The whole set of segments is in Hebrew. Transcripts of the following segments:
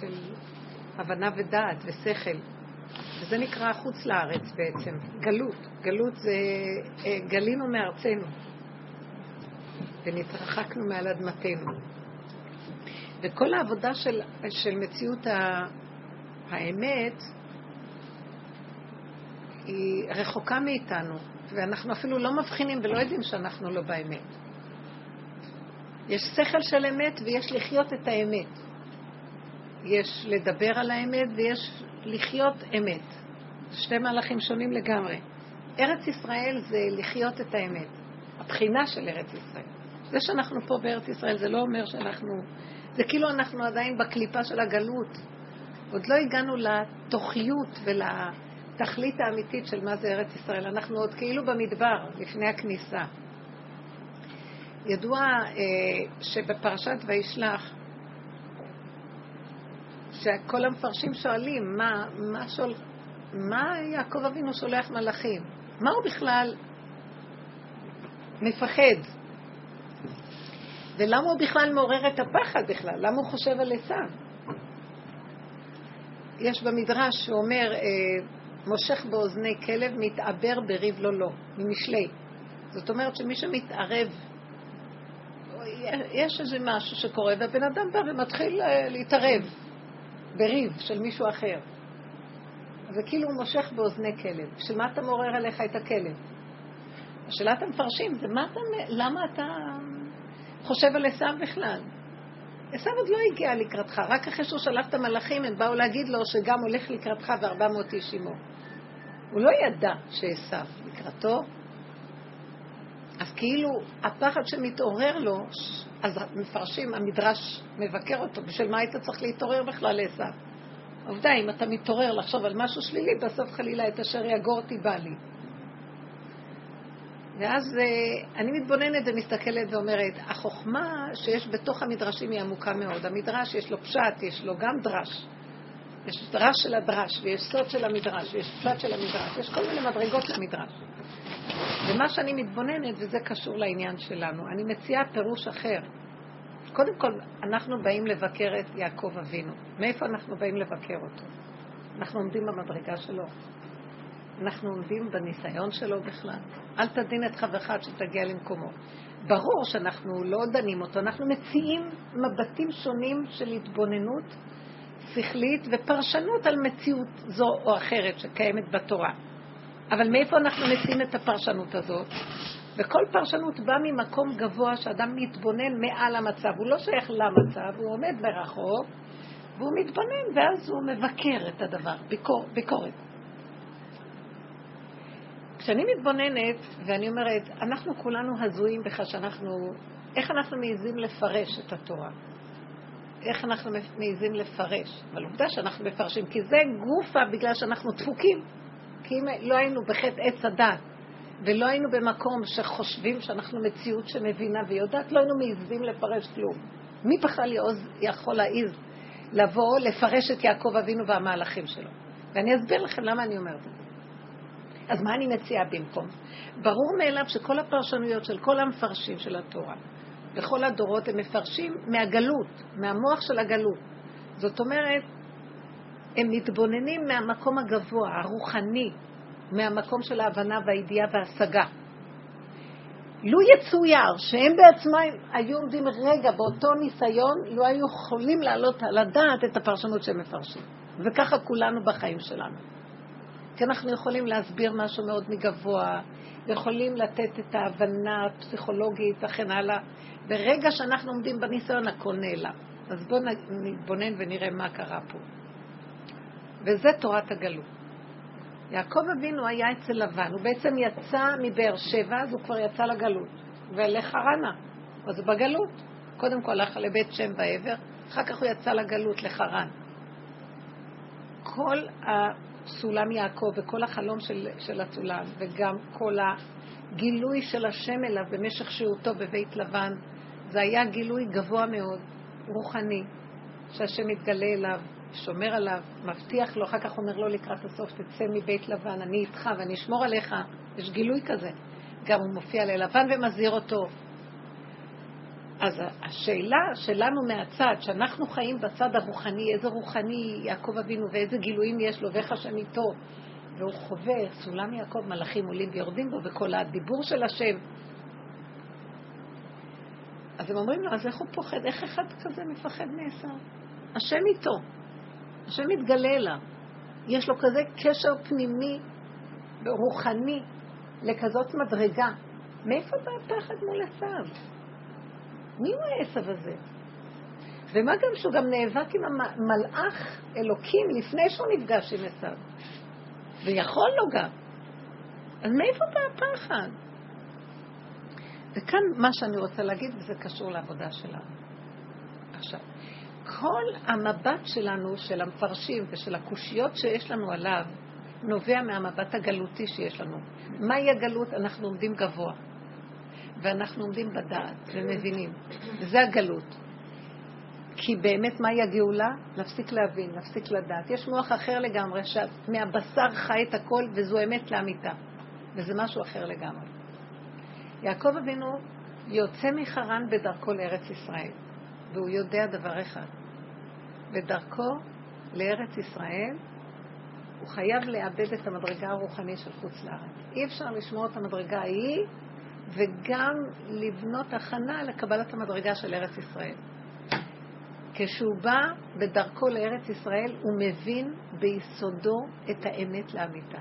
של הבנה ודעת ושכל. וזה נקרא חוץ לארץ בעצם, גלות. גלות זה אה, גלינו מארצנו ונתרחקנו מעל אדמתנו. וכל העבודה של, של מציאות האמת היא רחוקה מאיתנו, ואנחנו אפילו לא מבחינים ולא יודעים שאנחנו לא באמת. יש שכל של אמת ויש לחיות את האמת. יש לדבר על האמת ויש לחיות אמת. שתי מהלכים שונים לגמרי. ארץ ישראל זה לחיות את האמת, הבחינה של ארץ ישראל. זה שאנחנו פה בארץ ישראל זה לא אומר שאנחנו... זה כאילו אנחנו עדיין בקליפה של הגלות. עוד לא הגענו לתוכיות ולתכלית האמיתית של מה זה ארץ ישראל. אנחנו עוד כאילו במדבר, לפני הכניסה. ידוע אה, שבפרשת וישלח, שכל המפרשים שואלים, מה, מה, שול, מה יעקב אבינו שולח מלאכים? מה הוא בכלל מפחד? ולמה הוא בכלל מעורר את הפחד בכלל? למה הוא חושב על עשיו? יש במדרש שהוא אומר, אה, מושך באוזני כלב, מתעבר בריב לא לא, ממשלי. זאת אומרת שמי שמתערב, יש איזה משהו שקורה, והבן אדם בא ומתחיל אה, להתערב בריב של מישהו אחר. זה כאילו הוא מושך באוזני כלב. בשביל מה אתה מעורר עליך את הכלב? השאלת המפרשים זה מה אתה, למה אתה חושב על עשיו בכלל? עשיו עוד לא הגיע לקראתך, רק אחרי שהוא שלח את המלאכים הם באו להגיד לו שגם הולך לקראתך וארבע מאות איש עמו. הוא לא ידע שעשיו לקראתו, אז כאילו הפחד שמתעורר לו, אז מפרשים, המדרש מבקר אותו, בשביל מה היית צריך להתעורר בכלל לעשיו? עובדה, אם אתה מתעורר לחשוב על משהו שלילי, בסוף חלילה את אשר יגור אותי בא לי. ואז אה, אני מתבוננת ומסתכלת ואומרת, החוכמה שיש בתוך המדרשים היא עמוקה מאוד. המדרש יש לו פשט, יש לו גם דרש. יש דרש של הדרש, ויש סוד של המדרש, ויש פשט של המדרש, יש כל מיני מדרגות למדרש. ומה שאני מתבוננת, וזה קשור לעניין שלנו, אני מציעה פירוש אחר. קודם כל, אנחנו באים לבקר את יעקב אבינו. מאיפה אנחנו באים לבקר אותו? אנחנו עומדים במדרגה שלו. אנחנו עומדים בניסיון שלו בכלל. אל תדין את חברך עד שתגיע למקומו. ברור שאנחנו לא דנים אותו, אנחנו מציעים מבטים שונים של התבוננות שכלית ופרשנות על מציאות זו או אחרת שקיימת בתורה. אבל מאיפה אנחנו מציעים את הפרשנות הזאת? וכל פרשנות באה ממקום גבוה שאדם מתבונן מעל המצב. הוא לא שייך למצב, הוא עומד מרחוק והוא מתבונן ואז הוא מבקר את הדבר, ביקור, ביקורת. כשאני מתבוננת ואני אומרת, אנחנו כולנו הזויים בכך שאנחנו, איך אנחנו מעיזים לפרש את התורה? איך אנחנו מעיזים לפרש? אבל עובדה שאנחנו מפרשים, כי זה גופה בגלל שאנחנו דפוקים. כי אם לא היינו בחטא עץ הדת, ולא היינו במקום שחושבים שאנחנו מציאות שמבינה ויודעת, לא היינו מעיזים לפרש כלום. מי בכלל יכול להעיז לבוא לפרש את יעקב אבינו והמהלכים שלו? ואני אסביר לכם למה אני אומרת את זה. אז מה אני מציעה במקום? ברור מאליו שכל הפרשנויות של כל המפרשים של התורה, בכל הדורות, הם מפרשים מהגלות, מהמוח של הגלות. זאת אומרת, הם מתבוננים מהמקום הגבוה, הרוחני, מהמקום של ההבנה והידיעה וההשגה. לו יצויר שהם בעצמם היו עומדים רגע באותו ניסיון, לא היו יכולים להעלות על הדעת את הפרשנות שהם מפרשים. וככה כולנו בחיים שלנו. כי אנחנו יכולים להסביר משהו מאוד מגבוה, יכולים לתת את ההבנה הפסיכולוגית וכן הלאה. ברגע שאנחנו עומדים בניסיון, הכל נעלם. אז בואו נתבונן ונראה מה קרה פה. וזה תורת הגלות. יעקב אבינו היה אצל לבן, הוא בעצם יצא מבאר שבע, אז הוא כבר יצא לגלות, ולחרנה, אז בגלות. קודם כל הלך לבית שם בעבר, אחר כך הוא יצא לגלות, לחרן. כל הסולם יעקב וכל החלום של, של הסולם, וגם כל הגילוי של השם אליו במשך שהותו בבית לבן, זה היה גילוי גבוה מאוד, רוחני, שהשם מתגלה אליו שומר עליו, מבטיח לו, אחר כך אומר לו לקראת הסוף, תצא מבית לבן, אני איתך ואני אשמור עליך. יש גילוי כזה. גם הוא מופיע ללבן ומזהיר אותו. אז השאלה שלנו מהצד, שאנחנו חיים בצד הרוחני, איזה רוחני יעקב אבינו ואיזה גילויים יש לו ואיך השם איתו, והוא חווה סולם יעקב, מלאכים עולים ויורדים בו, וכל הדיבור של השם. אז הם אומרים לו, אז איך הוא פוחד? איך אחד כזה מפחד מעשר? השם איתו. השם מתגלה אליו. יש לו כזה קשר פנימי ורוחני לכזאת מדרגה. מאיפה בא הפחד מול עשיו? מי הוא העשב הזה? ומה גם שהוא גם נאבק עם המלאך אלוקים לפני שהוא נפגש עם עשיו. ויכול לו גם. אז מאיפה בא הפחד? וכאן מה שאני רוצה להגיד, וזה קשור לעבודה שלנו. עכשיו, כל המבט שלנו, של המפרשים ושל הקושיות שיש לנו עליו, נובע מהמבט הגלותי שיש לנו. מהי הגלות? אנחנו עומדים גבוה. ואנחנו עומדים בדעת ומבינים. וזה הגלות. כי באמת מהי הגאולה? להפסיק להבין, להפסיק לדעת. יש מוח אחר לגמרי, שמהבשר חי את הכל, וזו אמת לאמיתה. וזה משהו אחר לגמרי. יעקב אבינו יוצא מחרן בדרכו לארץ ישראל, והוא יודע דבר אחד. בדרכו לארץ ישראל, הוא חייב לאבד את המדרגה הרוחנית של חוץ לארץ. אי אפשר לשמור את המדרגה ההיא וגם לבנות הכנה לקבלת המדרגה של ארץ ישראל. כשהוא בא בדרכו לארץ ישראל, הוא מבין ביסודו את האמת לאמיתה.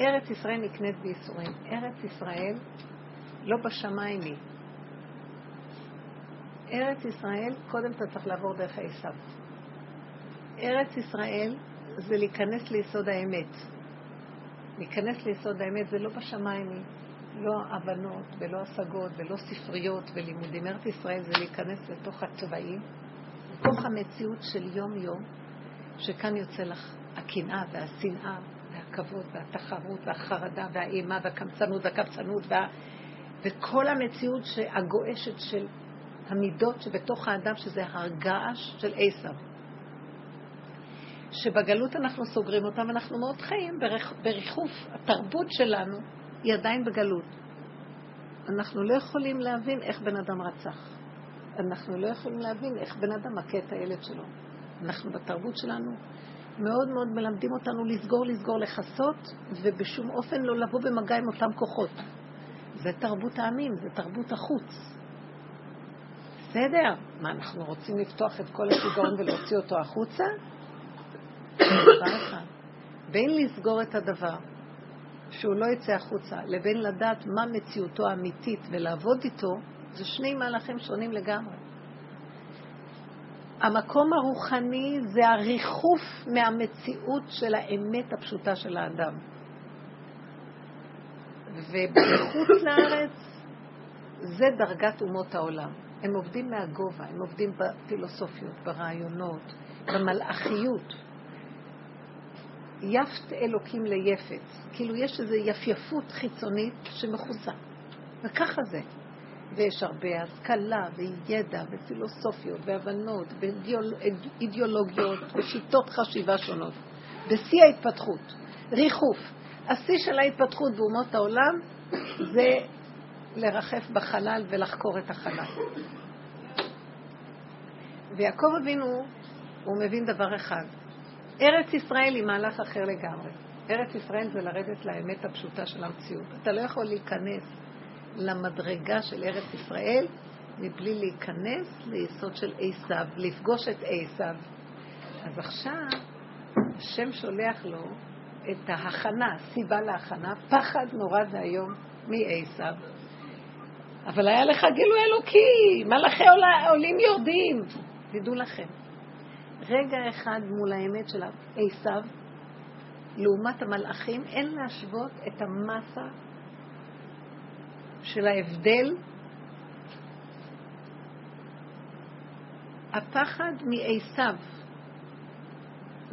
ארץ ישראל נקנית בייסורים. ארץ ישראל לא בשמיים היא. ארץ ישראל, קודם אתה צריך לעבור דרך עשיו. ארץ ישראל זה להיכנס ליסוד האמת. להיכנס ליסוד האמת זה לא בשמיים. לא הבנות ולא השגות ולא ספריות ולימודים. ארץ ישראל זה להיכנס לתוך הצבעים, לתוך המציאות של יום-יום, שכאן יוצא לך הקנאה והשנאה והכבוד והתחרות והחרדה והאימה והקמצנות והקבצנות וה... וכל המציאות הגועשת של המידות שבתוך האדם, שזה הרגש של עשיו. שבגלות אנחנו סוגרים אותם, אנחנו מאוד חיים בריחוף. התרבות שלנו היא עדיין בגלות. אנחנו לא יכולים להבין איך בן אדם רצח. אנחנו לא יכולים להבין איך בן אדם מכה את הילד שלו. אנחנו בתרבות שלנו מאוד מאוד מלמדים אותנו לסגור, לסגור, לכסות, ובשום אופן לא לבוא במגע עם אותם כוחות. זה תרבות העמים, זה תרבות החוץ. בסדר, מה, אנחנו רוצים לפתוח את כל השיגעון ולהוציא אותו החוצה? דבר אחד. בין לסגור את הדבר שהוא לא יצא החוצה, לבין לדעת מה מציאותו האמיתית ולעבוד איתו, זה שני מהלכים שונים לגמרי. המקום הרוחני זה הריחוף מהמציאות של האמת הפשוטה של האדם. ובחוץ לארץ זה דרגת אומות העולם. הם עובדים מהגובה, הם עובדים בפילוסופיות, ברעיונות, במלאכיות. יפת אלוקים ליפת. כאילו יש איזו יפייפות חיצונית שמכוסה. וככה זה. ויש הרבה השכלה וידע ופילוסופיות והבנות ואידיאולוגיות ושיטות חשיבה שונות. בשיא ההתפתחות. ריחוף. השיא של ההתפתחות באומות העולם זה לרחף בחלל ולחקור את החלל. ויעקב אבינו, הוא מבין דבר אחד, ארץ ישראל היא מהלך אחר לגמרי. ארץ ישראל זה לרדת לאמת הפשוטה של המציאות. אתה לא יכול להיכנס למדרגה של ארץ ישראל מבלי להיכנס ליסוד של עשיו, לפגוש את עשיו. אז עכשיו השם שולח לו את ההכנה, סיבה להכנה, פחד נורא ואיום מעשיו. אבל היה לך גילוי אלוקי, מלאכי עולים יורדים. תדעו לכם, רגע אחד מול האמת של עשיו, לעומת המלאכים, אין להשוות את המסה של ההבדל. הפחד מעשיו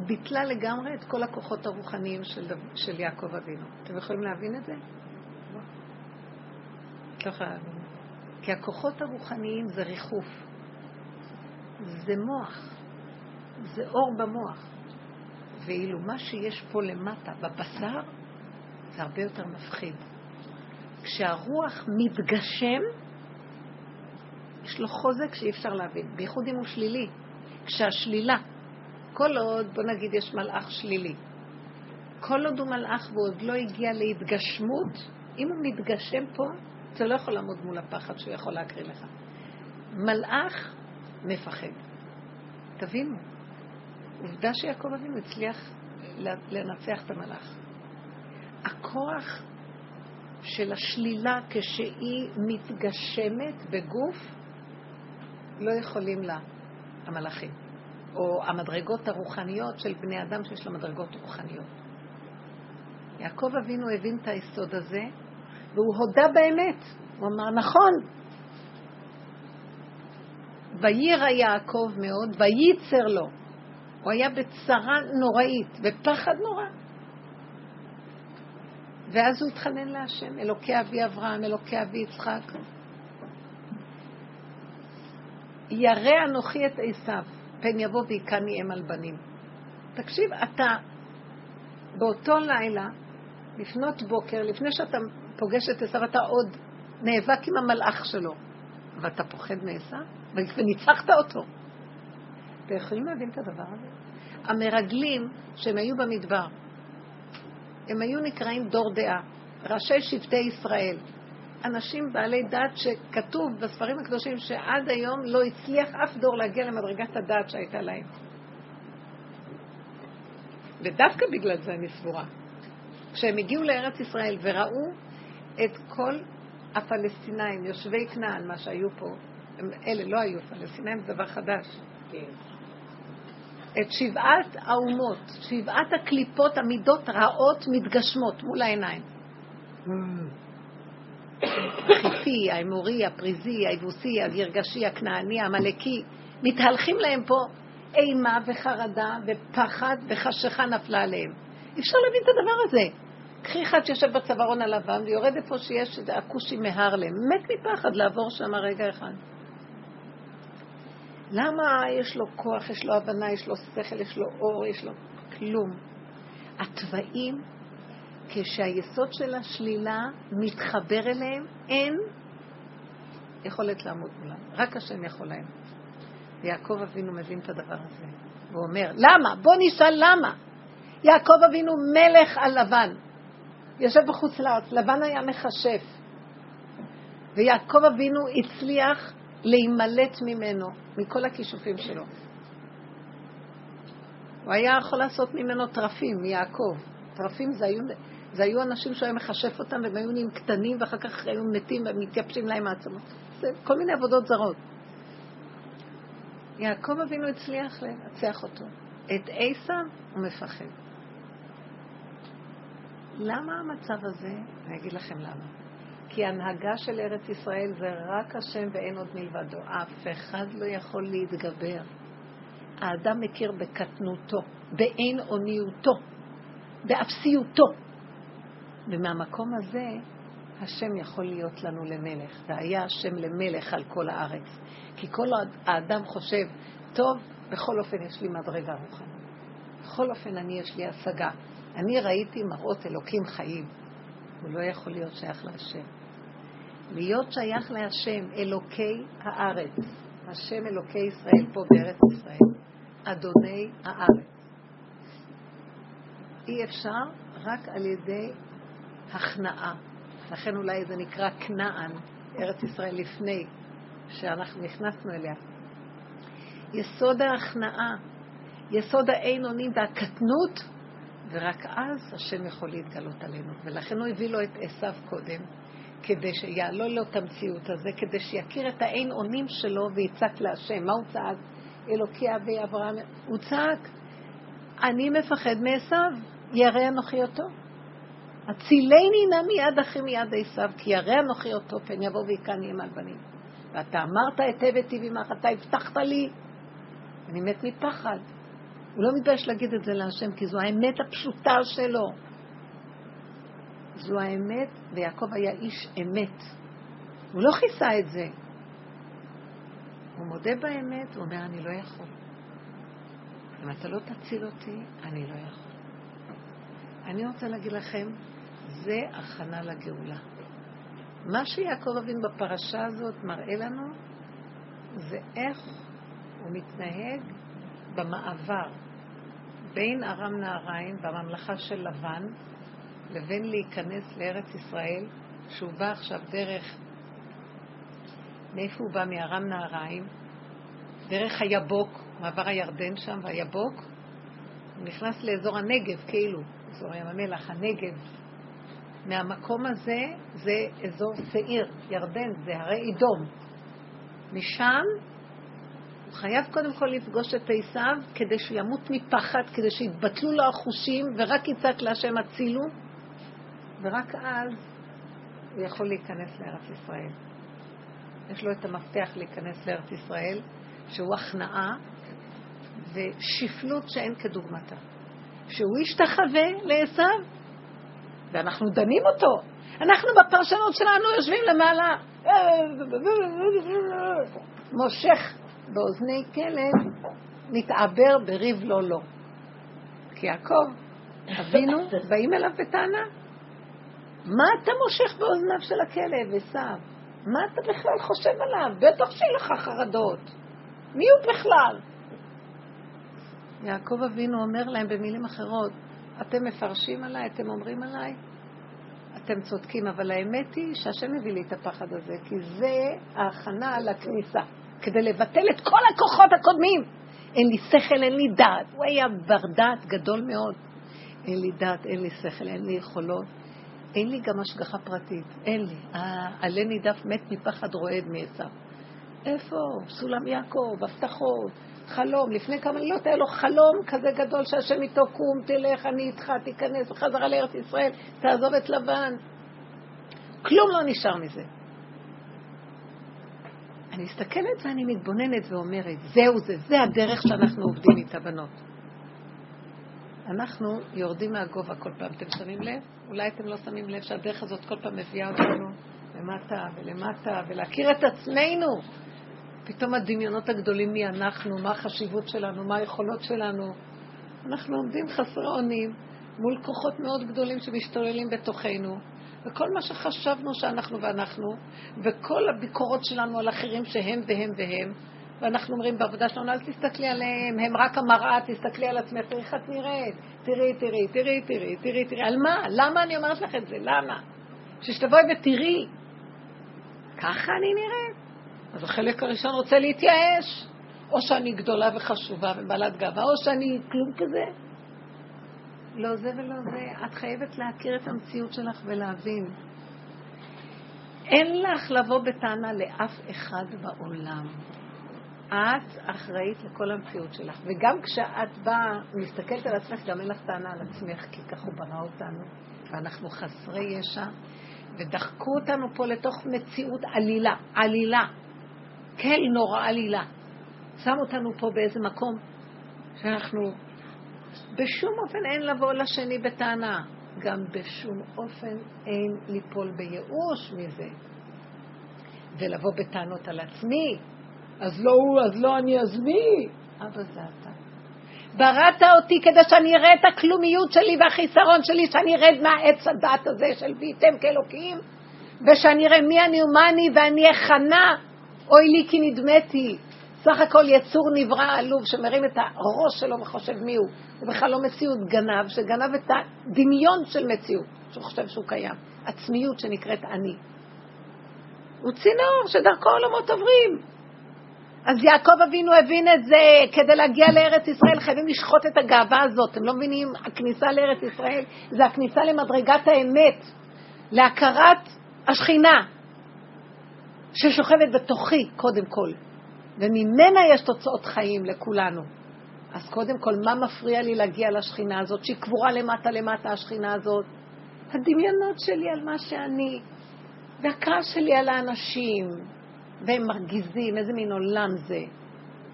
ביטלה לגמרי את כל הכוחות הרוחניים של, של יעקב אבינו. אתם יכולים להבין את זה? לא. לא יכולה להבין. כי הכוחות הרוחניים זה ריחוף. זה מוח. זה אור במוח. ואילו מה שיש פה למטה, בבשר, זה הרבה יותר מפחיד. כשהרוח מתגשם, יש לו חוזק שאי אפשר להבין, בייחוד אם הוא שלילי. כשהשלילה, כל עוד, בוא נגיד, יש מלאך שלילי. כל עוד הוא מלאך והוא עוד לא הגיע להתגשמות, אם הוא מתגשם פה, אתה לא יכול לעמוד מול הפחד שהוא יכול להקריא לך. מלאך מפחד. תבינו, עובדה שיעקב אבינו הצליח לנצח את המלאך. הכוח של השלילה כשהיא מתגשמת בגוף, לא יכולים לה המלאכים. או המדרגות הרוחניות של בני אדם שיש לה מדרגות רוחניות. יעקב אבינו הבין את היסוד הזה, והוא הודה באמת. הוא אמר, נכון. ויירא יעקב מאוד, וייצר לו. הוא היה בצרה נוראית, בפחד נורא. ואז הוא התחנן להשם, אלוקי אבי אברהם, אלוקי אבי יצחק. ירא אנוכי את עשיו, פן יבוא והיכני אם על בנים. תקשיב, אתה באותו לילה, לפנות בוקר, לפני שאתה פוגש את עשיו, אתה עוד נאבק עם המלאך שלו, ואתה פוחד מעשיו, וניצחת אותו. אתם יכולים להבין את הדבר הזה? המרגלים שהם היו במדבר, הם היו נקראים דור דעה, ראשי שבטי ישראל. אנשים בעלי דת שכתוב בספרים הקדושים שעד היום לא הצליח אף דור להגיע למדרגת הדת שהייתה להם. ודווקא בגלל זה אני סבורה. כשהם הגיעו לארץ ישראל וראו את כל הפלסטינאים, יושבי כנען, מה שהיו פה, הם, אלה לא היו פלסטינאים, זה דבר חדש. כן. את שבעת האומות, שבעת הקליפות, המידות רעות מתגשמות מול העיניים. החיפי, האמורי, הפריזי, היבוסי, הגרגשי, הכנעני, העמלקי, מתהלכים להם פה אימה וחרדה ופחד וחשיכה נפלה עליהם. אי אפשר להבין את הדבר הזה. קחי אחד שיושב בצווארון הלבן ויורד איפה שיש הכושי מהרלם, מת מפחד לעבור שם רגע אחד. למה יש לו כוח, יש לו הבנה, יש לו שכל, יש לו אור, יש לו כלום? התוואים, כשהיסוד של השלילה מתחבר אליהם, אין יכולת לעמוד מולם. רק השם יכול להם. ויעקב אבינו מבין את הדבר הזה. הוא אומר, למה? בוא נשאל למה. יעקב אבינו מלך על לבן. יושב בחוץ לארץ, לבן היה מכשף. ויעקב אבינו הצליח להימלט ממנו, מכל הכישופים שלו. הוא היה יכול לעשות ממנו טרפים, מיעקב. טרפים זה היו, זה היו אנשים שהוא היה מכשף אותם והם היו נהיים קטנים ואחר כך היו מתים ומתייבשים להם העצמות. זה כל מיני עבודות זרות. יעקב אבינו הצליח לנצח אותו. את עיסא הוא מפחד. למה המצב הזה? אני אגיד לכם למה. כי הנהגה של ארץ ישראל זה רק השם ואין עוד מלבדו. אף אחד לא יכול להתגבר. האדם מכיר בקטנותו, באין אוניותו, באפסיותו. ומהמקום הזה השם יכול להיות לנו למלך, והיה השם למלך על כל הארץ. כי כל האדם חושב, טוב, בכל אופן יש לי מדרגה רוחנית. בכל אופן אני יש לי השגה. אני ראיתי מראות אלוקים חיים. הוא לא יכול להיות שייך להשם. להיות שייך להשם, אלוקי הארץ. השם אלוקי ישראל פה בארץ ישראל. אדוני הארץ. אי אפשר רק על ידי הכנעה. לכן אולי זה נקרא כנען, ארץ ישראל לפני שאנחנו נכנסנו אליה. יסוד ההכנעה, יסוד האין אונים והקטנות, ורק אז השם יכול להתגלות עלינו. ולכן הוא הביא לו את עשיו קודם, כדי שיעלול לו את המציאות הזה, כדי שיכיר את האין אונים שלו ויצעק להשם. מה הוא צעק? אלוקי אבי אברהם. הוא צעק, אני מפחד מעשיו, ירא אנוכי אותו. הצילני נא מיד אחי מיד עשיו, כי ירא אנוכי אותו, פן יבוא ויקני עם על. ואתה אמרת היטב היטיב עמך, אתה הבטחת לי. אני מת מפחד. הוא לא מתבייש להגיד את זה להשם, כי זו האמת הפשוטה שלו. זו האמת, ויעקב היה איש אמת. הוא לא כיסה את זה. הוא מודה באמת, הוא אומר, אני לא יכול. אם אתה לא תציל אותי, אני לא יכול. אני רוצה להגיד לכם, זה הכנה לגאולה. מה שיעקב אבין בפרשה הזאת מראה לנו זה איך הוא מתנהג במעבר בין ארם נהריים והממלכה של לבן לבין להיכנס לארץ ישראל, שהוא בא עכשיו דרך, מאיפה הוא בא? מארם נהריים, דרך היבוק, מעבר הירדן שם והיבוק, הוא נכנס לאזור הנגב, כאילו, אזור ים המלח, הנגב. מהמקום הזה זה אזור שעיר, ירדן, זה הרי אדום. משם הוא חייב קודם כל לפגוש את עשיו כדי שהוא ימות מפחד, כדי שיתבטלו לו החושים ורק יצעק להשם הצילו, ורק אז הוא יכול להיכנס לארץ ישראל. יש לו את המפתח להיכנס לארץ ישראל, שהוא הכנעה ושפלות שאין כדוגמתה. שהוא ישתחווה לעשיו, ואנחנו דנים אותו. אנחנו בפרשנות שלנו יושבים למעלה, מושך באוזני כלב, מתעבר בריב לא לא. כי יעקב, אבינו, באים אליו בטענה, מה אתה מושך באוזניו של הכלב, עשיו? מה אתה בכלל חושב עליו? בטח שיהיה לך חרדות. מי הוא בכלל? יעקב אבינו אומר להם במילים אחרות, אתם מפרשים עליי, אתם אומרים עליי, אתם צודקים, אבל האמת היא שהשם מביא לי את הפחד הזה, כי זה ההכנה לכניסה, כדי לבטל את כל הכוחות הקודמים. אין לי שכל, אין לי דעת. הוא היה בר דעת גדול מאוד. אין לי דעת, אין לי שכל, אין לי יכולות. אין לי גם השגחה פרטית, אין לי. עלה נידף מת מפחד רועד מעשיו. איפה? סולם יעקב, הבטחות, חלום. לפני כמה לילות היה לו חלום כזה גדול שהשם איתו קום, תלך, אני איתך, תיכנס בחזרה לארץ ישראל, תעזוב את לבן. כלום לא נשאר מזה. אני מסתכלת ואני מתבוננת ואומרת, זהו זה, זה הדרך שאנחנו עובדים איתה, בנות. אנחנו יורדים מהגובה כל פעם, אתם שמים לב? אולי אתם לא שמים לב שהדרך הזאת כל פעם מביאה אותנו למטה ולמטה, ולהכיר את עצמנו. פתאום הדמיונות הגדולים מי אנחנו, מה החשיבות שלנו, מה היכולות שלנו. אנחנו עומדים חסרי אונים מול כוחות מאוד גדולים שמשתוללים בתוכנו, וכל מה שחשבנו שאנחנו ואנחנו, וכל הביקורות שלנו על אחרים שהם והם והם, ואנחנו אומרים בעבודה שלנו, אל תסתכלי עליהם, הם רק המראה, תסתכלי על עצמך, תראי איך את נראית, תראי, תראי, תראי, תראי, תראי, תראי, על מה? למה אני אומרת לך את זה? למה? שתבואי ותראי, ככה אני נראית. אז החלק הראשון רוצה להתייאש, או שאני גדולה וחשובה ובעלת גאווה, או שאני כלום כזה. לא זה ולא זה. את חייבת להכיר את המציאות שלך ולהבין. אין לך לבוא בטענה לאף אחד בעולם. את אחראית לכל המציאות שלך. וגם כשאת באה, מסתכלת על עצמך, גם אין לך טענה על עצמך, כי כך הוא ברא אותנו, ואנחנו חסרי ישע, ודחקו אותנו פה לתוך מציאות עלילה, עלילה. כן, נורא עלילה. שם אותנו פה באיזה מקום שאנחנו, בשום אופן אין לבוא לשני בטענה. גם בשום אופן אין ליפול בייאוש מזה. ולבוא בטענות על עצמי, אז לא הוא, אז לא אני, אז מי? אבא זה אתה. בראת אותי כדי שאני אראה את הכלומיות שלי והחיסרון שלי, שאני ארד מהעץ הדת הזה של ויתם כאלוקים, ושאני אראה מי אני ומה אני, ואני אכנה, אוי לי כי נדמתי. סך הכל יצור נברא עלוב שמרים את הראש שלו וחושב מי הוא. הוא בכלל לא מציאות גנב, שגנב את הדמיון של מציאות, שהוא חושב שהוא קיים. עצמיות שנקראת אני. הוא צינור שדרכו עולמות עוברים. אז יעקב אבינו הבין את זה, כדי להגיע לארץ ישראל חייבים לשחוט את הגאווה הזאת. אתם לא מבינים? הכניסה לארץ ישראל זה הכניסה למדרגת האמת, להכרת השכינה, ששוכבת בתוכי, קודם כל. וממנה יש תוצאות חיים לכולנו. אז קודם כל, מה מפריע לי להגיע לשכינה הזאת, שהיא קבורה למטה למטה, השכינה הזאת? הדמיונות שלי על מה שאני, והכעס שלי על האנשים, והם מרגיזים, איזה מין עולם זה.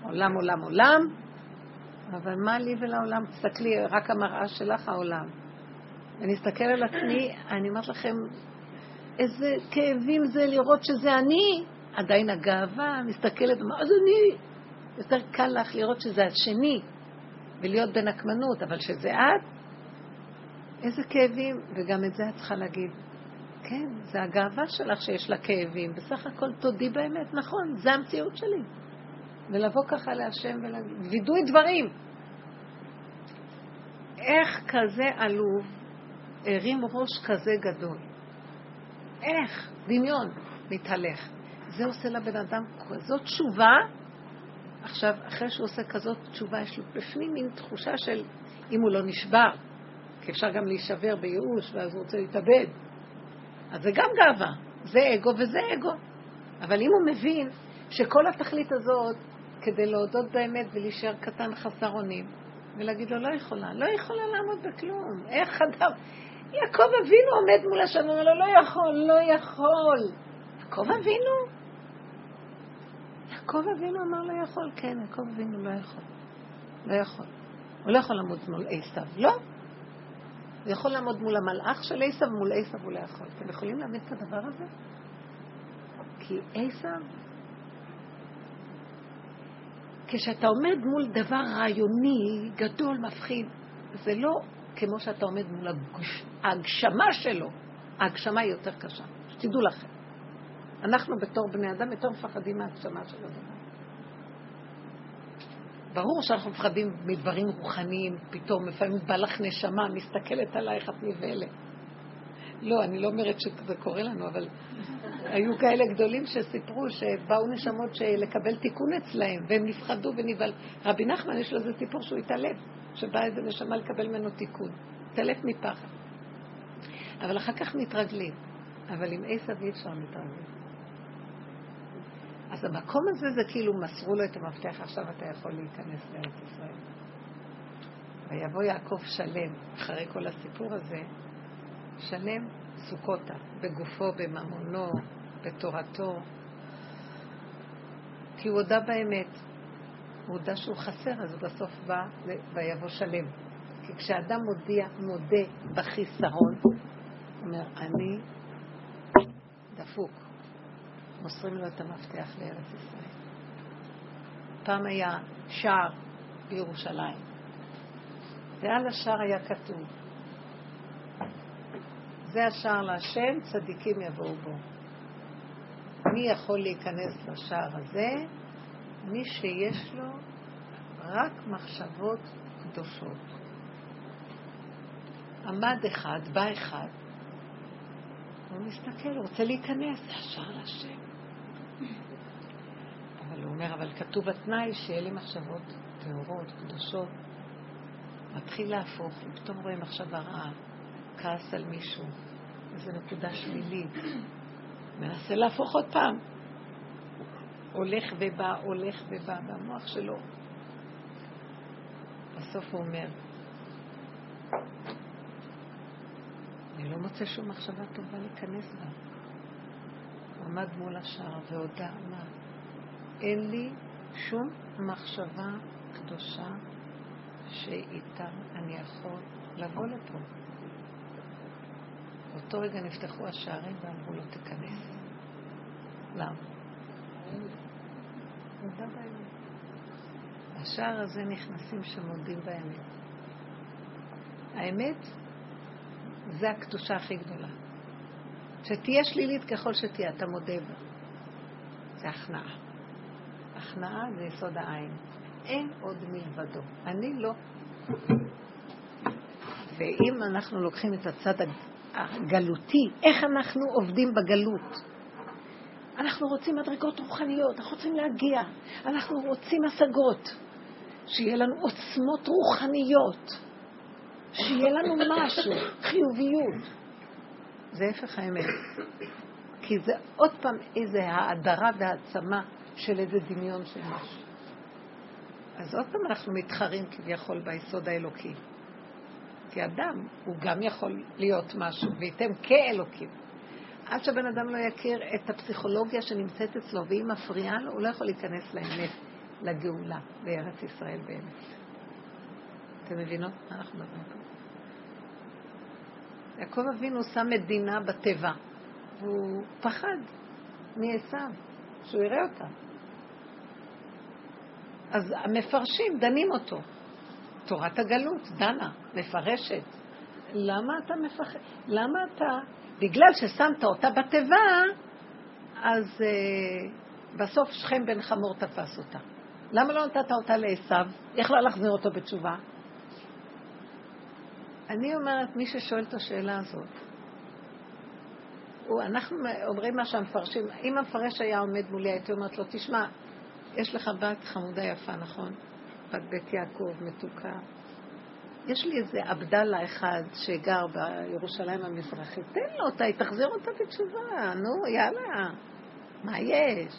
עולם, עולם, עולם, אבל מה לי ולעולם? תסתכלי, רק המראה שלך העולם. אני אסתכל על עצמי, אני אומרת לכם, איזה כאבים זה לראות שזה אני. עדיין הגאווה מסתכלת, זה אני? יותר קל לך לראות שזה השני, ולהיות בנקמנות, אבל שזה את, איזה כאבים, וגם את זה את צריכה להגיד. כן, זה הגאווה שלך שיש לה כאבים. בסך הכל תודי באמת, נכון, זה המציאות שלי. ולבוא ככה להשם ולהגיד, וידוי דברים. איך כזה עלוב הרים ראש כזה גדול? איך? דמיון, מתהלך. זה עושה לבן אדם כזאת תשובה. עכשיו, אחרי שהוא עושה כזאת תשובה, יש לו בפנים מין תחושה של אם הוא לא נשבר, כי אפשר גם להישבר בייאוש, ואז הוא רוצה להתאבד. אז זה גם גאווה, זה אגו וזה אגו. אבל אם הוא מבין שכל התכלית הזאת, כדי להודות באמת ולהישאר קטן חסר אונים, ולהגיד לו, לא יכולה, לא יכולה לעמוד בכלום. איך אדם... יעקב אבינו עומד מול השם, אומר לו, לא יכול, לא יכול. יעקב אבינו? יעקב אבינו אמר לא יכול, כן, יעקב אבינו לא יכול. לא יכול. הוא לא יכול לעמוד מול עשיו, לא. הוא יכול לעמוד מול המלאך של עשיו, מול עשיו הוא לא יכול. אתם יכולים להבין את הדבר הזה? כי עשיו, כשאתה עומד מול דבר רעיוני, גדול, מפחיד, זה לא כמו שאתה עומד מול הגש... ההגשמה שלו. ההגשמה היא יותר קשה, שתדעו לכם. אנחנו בתור בני אדם יותר מפחדים מההגשמה של הדבר. ברור שאנחנו מפחדים מדברים רוחניים, פתאום לפעמים בא לך נשמה, מסתכלת עלייך, את נבהלת. לא, אני לא אומרת שזה קורה לנו, אבל היו כאלה גדולים שסיפרו שבאו נשמות לקבל תיקון אצלהם, והם נפחדו ונבהל. רבי נחמן, יש לו איזה סיפור שהוא התעלף, שבאה איזה נשמה לקבל ממנו תיקון. התעלף מפחד. אבל אחר כך מתרגלים. אבל עם עשב אי אפשר להתרגל. אז המקום הזה זה כאילו מסרו לו את המפתח, עכשיו אתה יכול להיכנס לארץ ישראל. ויבוא יעקב שלם, אחרי כל הסיפור הזה, שלם סוכותה, בגופו, בממונו, בתורתו, כי הוא הודה באמת. הוא הודה שהוא חסר, אז הוא בסוף בא ויבוא שלם. כי כשאדם מודיע, מודה בחיסרון, הוא אומר, אני דפוק. מוסרים לו את המפתח לארץ ישראל. פעם היה שער בירושלים, ועל השער היה כתוב, זה השער להשם, צדיקים יבואו בו. מי יכול להיכנס לשער הזה? מי שיש לו רק מחשבות קדושות. עמד אחד, בא אחד, הוא מסתכל, הוא רוצה להיכנס, זה השער להשם. אומר, אבל כתוב התנאי שיהיה לי מחשבות טהורות, קדושות. מתחיל להפוך, ופתאום רואה מחשבה רעה, כעס על מישהו, איזו נקודה שלילית. מנסה להפוך עוד פעם. הולך ובא, הולך ובא, והמוח שלו. בסוף הוא אומר, אני לא מוצא שום מחשבה טובה להיכנס בה. עמד מול השער והודה, מה? אין לי שום מחשבה קדושה שאיתה אני יכול לבוא לפה. באותו רגע נפתחו השערים ואמרו לו, תיכנס. למה? השער הזה נכנסים שמודים באמת. האמת, זה הקדושה הכי גדולה. שתהיה שלילית ככל שתהיה, אתה מודה בה. זה הכנעה. הכנעה זה יסוד העין. אין עוד מלבדו. אני לא. ואם אנחנו לוקחים את הצד הגלותי, איך אנחנו עובדים בגלות? אנחנו רוצים מדרגות רוחניות, אנחנו רוצים להגיע, אנחנו רוצים השגות, שיהיה לנו עוצמות רוחניות, שיהיה לנו משהו, חיוביות. זה הפך האמת. כי זה עוד פעם איזה האדרה והעצמה של איזה דמיון של משהו. אז עוד פעם אנחנו מתחרים כביכול ביסוד האלוקי. כי אדם, הוא גם יכול להיות משהו, וייתם כאלוקים. עד שהבן אדם לא יכיר את הפסיכולוגיה שנמצאת אצלו, והיא מפריעה לו, הוא לא יכול להיכנס לאמת, לגאולה, בארץ ישראל באמת. אתם מבינות מה אנחנו מדברים פה? יעקב אבינו שם מדינה בטבע, והוא פחד מעשיו, שהוא יראה אותה. אז המפרשים דנים אותו. תורת הגלות דנה, מפרשת. למה אתה מפחד? למה אתה... בגלל ששמת אותה בתיבה, אז uh, בסוף שכם בן חמור תפס אותה. למה לא נתת אותה לעשו? יכלה להחזיר אותו בתשובה. אני אומרת, מי ששואל את השאלה הזאת, הוא, אנחנו אומרים מה שהמפרשים, אם המפרש היה עומד מולי, הייתי אומרת לו, תשמע, יש לך בת חמודה יפה, נכון? בת בית יעקב, מתוקה. יש לי איזה עבדאללה אחד שגר בירושלים המזרחית, תן לו אותה, היא תחזיר אותה בתשובה, נו, יאללה. מה יש?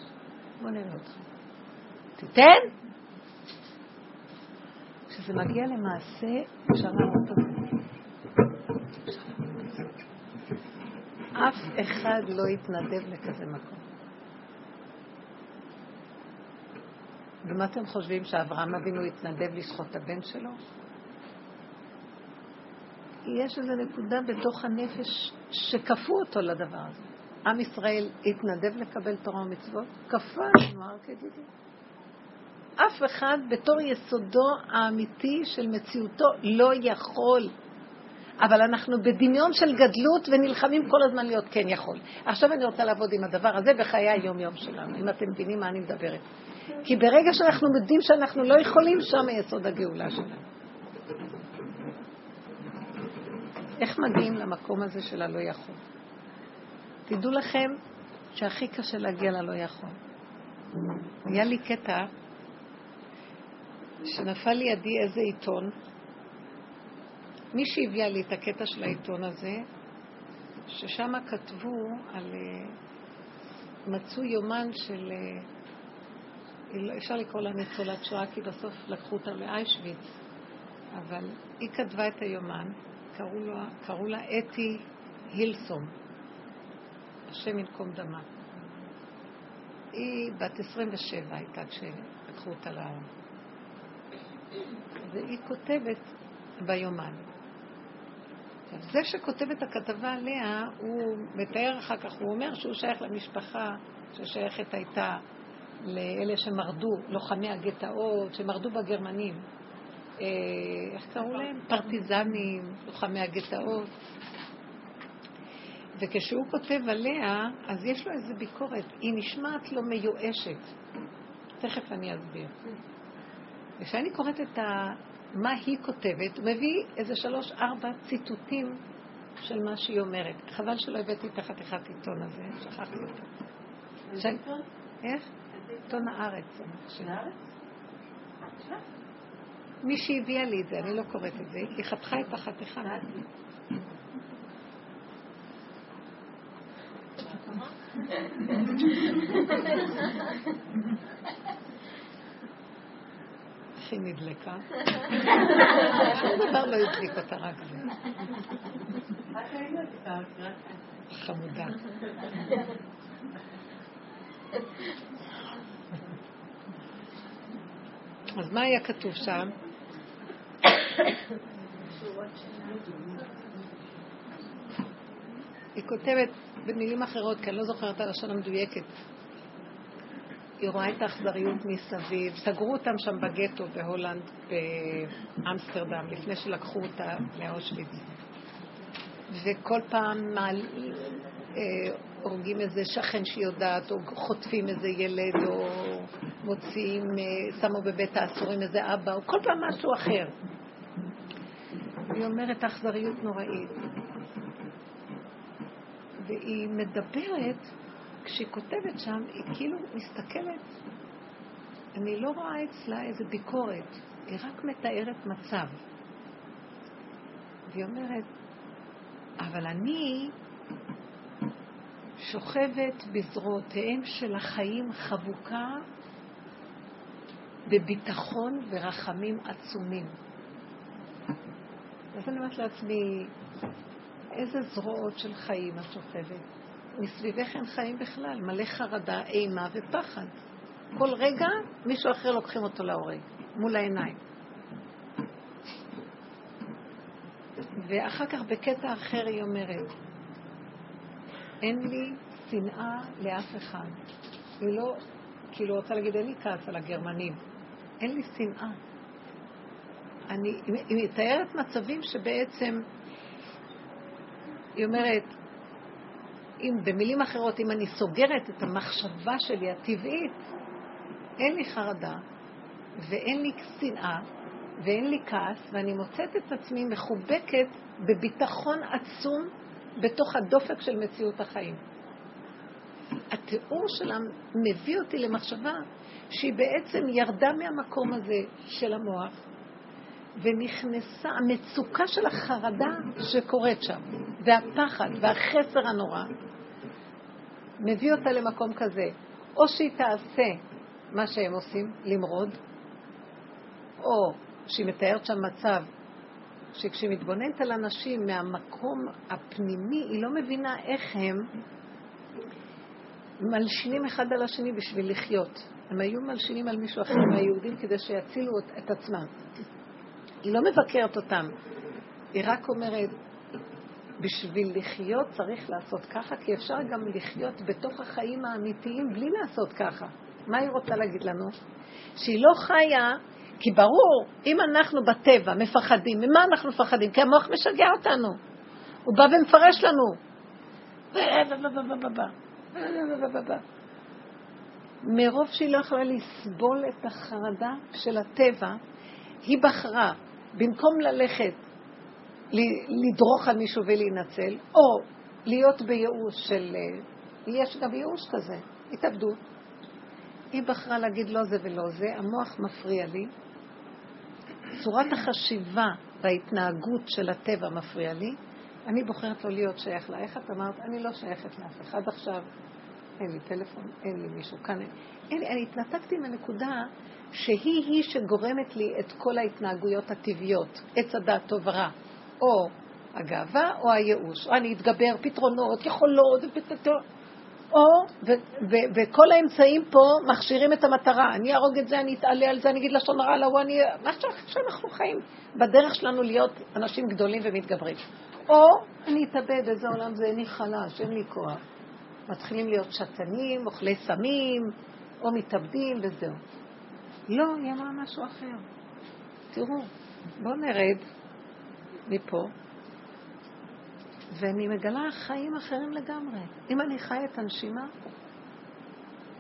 בוא נראה אותך. תיתן? כשזה מגיע למעשה, אפשר לעמוד אותו. אף אחד לא יתנדב לכזה מקום. ומה אתם חושבים, שאברהם אבינו התנדב לשחוט את הבן שלו? יש איזו נקודה בתוך הנפש שכפו אותו לדבר הזה. עם ישראל התנדב לקבל תורה ומצוות? כפה הר כדידי. אף אחד בתור יסודו האמיתי של מציאותו לא יכול. אבל אנחנו בדמיון של גדלות ונלחמים כל הזמן להיות כן יכול. עכשיו אני רוצה לעבוד עם הדבר הזה בחיי היום-יום שלנו, אם אתם מבינים מה אני מדברת. כי ברגע שאנחנו יודעים שאנחנו לא יכולים, שם יסוד הגאולה שלנו. איך מגיעים למקום הזה של הלא יכול? תדעו לכם שהכי קשה להגיע ללא יכול. היה לי קטע שנפל לידי איזה עיתון. מי שהביאה לי את הקטע של העיתון הזה, ששם כתבו על... אה, מצאו יומן של... אפשר לקרוא לה ניצולת שואה, כי בסוף לקחו אותה לאיישוויץ, אבל היא כתבה את היומן, קראו, לו, קראו לה אתי הילסום, השם ינקום דמה. היא בת 27 הייתה כשלקחו אותה לעם. והיא כותבת ביומן. זה שכותב את הכתבה עליה, הוא מתאר אחר כך, הוא אומר שהוא שייך למשפחה ששייכת הייתה לאלה שמרדו, לוחמי הגטאות, שמרדו בגרמנים. אה, איך קראו להם? פרטיזנים, לוחמי הגטאות. וכשהוא כותב עליה, אז יש לו איזו ביקורת. היא נשמעת לו מיואשת. תכף אני אסביר. וכשאני קוראת את ה... מה היא כותבת, הוא מביא איזה שלוש-ארבע ציטוטים של מה שהיא אומרת. חבל שלא הבאתי את החתיכת עיתון הזה, שכחתי אותו. איך? עיתון הארץ. מי שהביאה לי את זה, אני לא קוראת את זה, היא חתכה את החתיכה. איך היא נדלקה? שום דבר לא הדליק אותה, רק זה. חמודה. אז מה היה כתוב שם? היא כותבת במילים אחרות, כי אני לא זוכרת את הלשון המדויקת. היא רואה את האכזריות מסביב. סגרו אותם שם בגטו בהולנד, באמסטרדם, לפני שלקחו אותה לאושוויץ. וכל פעם מעל, אה, הורגים איזה שכן שהיא יודעת, או חוטפים איזה ילד, או מוציאים, אה, שמו בבית האסורים איזה אבא, או כל פעם משהו אחר. היא אומרת, אכזריות נוראית. והיא מדברת, כשהיא כותבת שם, היא כאילו מסתכלת, אני לא רואה אצלה איזה ביקורת, היא רק מתארת מצב. והיא אומרת, אבל אני שוכבת בזרועותיהם של החיים חבוקה בביטחון ורחמים עצומים. אז אני אומרת לעצמי, איזה זרועות של חיים את שוכבת? מסביבך אין חיים בכלל, מלא חרדה, אימה ופחד. כל רגע מישהו אחר לוקחים אותו להורג, מול העיניים. ואחר כך בקטע אחר היא אומרת, אין לי שנאה לאף אחד. היא לא, כאילו רוצה להגיד, אין לי כעס על הגרמנים. אין לי שנאה. אני, היא מתארת מצבים שבעצם, היא אומרת, אם במילים אחרות, אם אני סוגרת את המחשבה שלי הטבעית, אין לי חרדה, ואין לי שנאה, ואין לי כעס, ואני מוצאת את עצמי מחובקת בביטחון עצום בתוך הדופק של מציאות החיים. התיאור שלה מביא אותי למחשבה שהיא בעצם ירדה מהמקום הזה של המוח ונכנסה, המצוקה של החרדה שקורית שם, והפחד והחסר הנורא, מביא אותה למקום כזה. או שהיא תעשה מה שהם עושים, למרוד, או שהיא מתארת שם מצב שכשהיא מתבוננת על אנשים מהמקום הפנימי, היא לא מבינה איך הם מלשינים אחד על השני בשביל לחיות. הם היו מלשינים על מישהו אחר מהיהודים כדי שיצילו את עצמם. היא לא מבקרת אותם, היא רק אומרת, בשביל לחיות צריך לעשות ככה, כי אפשר גם לחיות בתוך החיים האמיתיים בלי לעשות ככה. מה היא רוצה להגיד לנו? שהיא לא חיה, כי ברור, אם אנחנו בטבע מפחדים, ממה אנחנו מפחדים? כי המוח משגע אותנו. הוא בא ומפרש לנו. מרוב שהיא לא יכולה לסבול את החרדה של הטבע, היא בחרה, במקום ללכת לדרוך על מישהו ולהינצל, או להיות בייאוש של... יש גם ייאוש כזה, התאבדות. היא בחרה להגיד לא זה ולא זה, המוח מפריע לי, צורת החשיבה וההתנהגות של הטבע מפריע לי, אני בוחרת לא להיות שייך לה. איך את אמרת? אני לא שייכת לאף אחד עכשיו, אין לי טלפון, אין לי מישהו כאן. אין לי, אני התנתקתי מהנקודה שהיא-היא שגורמת לי את כל ההתנהגויות הטבעיות, עץ הדעת טוב ורע, או הגאווה או הייאוש, או אני אתגבר, פתרונות, יכולות, או, ו, ו, וכל האמצעים פה מכשירים את המטרה. אני אהרוג את זה, אני אתעלה על זה, אני אגיד לשון הרע להוא, אני... מה שאנחנו חיים בדרך שלנו להיות אנשים גדולים ומתגברים. או אני אתאבד, איזה עולם זה, אני חלש, אין לי כוח. מתחילים להיות שתנים, אוכלי סמים, או מתאבדים וזהו. לא, היא אמרה משהו אחר. תראו, בואו נרד מפה, ואני מגלה חיים אחרים לגמרי. אם אני חיה את הנשימה,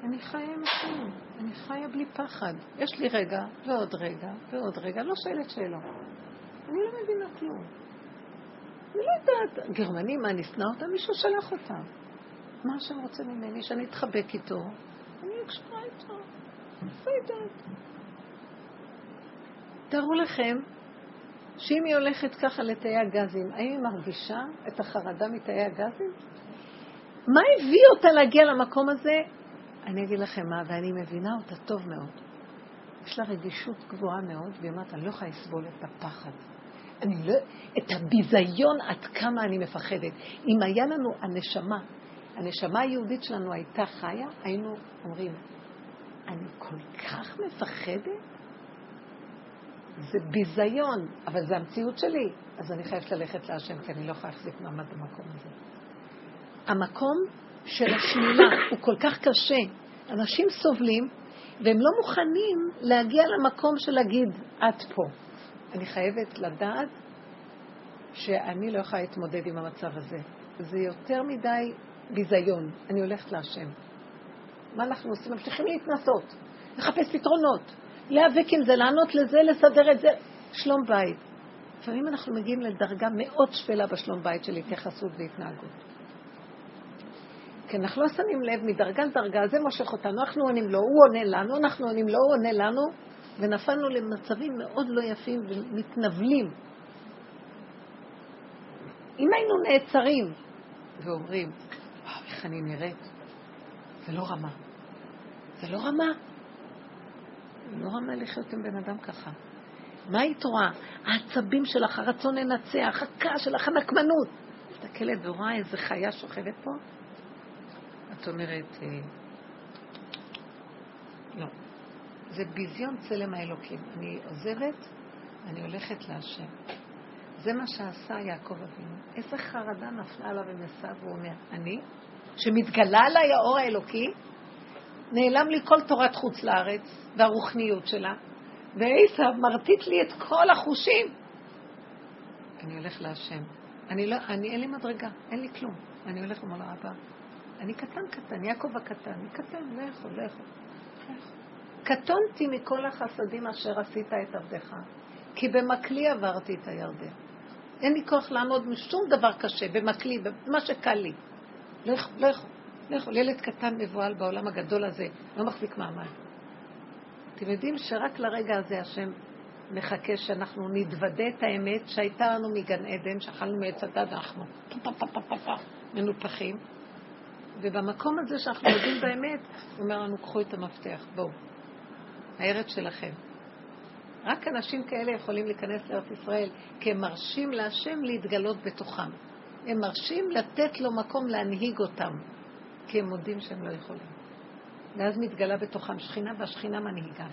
אני חיה עם החיים, אני חיה בלי פחד. יש לי רגע, ועוד רגע, ועוד רגע, לא שואלת שאלות. אני לא מבינה כלום. אני לא יודעת, גרמנים, מה, אני אשנא אותם? מישהו שלח אותם. מה שהם רוצים ממני, שאני אתחבק איתו, אני אקשרה איתו. לא יודעת. תארו לכם שאם היא הולכת ככה לתאי הגזים, האם היא מרגישה את החרדה מתאי הגזים? מה הביא אותה להגיע למקום הזה? אני אגיד לכם מה, ואני מבינה אותה טוב מאוד. יש לה רגישות גבוהה מאוד, והיא אומרת, אני לא יכולה לסבול את הפחד. אני לא... את הביזיון עד כמה אני מפחדת. אם היה לנו הנשמה, הנשמה היהודית שלנו הייתה חיה, היינו אומרים, אני כל כך מפחדת? זה ביזיון, אבל זה המציאות שלי, אז אני חייבת ללכת להשם, כי אני לא יכולה להחזיק מעמד במקום הזה. המקום של השלילה הוא כל כך קשה. אנשים סובלים, והם לא מוכנים להגיע למקום של להגיד, את פה. אני חייבת לדעת שאני לא יכולה להתמודד עם המצב הזה. זה יותר מדי ביזיון. אני הולכת להשם. מה אנחנו עושים? ממשיכים להתנסות, לחפש פתרונות. להיאבק עם זה, לענות לזה, לסדר את זה. שלום בית. לפעמים אנחנו מגיעים לדרגה מאוד שפלה בשלום בית של התייחסות והתנהגות. כי אנחנו לא שמים לב מדרגה לדרגה, זה מושך אותנו, אנחנו עונים לו, הוא עונה לנו, אנחנו עונים לו, הוא עונה לנו, ונפלנו למצבים מאוד לא יפים ומתנבלים. אם היינו נעצרים ואומרים, איך אני נראית, זה לא רמה. זה לא רמה. לא רמה לחיות עם בן אדם ככה. מה היית רואה? העצבים שלך, הרצון לנצח, הכעס שלך, הנקמנות. מסתכלת ורואה איזה חיה שוכבת פה? את אומרת, אה, לא. זה ביזיון צלם האלוקים. אני עוזבת, אני הולכת להשם. זה מה שעשה יעקב אבינו. איזה חרדה נפלה עליו ומסע, והוא אומר, אני, שמתגלה עליי האור האלוקי, נעלם לי כל תורת חוץ לארץ והרוחניות שלה, ועשיו מרטיט לי את כל החושים. אני הולך להשם. אני לא, אני, אין לי מדרגה, אין לי כלום. אני הולך ואומר לו, אבא, אני קטן קטן, יעקב הקטן, אני קטן, לא יכול, לא יכול. קטונתי מכל החסדים אשר עשית את עבדך, כי במקלי עברתי את הירדן. אין לי כוח לעמוד משום דבר קשה, במקלי, במה שקל לי. לא יכול, לא יכול, לא יכול. ילד קטן מבוהל בעולם הגדול הזה, לא מחזיק מעמד. אתם יודעים שרק לרגע הזה השם מחכה שאנחנו נתוודה את האמת שהייתה לנו מגן עדן, שאכלנו מעץ הדת, אנחנו מנופחים. ובמקום הזה שאנחנו יודעים באמת, הוא אומר לנו, קחו את המפתח, בואו. הארץ שלכם. רק אנשים כאלה יכולים להיכנס לארץ ישראל, כי הם מרשים להשם להתגלות בתוכם. הם מרשים לתת לו מקום להנהיג אותם, כי הם מודים שהם לא יכולים. ואז מתגלה בתוכם שכינה, והשכינה מנהיגה.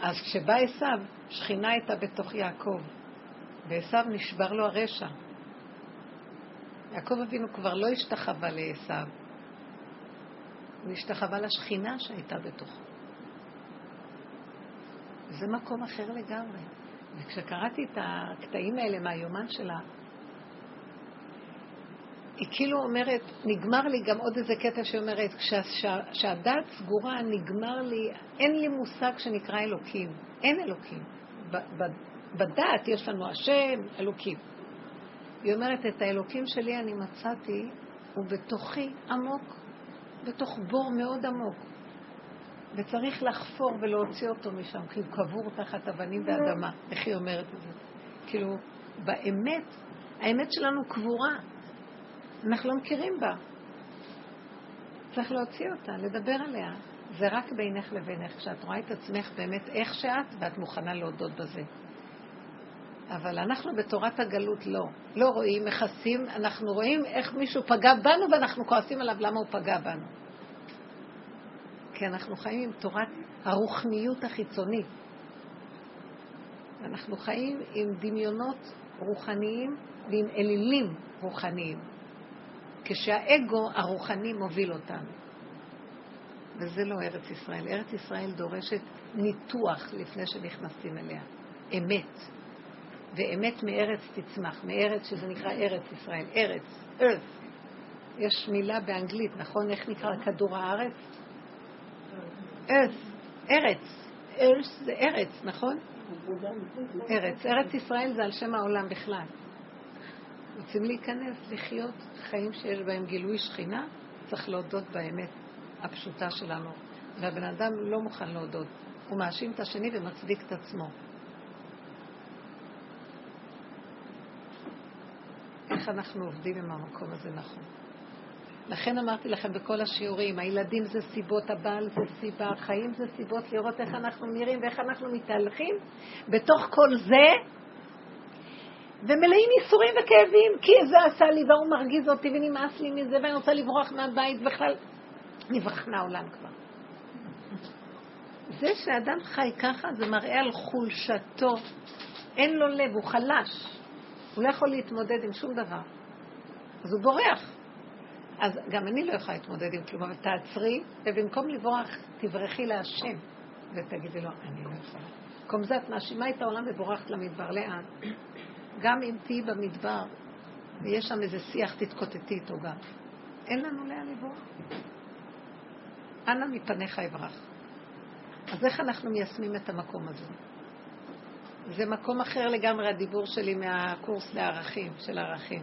אז כשבא עשיו, שכינה הייתה בתוך יעקב, ועשיו נשבר לו הרשע. יעקב אבינו כבר לא השתחווה לעשיו, הוא השתחווה לשכינה שהייתה בתוכו. זה מקום אחר לגמרי. וכשקראתי את הקטעים האלה מהיומן שלה, היא כאילו אומרת, נגמר לי גם עוד איזה קטע שאומרת, כשהדעת סגורה, נגמר לי, אין לי מושג שנקרא אלוקים. אין אלוקים. בדעת יש לנו השם, אלוקים. היא אומרת, את האלוקים שלי אני מצאתי, הוא בתוכי עמוק, בתוך בור מאוד עמוק. וצריך לחפור ולהוציא אותו משם, כי הוא קבור תחת אבנים ואדמה. איך היא אומרת את זה? כאילו, באמת, האמת שלנו קבורה. אנחנו לא מכירים בה. צריך להוציא אותה, לדבר עליה. זה רק בינך לבינך, כשאת רואה את עצמך באמת איך שאת, ואת מוכנה להודות בזה. אבל אנחנו בתורת הגלות לא. לא רואים, מכסים, אנחנו רואים איך מישהו פגע בנו ואנחנו כועסים עליו למה הוא פגע בנו. כי אנחנו חיים עם תורת הרוחניות החיצונית. אנחנו חיים עם דמיונות רוחניים ועם אלילים רוחניים. כשהאגו הרוחני מוביל אותנו. וזה לא ארץ ישראל. ארץ ישראל דורשת ניתוח לפני שנכנסים אליה. אמת. ואמת מארץ תצמח, מארץ שזה נקרא ארץ ישראל. ארץ, earth. יש מילה באנגלית, נכון? איך נקרא כדור הארץ? earth, ארץ. earth זה ארץ, נכון? ארץ. ארץ ישראל זה על שם העולם בכלל. רוצים להיכנס, לחיות חיים שיש בהם גילוי שכינה, צריך להודות באמת הפשוטה שלנו. והבן אדם לא מוכן להודות. הוא מאשים את השני ומצדיק את עצמו. איך אנחנו עובדים עם המקום הזה נכון. לכן אמרתי לכם בכל השיעורים, הילדים זה סיבות, הבעל זה סיבה, החיים זה סיבות לראות איך אנחנו נראים ואיך אנחנו מתהלכים. בתוך כל זה ומלאים ייסורים וכאבים, כי זה עשה לי והוא מרגיז אותי ונמאס לי מזה ואני רוצה לברוח מהבית בכלל. נברח מהעולם כבר. זה שאדם חי ככה זה מראה על חולשתו. אין לו לב, הוא חלש. הוא לא יכול להתמודד עם שום דבר. אז הוא בורח. אז גם אני לא יכולה להתמודד עם כלום, אבל תעצרי, ובמקום לברוח, תברחי להשם, ותגידי לו, אני לא יכולה. במקום זה את מאשימה את העולם ובורחת למדבר. לאן? גם אם תהיי במדבר ויש שם איזה שיח, תתקוטטי איתו גם. אין לנו לאן לברוח. אנא מפניך אברח. אז איך אנחנו מיישמים את המקום הזה? זה מקום אחר לגמרי הדיבור שלי מהקורס לערכים, של ערכים.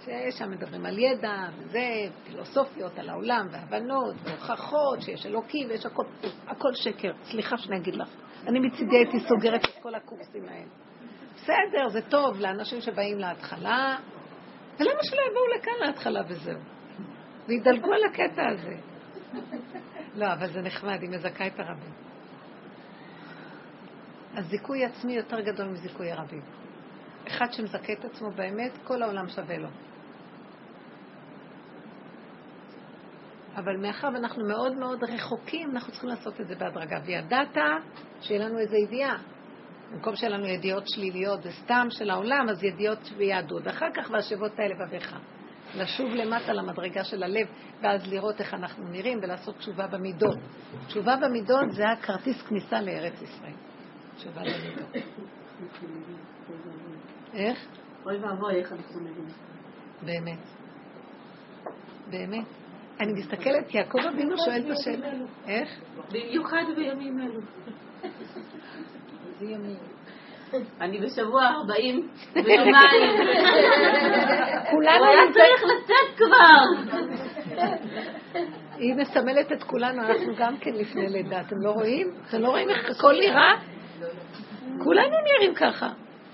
ששם מדברים על ידע, וזה, פילוסופיות על העולם, והבנות, והוכחות, שיש אלוקים, ויש הכל, הכל שקר. סליחה שאני אגיד לך. אני מצידי הייתי סוגרת את כל הקורסים האלה. בסדר, זה טוב לאנשים שבאים להתחלה, ולמה שלא יבואו לכאן להתחלה וזהו? וידלגו על הקטע הזה. לא, אבל זה נחמד, היא מזכה את הרבים. הזיכוי עצמי יותר גדול מזיכוי הרבים. אחד שמזכה את עצמו באמת, כל העולם שווה לו. אבל מאחר ואנחנו מאוד מאוד רחוקים, אנחנו צריכים לעשות את זה בהדרגה. וידעת שיהיה לנו איזו ידיעה. במקום שיהיה לנו ידיעות שליליות וסתם של העולם, אז ידיעות ויהדות. ואחר כך והשבות האלה לבביך. לשוב למטה למדרגה של הלב, ואז לראות איך אנחנו נראים ולעשות תשובה במידות. תשובה במידות זה הכרטיס כניסה לארץ ישראל. תשובה במידות. איך? אוי ואבוי, איך אנחנו נראים. באמת. באמת. אני מסתכלת, יעקב אבינו שואל את השאלה. איך? במיוחד בימים אלו. אני בשבוע 40 ויומיים. כולנו... היה צריך לצאת כבר. היא מסמלת את כולנו, אנחנו גם כן לפני לידה. אתם לא רואים? אתם לא רואים איך הכל נראה? כולנו נראים ככה.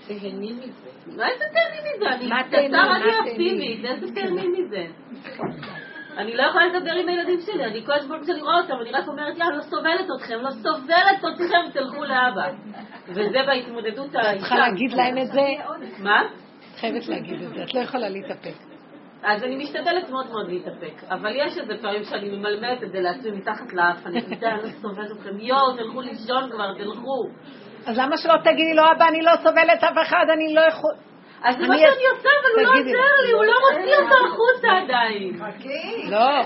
תהנים מזה. מה איזה תהנים מזה? אני קצר אני אופטימית, איזה תהנים מזה? אני לא יכולה לדבר עם הילדים שלי, אני כל הזמן כשאני רואה אותם, אני רק אומרת, יאללה, לא סובלת אתכם, לא סובלת אתכם, תלכו לאבא. וזה בהתמודדות ה... את צריכה להגיד להם את זה? מה? את חייבת להגיד את זה, את לא יכולה להתאפק. אז אני משתדלת מאוד מאוד להתאפק, אבל יש איזה פעמים שאני ממלמלת את זה לעצמי מתחת לאף, אני יודעת, אני לא סובלת אתכם, יואו, תלכו לישון כבר, תלכו. אז למה שלא תגידי לו, אבא, אני לא סובלת אף אחד, אני לא יכול... אז זה מה שאני עושה, אבל הוא לא עוזר לי, הוא לא מוציא אותו החוצה עדיין. לא,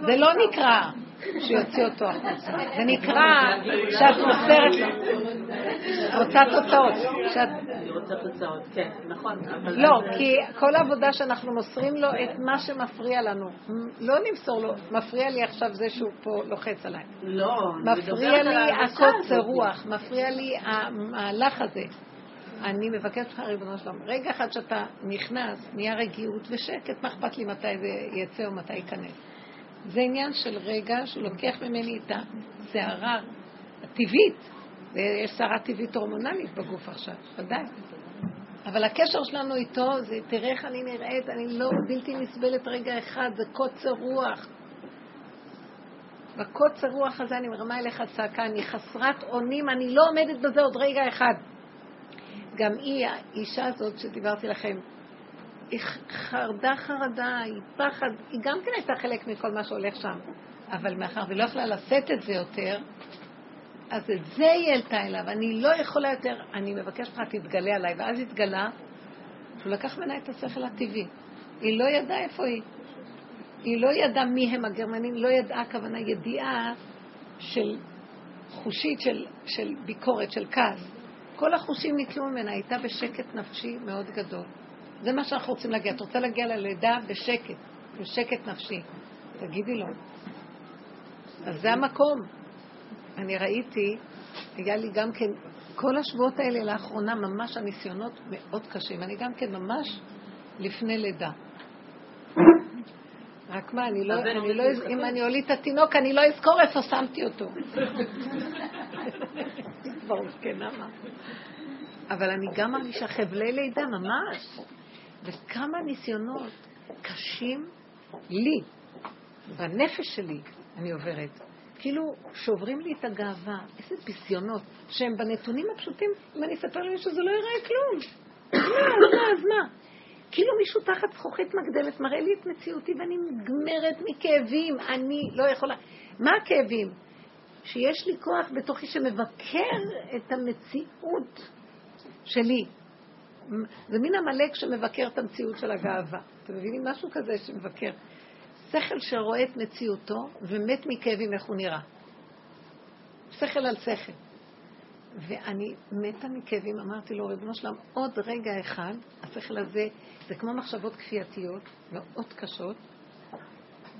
זה לא נקרא שיוציא אותו החוצה. זה נקרא שאת מוסרת לו. רוצה תוצאות. אני רוצה תוצאות, כן, נכון. לא, כי כל העבודה שאנחנו מוסרים לו את מה שמפריע לנו. לא נמסור לו, מפריע לי עכשיו זה שהוא פה לוחץ עליי. לא, מפריע לי הקוצר רוח, מפריע לי המהלך הזה. אני מבקשת לך, ריבונו שלום, רגע אחד שאתה נכנס, נהיה רגיעות ושקט, מה אכפת לי מתי זה יצא או מתי ייכנס. זה עניין של רגע שהוא לוקח ממני את הסערה הטבעית, ויש סערה טבעית הורמונלית בגוף עכשיו, ודאי. אבל הקשר שלנו איתו זה, תראה איך אני נראית, אני לא בלתי נסבלת רגע אחד, זה קוצר רוח. בקוצר רוח הזה אני מרמה אליך צעקה, אני חסרת אונים, אני לא עומדת בזה עוד רגע אחד. גם היא, האישה הזאת שדיברתי לכם, היא חרדה חרדה, היא פחד, היא גם כן הייתה חלק מכל מה שהולך שם. אבל מאחר והיא לא יכלה לשאת את זה יותר, אז את זה היא העלתה אליו. אני לא יכולה יותר, אני מבקשת לך, תתגלה עליי. ואז התגלה שהוא לקח ממנה את השכל הטבעי. היא לא ידעה איפה היא. היא לא ידעה מי הם הגרמנים, לא ידעה הכוונה ידיעה של חושית, של, של ביקורת, של כעס. כל החושים נתלו ממנה, הייתה בשקט נפשי מאוד גדול. זה מה שאנחנו רוצים להגיע. את רוצה להגיע ללידה בשקט, בשקט נפשי. תגידי לו. אז זה המקום. אני ראיתי, היה לי גם כן, כל השבועות האלה לאחרונה, ממש הניסיונות מאוד קשים. אני גם כן ממש לפני לידה. רק מה, אני לא, אני לא, אם אני אוליד את התינוק, אני לא אזכור איפה שמתי אותו. כבר זקנה מה. אבל אני גם מרגישה חבלי לידה, ממש. וכמה ניסיונות קשים לי, בנפש שלי, אני עוברת. כאילו שוברים לי את הגאווה, איזה ביזיונות, שהם בנתונים הפשוטים, אם אני אספר למישהו זה לא יראה כלום. אז מה, אז מה? כאילו מישהו תחת זכוכית מגדלת מראה לי את מציאותי ואני נגמרת מכאבים, אני לא יכולה. מה הכאבים? שיש לי כוח בתוכי שמבקר את המציאות שלי. זה מין עמלק שמבקר את המציאות של הגאווה. אתם מבינים? משהו כזה שמבקר. שכל שרואה את מציאותו ומת מכאבים איך הוא נראה. שכל על שכל. ואני מתה מכאבים, אמרתי לו, ריבונו שלם, עוד רגע אחד, השכל הזה, זה כמו מחשבות כפייתיות, מאוד קשות,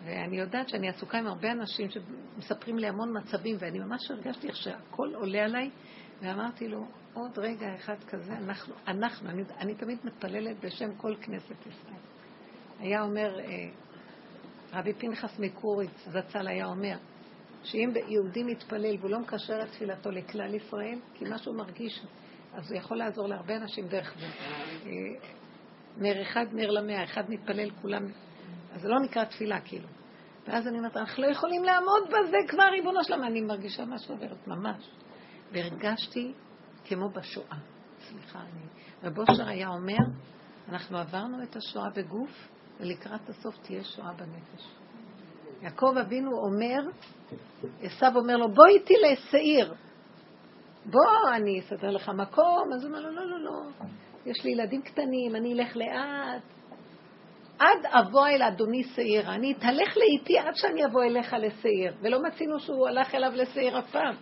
ואני יודעת שאני עסוקה עם הרבה אנשים שמספרים לי המון מצבים, ואני ממש הרגשתי איך שהכל עולה עליי, ואמרתי לו, עוד רגע אחד כזה, אנחנו, אנחנו אני, אני תמיד מתפללת בשם כל כנסת ישראל. היה אומר, אה, רבי פנחס מקוריץ, זצ"ל היה אומר, שאם יהודי מתפלל והוא לא מקשר את תפילתו לכלל ישראל, כי מה שהוא מרגיש, אז הוא יכול לעזור להרבה אנשים דרך זה. אה, נר אחד, נר למאה, אחד מתפלל, כולם... אז זה לא נקרא תפילה, כאילו. ואז אני אומרת, אנחנו לא יכולים לעמוד בזה כבר, ריבונו שלמה. אני מרגישה משהו עוברת, ממש. והרגשתי כמו בשואה. סליחה, אני... רב אושר היה אומר, אנחנו עברנו את השואה בגוף, ולקראת הסוף תהיה שואה בנפש. יעקב אבינו אומר, עשו אומר לו, בוא איתי לשעיר. בוא, אני אסדר לך מקום. אז הוא אומר לו, לא, לא, לא, יש לי ילדים קטנים, אני אלך לאט. עד אבוא אל אדוני שעיר. אני אתהלך לאיתי עד שאני אבוא אליך לשעיר. ולא מצינו שהוא הלך אליו לשעיר אף פעם.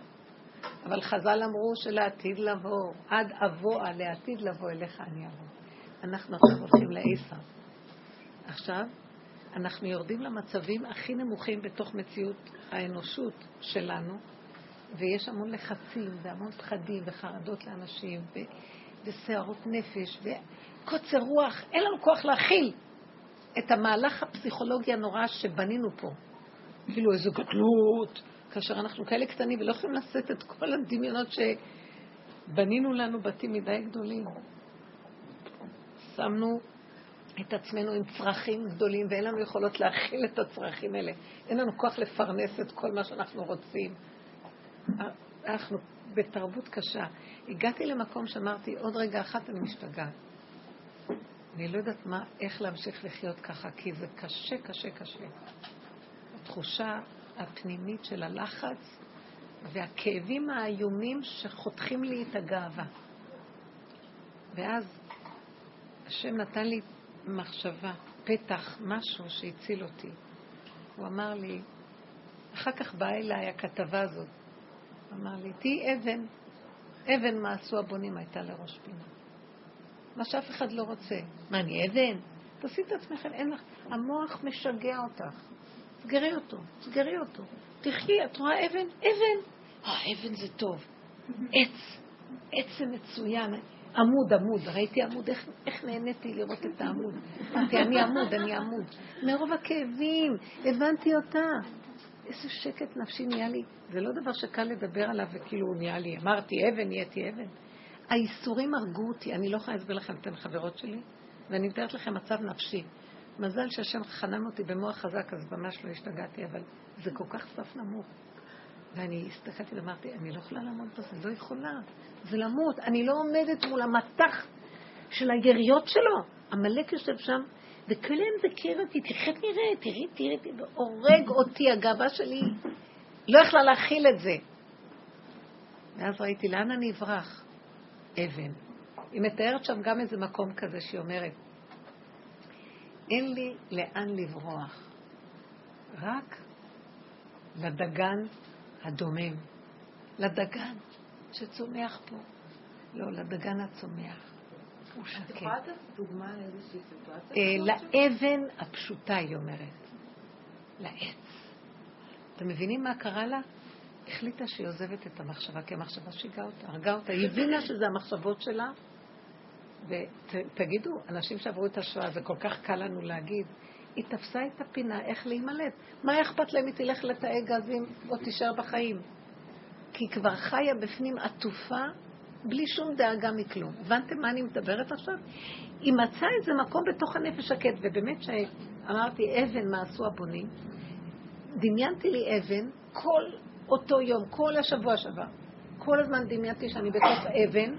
אבל חז"ל אמרו שלעתיד לבוא, עד אבוא, לעתיד לבוא אליך אני אבוא. אנחנו עכשיו הולכים לעשר. עכשיו, אנחנו יורדים למצבים הכי נמוכים בתוך מציאות האנושות שלנו, ויש המון לחצים והמון פחדים וחרדות לאנשים. וסערות נפש, וקוצר רוח, אין לנו כוח להכיל את המהלך הפסיכולוגי הנורא שבנינו פה. כאילו איזו גדלות, כאשר אנחנו כאלה קטנים ולא יכולים לשאת את כל הדמיונות שבנינו לנו בתים מדי גדולים. שמנו את עצמנו עם צרכים גדולים ואין לנו יכולות להכיל את הצרכים האלה. אין לנו כוח לפרנס את כל מה שאנחנו רוצים. אנחנו בתרבות קשה. הגעתי למקום שאמרתי, עוד רגע אחת אני משתגעת. אני לא יודעת מה, איך להמשיך לחיות ככה, כי זה קשה, קשה, קשה. התחושה הפנימית של הלחץ והכאבים האיומים שחותכים לי את הגאווה. ואז השם נתן לי מחשבה, פתח, משהו שהציל אותי. הוא אמר לי, אחר כך באה אליי הכתבה הזאת, אמר לי, תהיי אבן, אבן מה עשו הבונים הייתה לראש פינה. מה שאף אחד לא רוצה. מה, אני אבן? תעשי את עצמכם, אין לך... המוח משגע אותך. סגרי אותו, סגרי אותו. תחי, את רואה אבן? אבן. אה, אבן זה טוב. עץ, עץ זה מצוין. עמוד, עמוד, ראיתי עמוד, איך, איך נהניתי לראות את העמוד. אמרתי, אני עמוד, אני עמוד. מרוב הכאבים, הבנתי אותה. איזה שקט נפשי נהיה לי. זה לא דבר שקל לדבר עליו וכאילו הוא נהיה לי. אמרתי אבן, נהייתי אבן. האיסורים הרגו אותי, אני לא יכולה להסביר לכם, אתן חברות שלי, ואני מתארת לכם מצב נפשי. מזל שהשם חנן אותי במוח חזק, אז ממש לא השתגעתי, אבל זה כל כך סף נמוך. ואני הסתכלתי ואמרתי, אני לא יכולה לעמוד בזה, לא יכולה. זה למות. אני לא עומדת מול המטח של היריות שלו. עמלק יושב שם, וכלם וקיר אותי, תראי איך נראה, תראי, תראי, תראי, הורג אותי, הגאווה שלי לא יכלה להכיל את זה. ואז ראיתי, לאן אני אברח? אבן. היא מתארת שם גם איזה מקום כזה שהיא אומרת, אין לי לאן לברוח, רק לדגן הדומם, לדגן שצומח פה. לא, לדגן הצומח. הוא שקט. את יכולה לתת דוגמה לאיזושהי סיטואציה? אה, לאבן הפשוטה, היא אומרת. לעץ. אתם מבינים מה קרה לה? החליטה שהיא עוזבת את המחשבה, כי המחשבה שיגעה אותה, הרגה אותה. היא הבינה שזה המחשבות שלה, ותגידו, אנשים שעברו את השואה, זה כל כך קל לנו להגיד, היא תפסה את הפינה, איך להימלט. מה אכפת להם היא תלך לתאי גזים או תישאר בחיים? כי היא כבר חיה בפנים עטופה, בלי שום דאגה מכלום. הבנתם מה אני מדברת עכשיו? היא מצאה איזה מקום בתוך הנפש שקט, ובאמת שאמרתי, אבן, מה עשו הבונים? דמיינתי לי אבן כל אותו יום, כל השבוע שעבר. כל הזמן דמיינתי שאני בתוך אבן,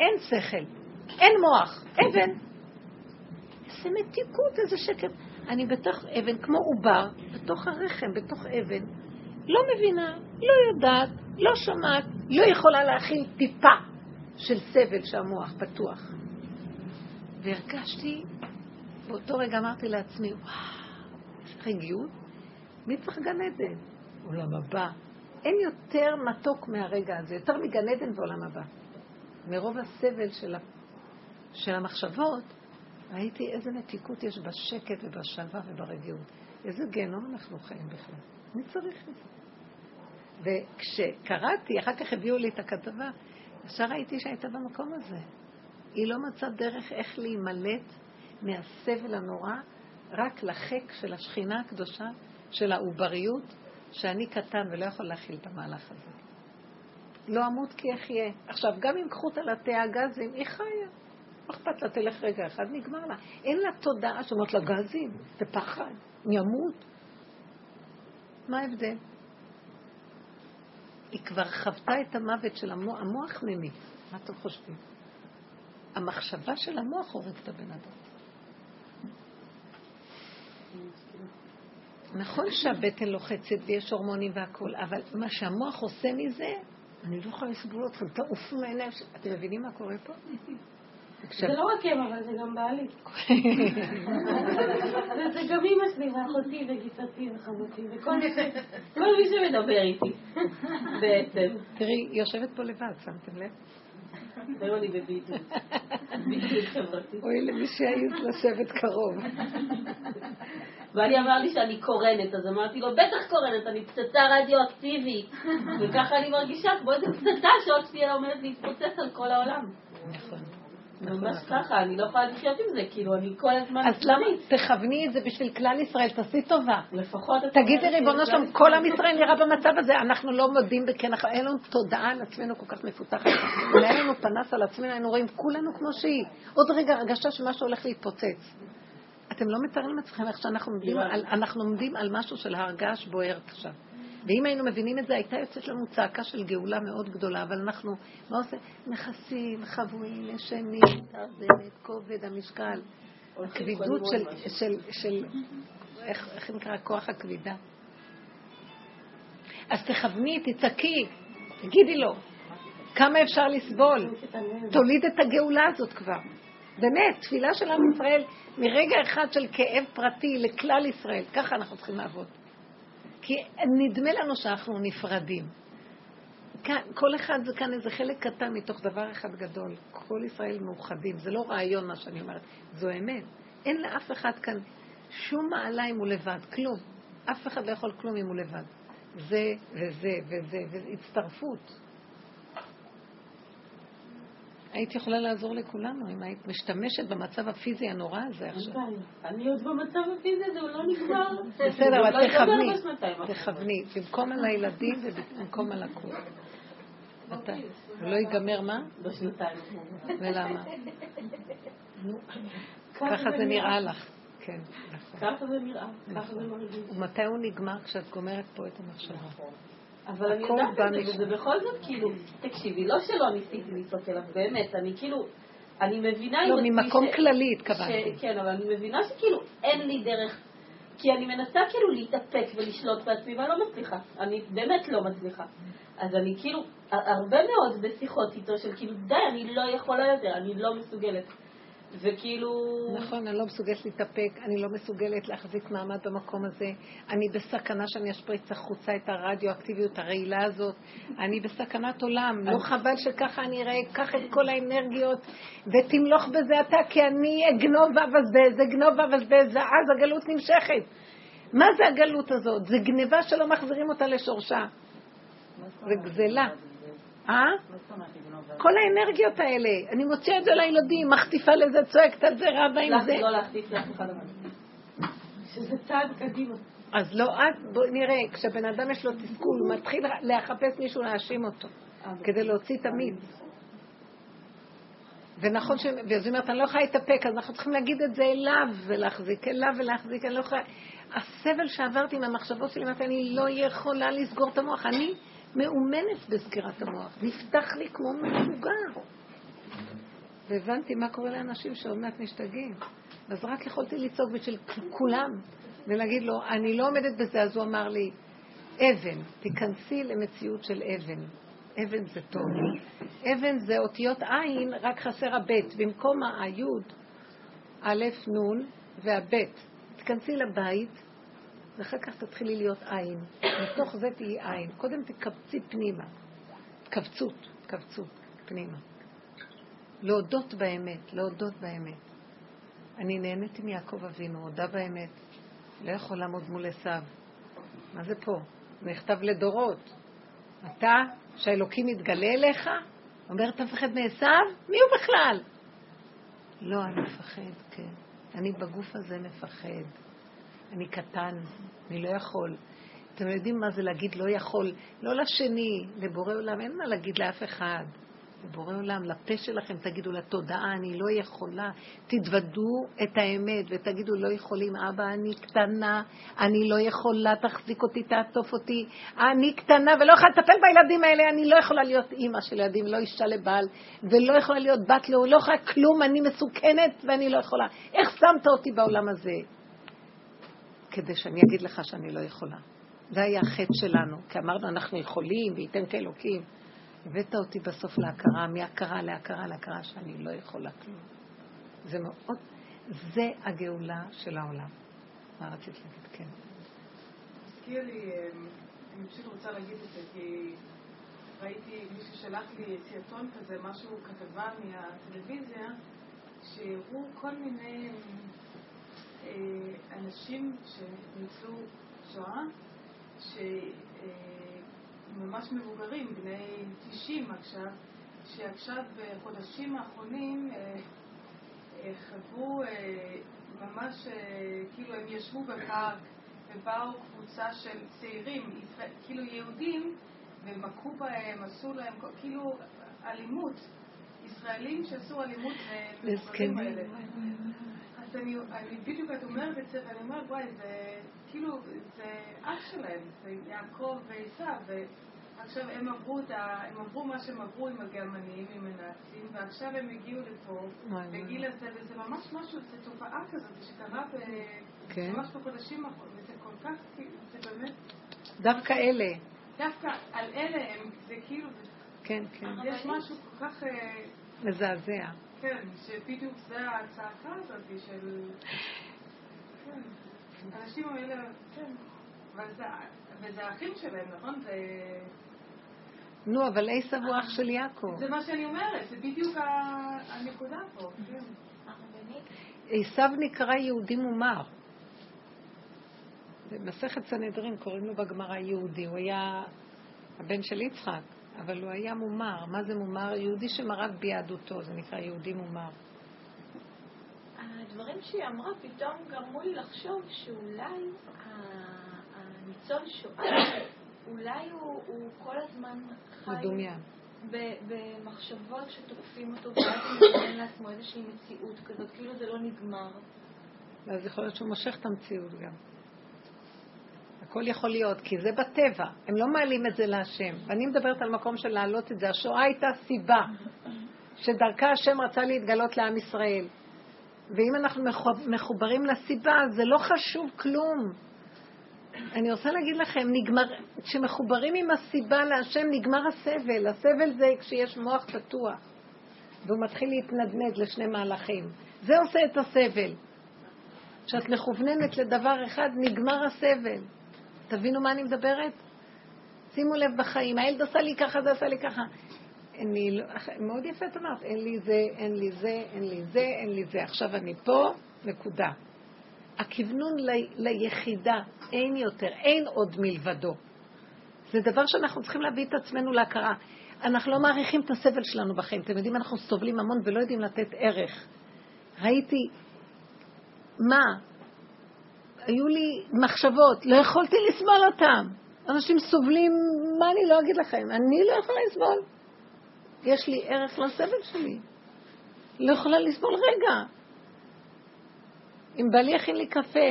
אין שכל, אין מוח, אבן. איזה מתיקות, איזה שקט. אני בתוך אבן, כמו עובר, בתוך הרחם, בתוך אבן. לא מבינה, לא יודעת, לא שומעת, לא יכולה להכיל טיפה של סבל שהמוח פתוח. והרגשתי, באותו רגע אמרתי לעצמי, וואו, יש רגיעות? מי צריך גן עדן? עולם הבא. אין יותר מתוק מהרגע הזה, יותר מגן עדן ועולם הבא. מרוב הסבל של, ה... של המחשבות, ראיתי איזה מתיקות יש בשקט ובשלווה וברגיעות. איזה גיהנום אנחנו חיים בכלל. מי צריך את זה? וכשקראתי, אחר כך הביאו לי את הכתבה, ישר ראיתי שהייתה במקום הזה. היא לא מצאה דרך איך להימלט מהסבל הנורא, רק לחק של השכינה הקדושה, של העובריות, שאני קטן ולא יכול להכיל את המהלך הזה. לא אמות כי אחיה. עכשיו, גם אם קחו אותה לתאי הגזים, היא חיה. לא אכפת לה, תלך רגע אחד, נגמר לה. אין לה תודעה שאומרת לה גזים, זה פחד, אני אמות. מה ההבדל? היא כבר חוותה את המוות של המוח, המוח ממית. מה אתם חושבים? המחשבה של המוח הורגת את הבן אדם. נכון שהבטן לוחצת ויש הורמונים והכול, אבל מה שהמוח עושה מזה, אני לא יכולה לסבול אתכם, תעופו מהעיניים. אתם מבינים מה קורה פה? זה לא רק הם, אבל זה גם בעלי. זה גם אמא שלי ואחותי וגיסתי וחמותי וכל מי שמדבר איתי, בעצם. תראי, היא יושבת פה לבד, שמתם לב? היום אני בבידוד. אוי למי שיעז לשבת קרוב. ואני אמר לי שאני קורנת, אז אמרתי לו, בטח קורנת, אני פצצה רדיואקטיבית. וככה אני מרגישה, כמו איזה פצצה שעוד שנייה עומדת להתפוצץ על כל העולם. נכון. ממש ככה, אני לא יכולה לחיות עם זה, כאילו, אני כל הזמן... אז למה? תכווני את זה בשביל כלל ישראל, תעשי טובה. לפחות... תגידי, ריבונו שלום, כל עם ישראל נראה במצב הזה, אנחנו לא מודים בכן, אין לנו תודעה על עצמנו כל כך מפותחת. אם היה לנו פנס על עצמנו, היינו רואים כולנו כמו שהיא. עוד רגע הרגשה שמשהו הולך להתפוצץ. אתם לא מתארים לעצמכם איך שאנחנו עומדים על, אנחנו עומדים על משהו של הר געש בוער עכשיו. ואם היינו מבינים את זה, הייתה יוצאת לנו צעקה של גאולה מאוד גדולה, אבל אנחנו, מה עושה? מכסים, חבויים, ישנים, תרדמת, כובד, המשקל. הכבידות של, של, של, איך, איך נקרא? כוח הכבידה. אז תכווני, תצעקי, תגידי לו, כמה אפשר לסבול? תוליד את הגאולה הזאת כבר. באמת, תפילה של עם ישראל מרגע אחד של כאב פרטי לכלל ישראל, ככה אנחנו צריכים לעבוד. כי נדמה לנו שאנחנו נפרדים. כאן, כל אחד זה כאן איזה חלק קטן מתוך דבר אחד גדול. כל ישראל מאוחדים. זה לא רעיון מה שאני אומרת, זו אמת. אין לאף אחד כאן שום מעלה אם הוא לבד, כלום. אף אחד לא יכול כלום אם הוא לבד. זה וזה וזה, והצטרפות. היית יכולה לעזור לכולנו אם היית משתמשת במצב הפיזי הנורא הזה עכשיו. אני עוד במצב הפיזי הזה, הוא לא נגמר. בסדר, אבל לא תכווני, תכווני, במקום על הילדים ובמקום על הכול. מתי? לא ייגמר מה? בשנתיים. ולמה? ככה זה נראה לך. כן, נכון. ככה זה נראה, ככה זה מרגיש. ומתי הוא נגמר כשאת גומרת פה את המחשבה? אבל אני יודעת את זה, וזה בכל זאת כאילו, תקשיבי, לא שלא ניסיתי לצעוק אליו, באמת, אני כאילו, אני מבינה... לא, ממקום כללי התכוונתי. כן, אבל אני מבינה שכאילו אין לי דרך, כי אני מנסה כאילו להתאפק ולשלוט בעצמי, ואני לא מצליחה. אני באמת לא מצליחה. אז אני כאילו, הרבה מאוד בשיחות איתו של כאילו, די, אני לא יכולה יותר, אני לא מסוגלת. וכאילו... נכון, אני לא מסוגלת להתאפק, אני לא מסוגלת להחזיק מעמד במקום הזה. אני בסכנה שאני אשפריץ החוצה את הרדיואקטיביות הרעילה הזאת. אני בסכנת עולם. לא חבל שככה אני אראה, קח את כל האנרגיות ותמלוך בזה אתה, כי אני אגנוב ואבזבז, אגנוב ואבזבז, ואז הגלות נמשכת. מה זה הגלות הזאת? זה גניבה שלא מחזירים אותה לשורשה. זה גזלה. אה? כל האנרגיות האלה. אני מוציאה את זה לילדים, מחטיפה לזה, צועקת על זה, רבה עם זה. לא להחטיף לאף אחד שזה צעד קדימה. אז לא, את, בואי נראה, כשבן אדם יש לו תסכול, הוא מתחיל לחפש מישהו להאשים אותו, כדי להוציא את המיץ. ונכון ש... ואז היא אומרת, אני לא יכולה להתאפק, אז אנחנו צריכים להגיד את זה אליו, ולהחזיק אליו ולהחזיק, אני לא יכולה... הסבל שעברתי עם המחשבות שלי, אמרתי, אני לא יכולה לסגור את המוח. אני מאומנת בסגירת המוח, נפתח לי כמו משוגע. והבנתי מה קורה לאנשים שעוד מעט משתגעים. אז רק יכולתי לצעוק בשביל כולם, ולהגיד לו, אני לא עומדת בזה, אז הוא אמר לי, אבן, תיכנסי למציאות של אבן. אבן זה טוב. אבן זה אותיות עין, רק חסר הבית. במקום היוד, א', נ' והבית. תיכנסי לבית, ואחר כך תתחילי להיות עין. מתוך זה תהיי עין. קודם תקבצי פנימה. התכווצות, התכווצות, פנימה. להודות באמת, להודות באמת. אני נהנית עם יעקב אבינו, הודה באמת. לא יכול לעמוד מול עשיו. מה זה פה? נכתב לדורות. אתה, שהאלוקים יתגלה אליך, אומר, אתה מפחד מעשיו? מי הוא בכלל? לא, אני מפחד, כן. אני בגוף הזה מפחד. אני קטן, אני לא יכול. אתם יודעים מה זה להגיד לא יכול? לא לשני, לבורא עולם, אין מה להגיד לאף אחד. לבורא עולם, לפה שלכם תגידו לתודעה, אני לא יכולה. תתוודו את האמת ותגידו, לא יכולים, אבא, אני קטנה, אני לא יכולה, תחזיק אותי, תעטוף אותי. אני קטנה ולא יכולה לטפל בילדים האלה, אני לא יכולה להיות אימא של ילדים, לא אישה לבעל, ולא יכולה להיות בת לו, לא יכולה כלום, אני מסוכנת ואני לא יכולה. איך שמת אותי בעולם הזה? כדי שאני אגיד לך שאני לא יכולה. זה היה החטא שלנו, כי אמרנו אנחנו יכולים וייתן כאלוקים. הבאת אותי בסוף להכרה, מהכרה להכרה להכרה שאני לא יכולה כלום. זה מאוד, זה הגאולה של העולם. מה רצית להגיד? כן. הזכיר לי, אמ, אני פשוט רוצה להגיד את זה, כי ראיתי, מישהו שלח לי סרטון כזה, משהו, כתבה מהטלוויזיה, שהראו כל מיני אנשים שניצלו שואה, שממש מבוגרים, בני 90 עכשיו, שעכשיו בחודשים האחרונים חוו ממש, כאילו הם ישבו בפארק ובאו קבוצה של צעירים, כאילו יהודים, ומכו בהם, עשו להם, כאילו אלימות. ישראלים שעשו אלימות למבוגרים האלה. אז אני, אני בדיוק, את אומרת את זה, ואני אומרת, וואי, זה כאילו, זה אח שלהם, זה יעקב ועשיו, ועכשיו הם עברו, את ה, הם עברו מה שהם עברו עם הגרמנים, עם הנאצים, ועכשיו הם הגיעו לפה, בגיל הזה, וזה ממש משהו, זו תופעה כזאת שקרה כן. ממש בחודשים האחרונים, וזה כל כך, זה באמת... דווקא אלה. דווקא על אלה הם, זה כאילו... כן, כן. יש משהו כל כך... אה, מזעזע. כן, שבדיוק זה הצעקה הזאת של... כן, האנשים האלה, כן, וזה האחים שלהם, נכון? זה... נו, אבל עשב הוא אח של יעקב. זה מה שאני אומרת, זה בדיוק הנקודה פה, כן. עשב נקרא יהודי מומר. במסכת סנהדרין קוראים לו בגמרא יהודי, הוא היה הבן של יצחק, אבל הוא היה מומר. מה זה מומר? יהודי שמרד ביהדותו, זה נקרא יהודי מומר. הדברים שהיא אמרה פתאום גרמו לי לחשוב שאולי הניצול שואה, אולי הוא, הוא כל הזמן חי... מדומיין. במחשבות שתוקפים אותו, ואז הוא נותן לעצמו איזושהי מציאות כזאת, כאילו זה לא נגמר. ואז יכול להיות שהוא מושך את המציאות גם. הכל יכול להיות, כי זה בטבע, הם לא מעלים את זה להשם. ואני מדברת על מקום של להעלות את זה. השואה הייתה סיבה שדרכה השם רצה להתגלות לעם ישראל. ואם אנחנו מחוברים לסיבה, זה לא חשוב כלום. אני רוצה להגיד לכם, נגמר, כשמחוברים עם הסיבה להשם נגמר הסבל. הסבל זה כשיש מוח פתוח, והוא מתחיל להתנדנד לשני מהלכים. זה עושה את הסבל. כשאת מכווננת לדבר אחד, נגמר הסבל. תבינו מה אני מדברת? שימו לב בחיים, הילד עשה לי ככה, זה עשה לי ככה. לי, לא, מאוד יפה את אמרת, אין לי זה, אין לי זה, אין לי זה, אין לי זה. עכשיו אני פה, נקודה. הכוונון ל, ליחידה, אין יותר, אין עוד מלבדו. זה דבר שאנחנו צריכים להביא את עצמנו להכרה. אנחנו לא מעריכים את הסבל שלנו בחיים. אתם יודעים, אנחנו סובלים המון ולא יודעים לתת ערך. ראיתי, מה? היו לי מחשבות, לא יכולתי לסבול אותם. אנשים סובלים, מה אני לא אגיד לכם? אני לא יכולה לסבול. יש לי ערך לסבל שלי. לא יכולה לסבול רגע. אם בעלי יכין לי קפה,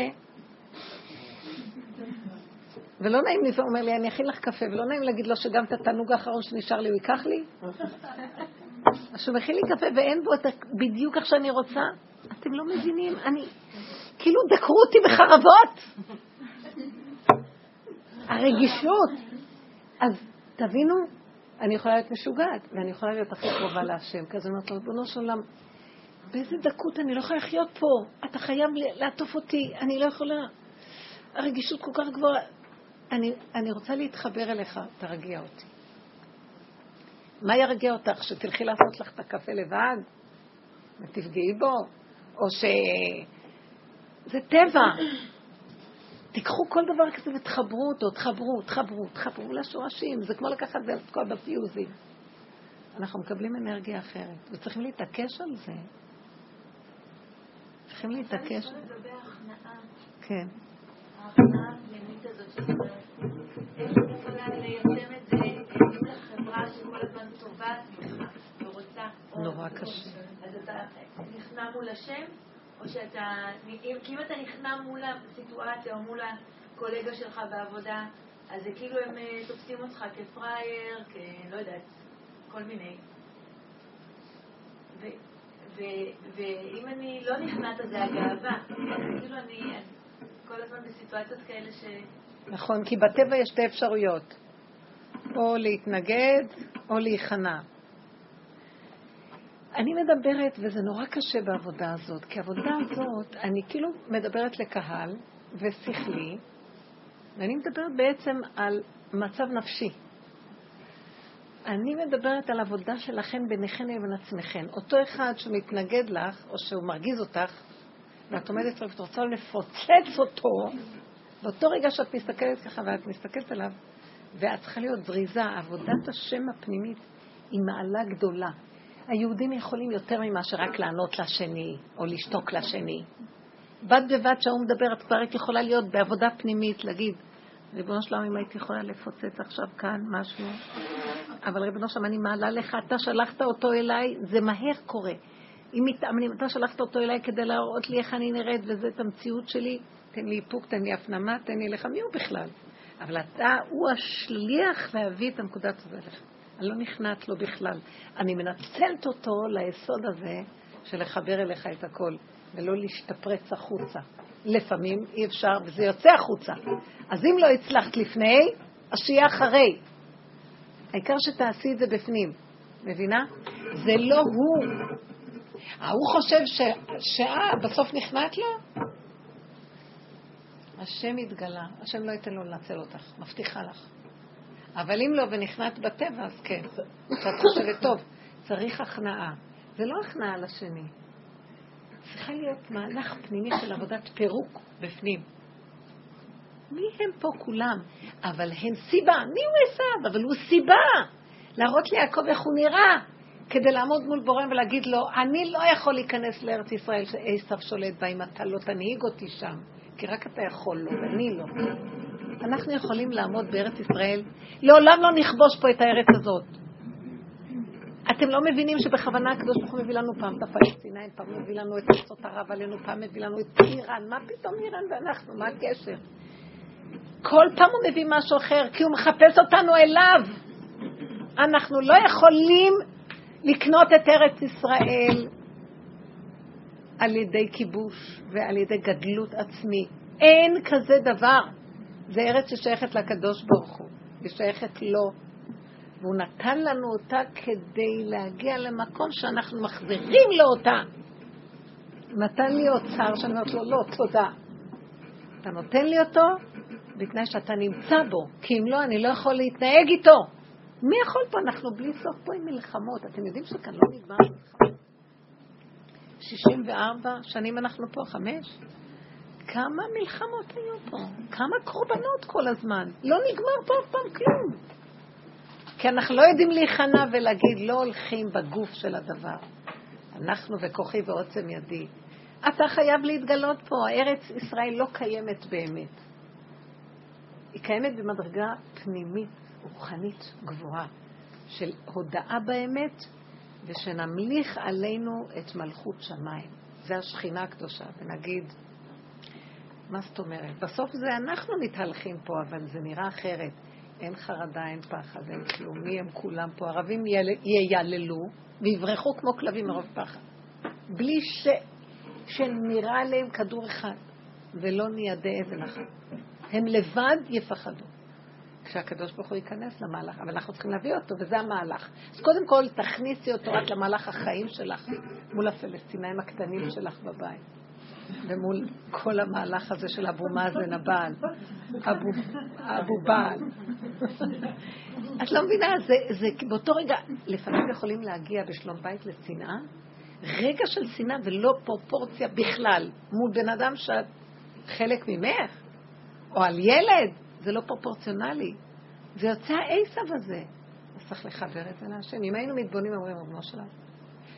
ולא נעים לי, הוא אומר לי, אני אכין לך קפה, ולא נעים להגיד לו שגם את התענוג האחרון שנשאר לי הוא ייקח לי? אז שהוא מכין לי קפה ואין בו את בדיוק איך שאני רוצה, אתם לא מבינים, אני, כאילו דקרו אותי בחרבות. הרגישות. אז תבינו, אני יכולה להיות משוגעת, ואני יכולה להיות הכי קרובה להשם. כי אז אני אומרת לו, ריבונו של עולם, באיזה דקות אני לא יכולה לחיות פה? אתה חייב לעטוף אותי, אני לא יכולה. הרגישות כל כך גבוהה. אני, אני רוצה להתחבר אליך, תרגיע אותי. מה ירגיע אותך? שתלכי לעשות לך את הקפה לבד? ותפגעי בו? או ש... זה טבע. תיקחו כל דבר כזה ותחברו אותו, תחברו, תחברו, תחברו לשורשים. זה כמו לקחת זה לתקוע בפיוזים. אנחנו מקבלים אנרגיה אחרת, וצריכים להתעקש על זה. צריכים להתעקש. כן. ההכנעה הפנימית הזאת של איך את יכולה ליישם את זה מול החברה שכל הזמן טובעת ממך ורוצה... נורא קשה. אז אתה נכנע מול השם? או שאתה, אם, אם אתה נכנע מול הסיטואציה או מול הקולגה שלך בעבודה, אז זה כאילו הם אה, תופסים אותך כפראייר, כלא יודעת, כל מיני. ו, ו, ואם אני לא נכנעת זה הגאווה. כאילו אני כל הזמן בסיטואציות כאלה ש... נכון, כי בטבע יש שתי אפשרויות, או להתנגד או להיכנע. אני מדברת, וזה נורא קשה בעבודה הזאת, כי העבודה הזאת, אני כאילו מדברת לקהל ושכלי, ואני מדברת בעצם על מצב נפשי. אני מדברת על עבודה שלכן ביניכן לבין עצמכן. אותו אחד שמתנגד לך, או שהוא מרגיז אותך, ואת עומדת ואת רוצה לפוצץ אותו, באותו רגע שאת מסתכלת ככה ואת מסתכלת עליו, ואת צריכה להיות זריזה, עבודת השם הפנימית היא מעלה גדולה. היהודים יכולים יותר ממה שרק לענות לשני, או לשתוק לשני. בד בבד שההוא מדבר, את כבר יכולה להיות בעבודה פנימית, להגיד, ריבונו שלום, אם הייתי יכולה לפוצץ עכשיו כאן משהו, אבל ריבונו שלום, אני מעלה לך, אתה שלחת אותו אליי, זה מהר קורה. אם מתאמנים, אתה שלחת אותו אליי כדי להראות לי איך אני נראית, וזאת המציאות שלי, תן לי איפוק, תן לי הפנמה, תן לי לך, מי הוא בכלל? אבל אתה, הוא השליח להביא את הנקודת הזאת אליך. אני לא נכנעת לו בכלל. אני מנצלת אותו ליסוד הזה של לחבר אליך את הכל, ולא להשתפרץ החוצה. לפעמים אי אפשר, וזה יוצא החוצה. אז אם לא הצלחת לפני, אז שיהיה אחרי. העיקר שתעשי את זה בפנים, מבינה? זה לא הוא. ההוא חושב שאה בסוף נכנעת לו? השם יתגלה, השם לא ייתן לו לנצל אותך, מבטיחה לך. אבל אם לא ונכנעת בטבע, אז כן. כשאת חושבת, טוב, צריך הכנעה. זה לא הכנעה לשני. צריכה להיות מהלך פנימי של עבודת פירוק בפנים. מי הם פה כולם? אבל הם סיבה. מי הוא עשיו? אבל הוא סיבה. להראות ליעקב איך הוא נראה, כדי לעמוד מול בורא ולהגיד לו, אני לא יכול להיכנס לארץ ישראל שעשיו שולט בה אם אתה לא תנהיג אותי שם, כי רק אתה יכול לו, ואני לא. אנחנו יכולים לעמוד בארץ ישראל, לעולם לא נכבוש פה את הארץ הזאת. אתם לא מבינים שבכוונה הקדוש ברוך הוא מביא לנו פעם את הפלסטינאים, פעם מביא לנו את ארצות ערב עלינו, פעם מביא לנו את איראן, מה פתאום איראן ואנחנו, מה הקשר? כל פעם הוא מביא משהו אחר, כי הוא מחפש אותנו אליו. אנחנו לא יכולים לקנות את ארץ ישראל על ידי כיבוש ועל ידי גדלות עצמי. אין כזה דבר. זה ארץ ששייכת לקדוש ברוך הוא, היא שייכת לו. והוא נתן לנו אותה כדי להגיע למקום שאנחנו מחזירים לו אותה. נתן לי אוצר שאני אומרת לו, לא, תודה. אתה נותן לי אותו בתנאי שאתה נמצא בו, כי אם לא, אני לא יכול להתנהג איתו. מי יכול פה? אנחנו בלי סוף פה עם מלחמות. אתם יודעים שכאן לא נגמר מלחמות? 64 שנים אנחנו פה, חמש? כמה מלחמות היו פה? כמה קורבנות כל הזמן? לא נגמר פה אף פעם כלום. כי אנחנו לא יודעים להיכנע ולהגיד, לא הולכים בגוף של הדבר. אנחנו וכוחי ועוצם ידי. אתה חייב להתגלות פה, ארץ ישראל לא קיימת באמת. היא קיימת במדרגה פנימית, רוחנית גבוהה, של הודאה באמת, ושנמליך עלינו את מלכות שמיים. זה השכינה הקדושה, ונגיד, מה זאת אומרת? בסוף זה אנחנו מתהלכים פה, אבל זה נראה אחרת. אין חרדה, אין פחד, אין כלום. מי הם כולם פה? ערבים ייללו ויברחו כמו כלבים מרוב פחד. בלי ש... שנראה עליהם כדור אחד, ולא ניידי אבן אחת. הם לבד יפחדו. כשהקדוש ברוך הוא ייכנס למהלך, אבל אנחנו צריכים להביא אותו, וזה המהלך. אז קודם כל, תכניסי אותו רק למהלך החיים שלך, מול הפלסטינאים הקטנים שלך בבית. ומול כל המהלך הזה של אבו מאזן הבעל, אבו, בעל. את לא מבינה, זה, זה באותו רגע, לפעמים יכולים להגיע בשלום בית לשנאה, רגע של שנאה ולא פרופורציה בכלל, מול בן אדם שאת חלק ממך, או על ילד, זה לא פרופורציונלי. זה יוצא העשב הזה. אז צריך לחבר את זה להשם. אם היינו מתבונים, אומרים, רבנו שלנו.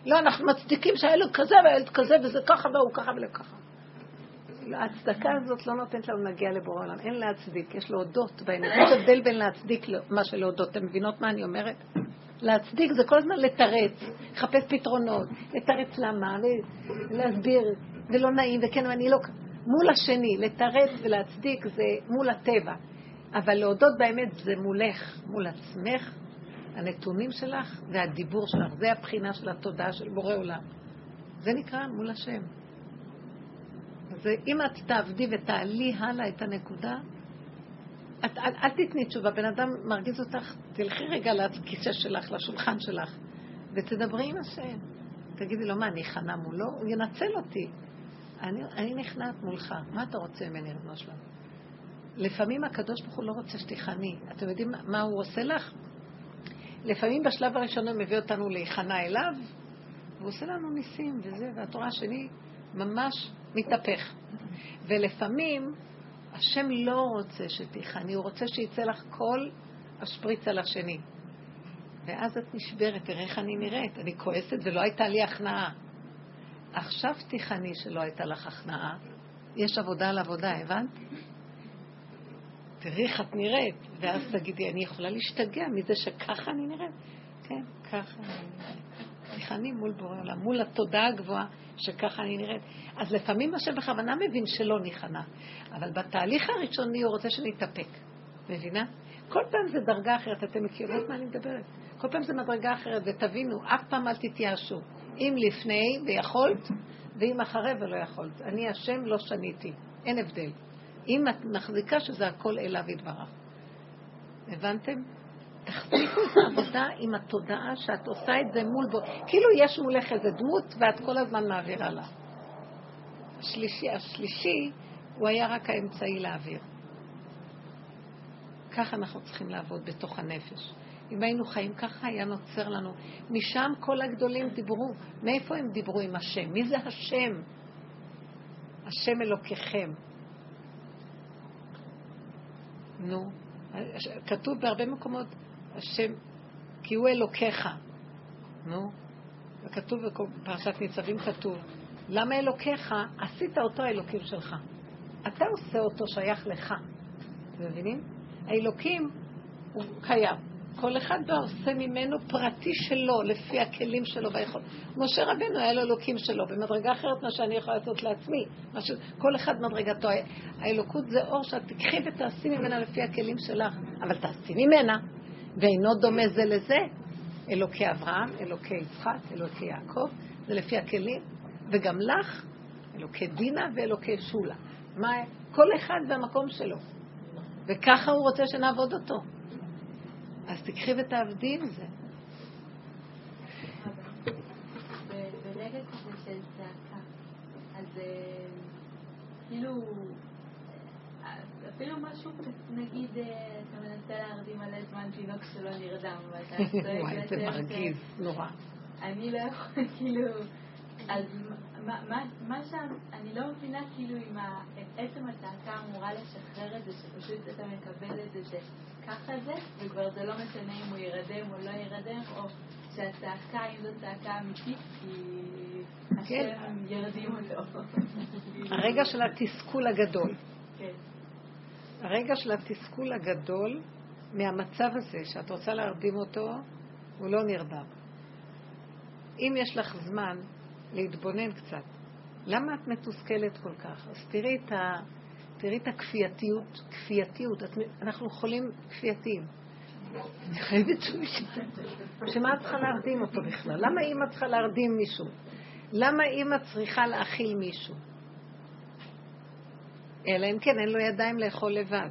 לא, אנחנו מצדיקים שהילד כזה והילד כזה, וזה ככה והוא ככה ולככה. ההצדקה הזאת לא נותנת לנו להגיע לבורא עולם. אין להצדיק, יש להודות באמת. יש הבדל בין להצדיק מה שלהודות. אתם מבינות מה אני אומרת? להצדיק זה כל הזמן לתרץ, לחפש פתרונות, לתרץ למה, להסביר, ולא נעים, וכן, אני לא... מול השני, לתרץ ולהצדיק זה מול הטבע. אבל להודות באמת זה מולך, מול עצמך, הנתונים שלך והדיבור שלך. זה הבחינה של התודעה של בורא עולם. זה נקרא מול השם. אז אם את תעבדי ותעלי הלאה את הנקודה, את, אל, אל תתני תשובה. בן אדם מרגיז אותך, תלכי רגע לכיסא שלך, לשולחן שלך, ותדברי עם השם. תגידי לו, מה, אני אכנע מולו? הוא ינצל אותי. אני, אני נכנעת מולך, מה אתה רוצה ממני, רבנו שלנו? לפעמים הקדוש ברוך הוא לא רוצה שתיכנעי. אתם יודעים מה הוא עושה לך? לפעמים בשלב הראשון הוא מביא אותנו להיכנע אליו, והוא עושה לנו ניסים וזה, והתורה השני, ממש מתהפך. ולפעמים השם לא רוצה שתיכני, הוא רוצה שיצא לך כל השפריץ על השני. ואז את נשברת, תראה איך אני נראית, אני כועסת ולא הייתה לי הכנעה. עכשיו תיכני שלא הייתה לך הכנעה, יש עבודה על עבודה, הבנת? תראי איך את נראית, ואז תגידי, אני יכולה להשתגע מזה שככה אני נראית? כן, ככה אני נראית. תיכני מול בורא עולם, מול התודעה הגבוהה שככה אני נראית. אז לפעמים השם בכוונה מבין שלא ניכנע, אבל בתהליך הראשוני הוא רוצה שנתאפק. מבינה? כל פעם זה דרגה אחרת, אתם מכירות מה אני מדברת? כל פעם זה מדרגה אחרת, ותבינו, אף פעם אל תתייאשו. אם לפני ויכולת, ואם אחרי ולא יכולת. אני השם לא שניתי, אין הבדל. אם את מחזיקה שזה הכל אליו יתברך. הבנתם? תחזיקו את העבודה עם התודעה שאת עושה את זה מול בו. כאילו יש מולך איזה דמות ואת כל הזמן מעבירה לה. השלישי, השלישי הוא היה רק האמצעי להעביר. ככה אנחנו צריכים לעבוד בתוך הנפש. אם היינו חיים ככה, היה נוצר לנו. משם כל הגדולים דיברו. מאיפה הם דיברו עם השם? מי זה השם? השם אלוקיכם. נו, כתוב בהרבה מקומות, השם, כי הוא אלוקיך. נו, וכתוב בפרשת ניצבים כתוב, למה אלוקיך? עשית אותו האלוקים שלך. אתה עושה אותו שייך לך. אתם מבינים? האלוקים הוא קיים. כל אחד בא עושה ממנו פרטי שלו, לפי הכלים שלו והיכול. משה רבנו היה לו אלוקים שלו, במדרגה אחרת מה שאני יכולה לעשות לעצמי. ש... כל אחד מדרגתו. האלוקות זה אור שאת תקחי ותעשי ממנה לפי הכלים שלך, אבל תעשי ממנה, ואינו דומה זה לזה. אלוקי אברהם, אלוקי יצחק, אלוקי יעקב, זה לפי הכלים, וגם לך, אלוקי דינה ואלוקי שולה. מה, כל אחד במקום שלו. וככה הוא רוצה שנעבוד אותו. אז תקחי ותעבדי עם זה. ברגע כזה של צעקה, אז אה, כאילו, אפילו משהו, נגיד, אה, אתה מנסה להרדים מלא זמן תינוק שלא נרדם, ואתה צועק וואי, זה מרגיז, נורא. אני לא יכולה, כאילו, אז מה שם, אני לא מבינה כאילו אם עצם הצעקה אמורה לשחרר את זה, שפשוט אתה מקבל את זה שככה זה, וכבר זה לא משנה אם הוא ירדם או לא ירדם, או שהצעקה, אם זו צעקה אמיתית, כי כן. השם ירדים אותו. הרגע של התסכול הגדול. כן. הרגע של התסכול הגדול מהמצב הזה, שאת רוצה להרדים אותו, הוא לא נרדם. אם יש לך זמן להתבונן קצת. למה את מתוסכלת כל כך? אז תראי את, ה, תראי את הכפייתיות, כפייתיות, את, אנחנו חולים כפייתיים. אני חייבת שהוא שמה את צריכה להרדים אותו בכלל? למה אימא צריכה להרדים מישהו? למה אימא צריכה להאכיל מישהו? אלא אם כן אין לו ידיים לאכול לבד.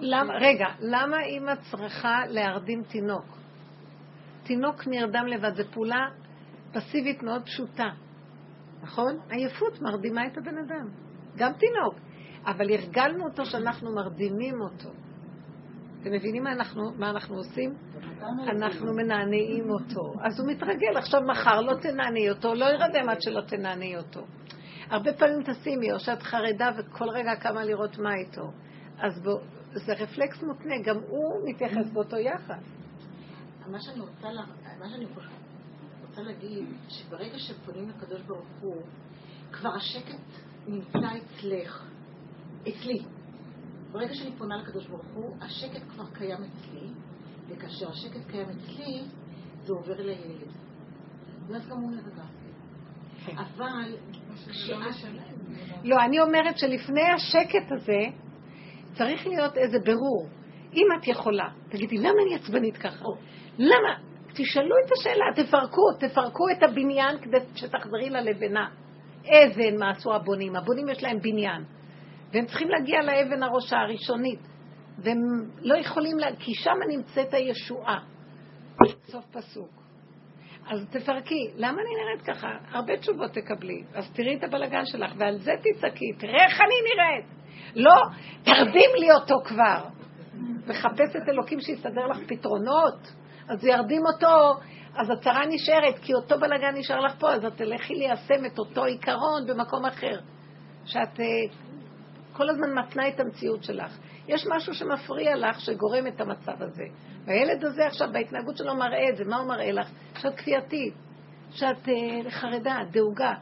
למה, רגע, למה אימא צריכה להרדים תינוק? תינוק נרדם לבד, זו פעולה פסיבית מאוד פשוטה, נכון? עייפות מרדימה את הבן אדם, גם תינוק. אבל הרגלנו אותו שאנחנו מרדימים אותו. אתם מבינים מה אנחנו, מה אנחנו עושים? אנחנו מנענעים אותו. אז הוא מתרגל, עכשיו מחר לא תנענעי אותו, לא ירדם עד שלא תנענעי אותו. הרבה פעמים תשימי, או שאת חרדה וכל רגע קמה לראות מה איתו. אז בוא, זה רפלקס מותנה, גם הוא מתייחס באותו יחס. מה שאני רוצה, מה שאני רוצה להגיד, שברגע שפונים לקדוש ברוך הוא, כבר השקט נמצא אצלך, אצלי. ברגע שאני פונה לקדוש ברוך הוא, השקט כבר קיים אצלי, וכאשר השקט קיים אצלי, זה עובר לילד. ואז גם הוא נרגע. אבל לא, אני אומרת שלפני השקט הזה צריך להיות איזה ברור. אם את יכולה, תגידי, למה אני עצבנית ככה? למה? תשאלו את השאלה, תפרקו, תפרקו את הבניין כדי שתחזרי ללבנה. אבן, מה עשו הבונים? הבונים יש להם בניין. והם צריכים להגיע לאבן הראשה הראשונית. והם לא יכולים, לה... כי שם נמצאת הישועה. סוף פסוק. אז תפרקי. למה אני נראית ככה? הרבה תשובות תקבלי. אז תראי את הבלגן שלך, ועל זה תצעקי. תראה איך אני נראית. לא, תרדים לי אותו כבר. מחפשת אלוקים שיסדר לך פתרונות. אז ירדים אותו, אז הצרה נשארת, כי אותו בלגן נשאר לך פה, אז את תלכי ליישם את אותו עיקרון במקום אחר. שאת אה, כל הזמן מתנה את המציאות שלך. יש משהו שמפריע לך, שגורם את המצב הזה. והילד הזה עכשיו, בהתנהגות שלו מראה את זה. מה הוא מראה לך? שאת כפייתית, שאת אה, חרדה, דאוגה.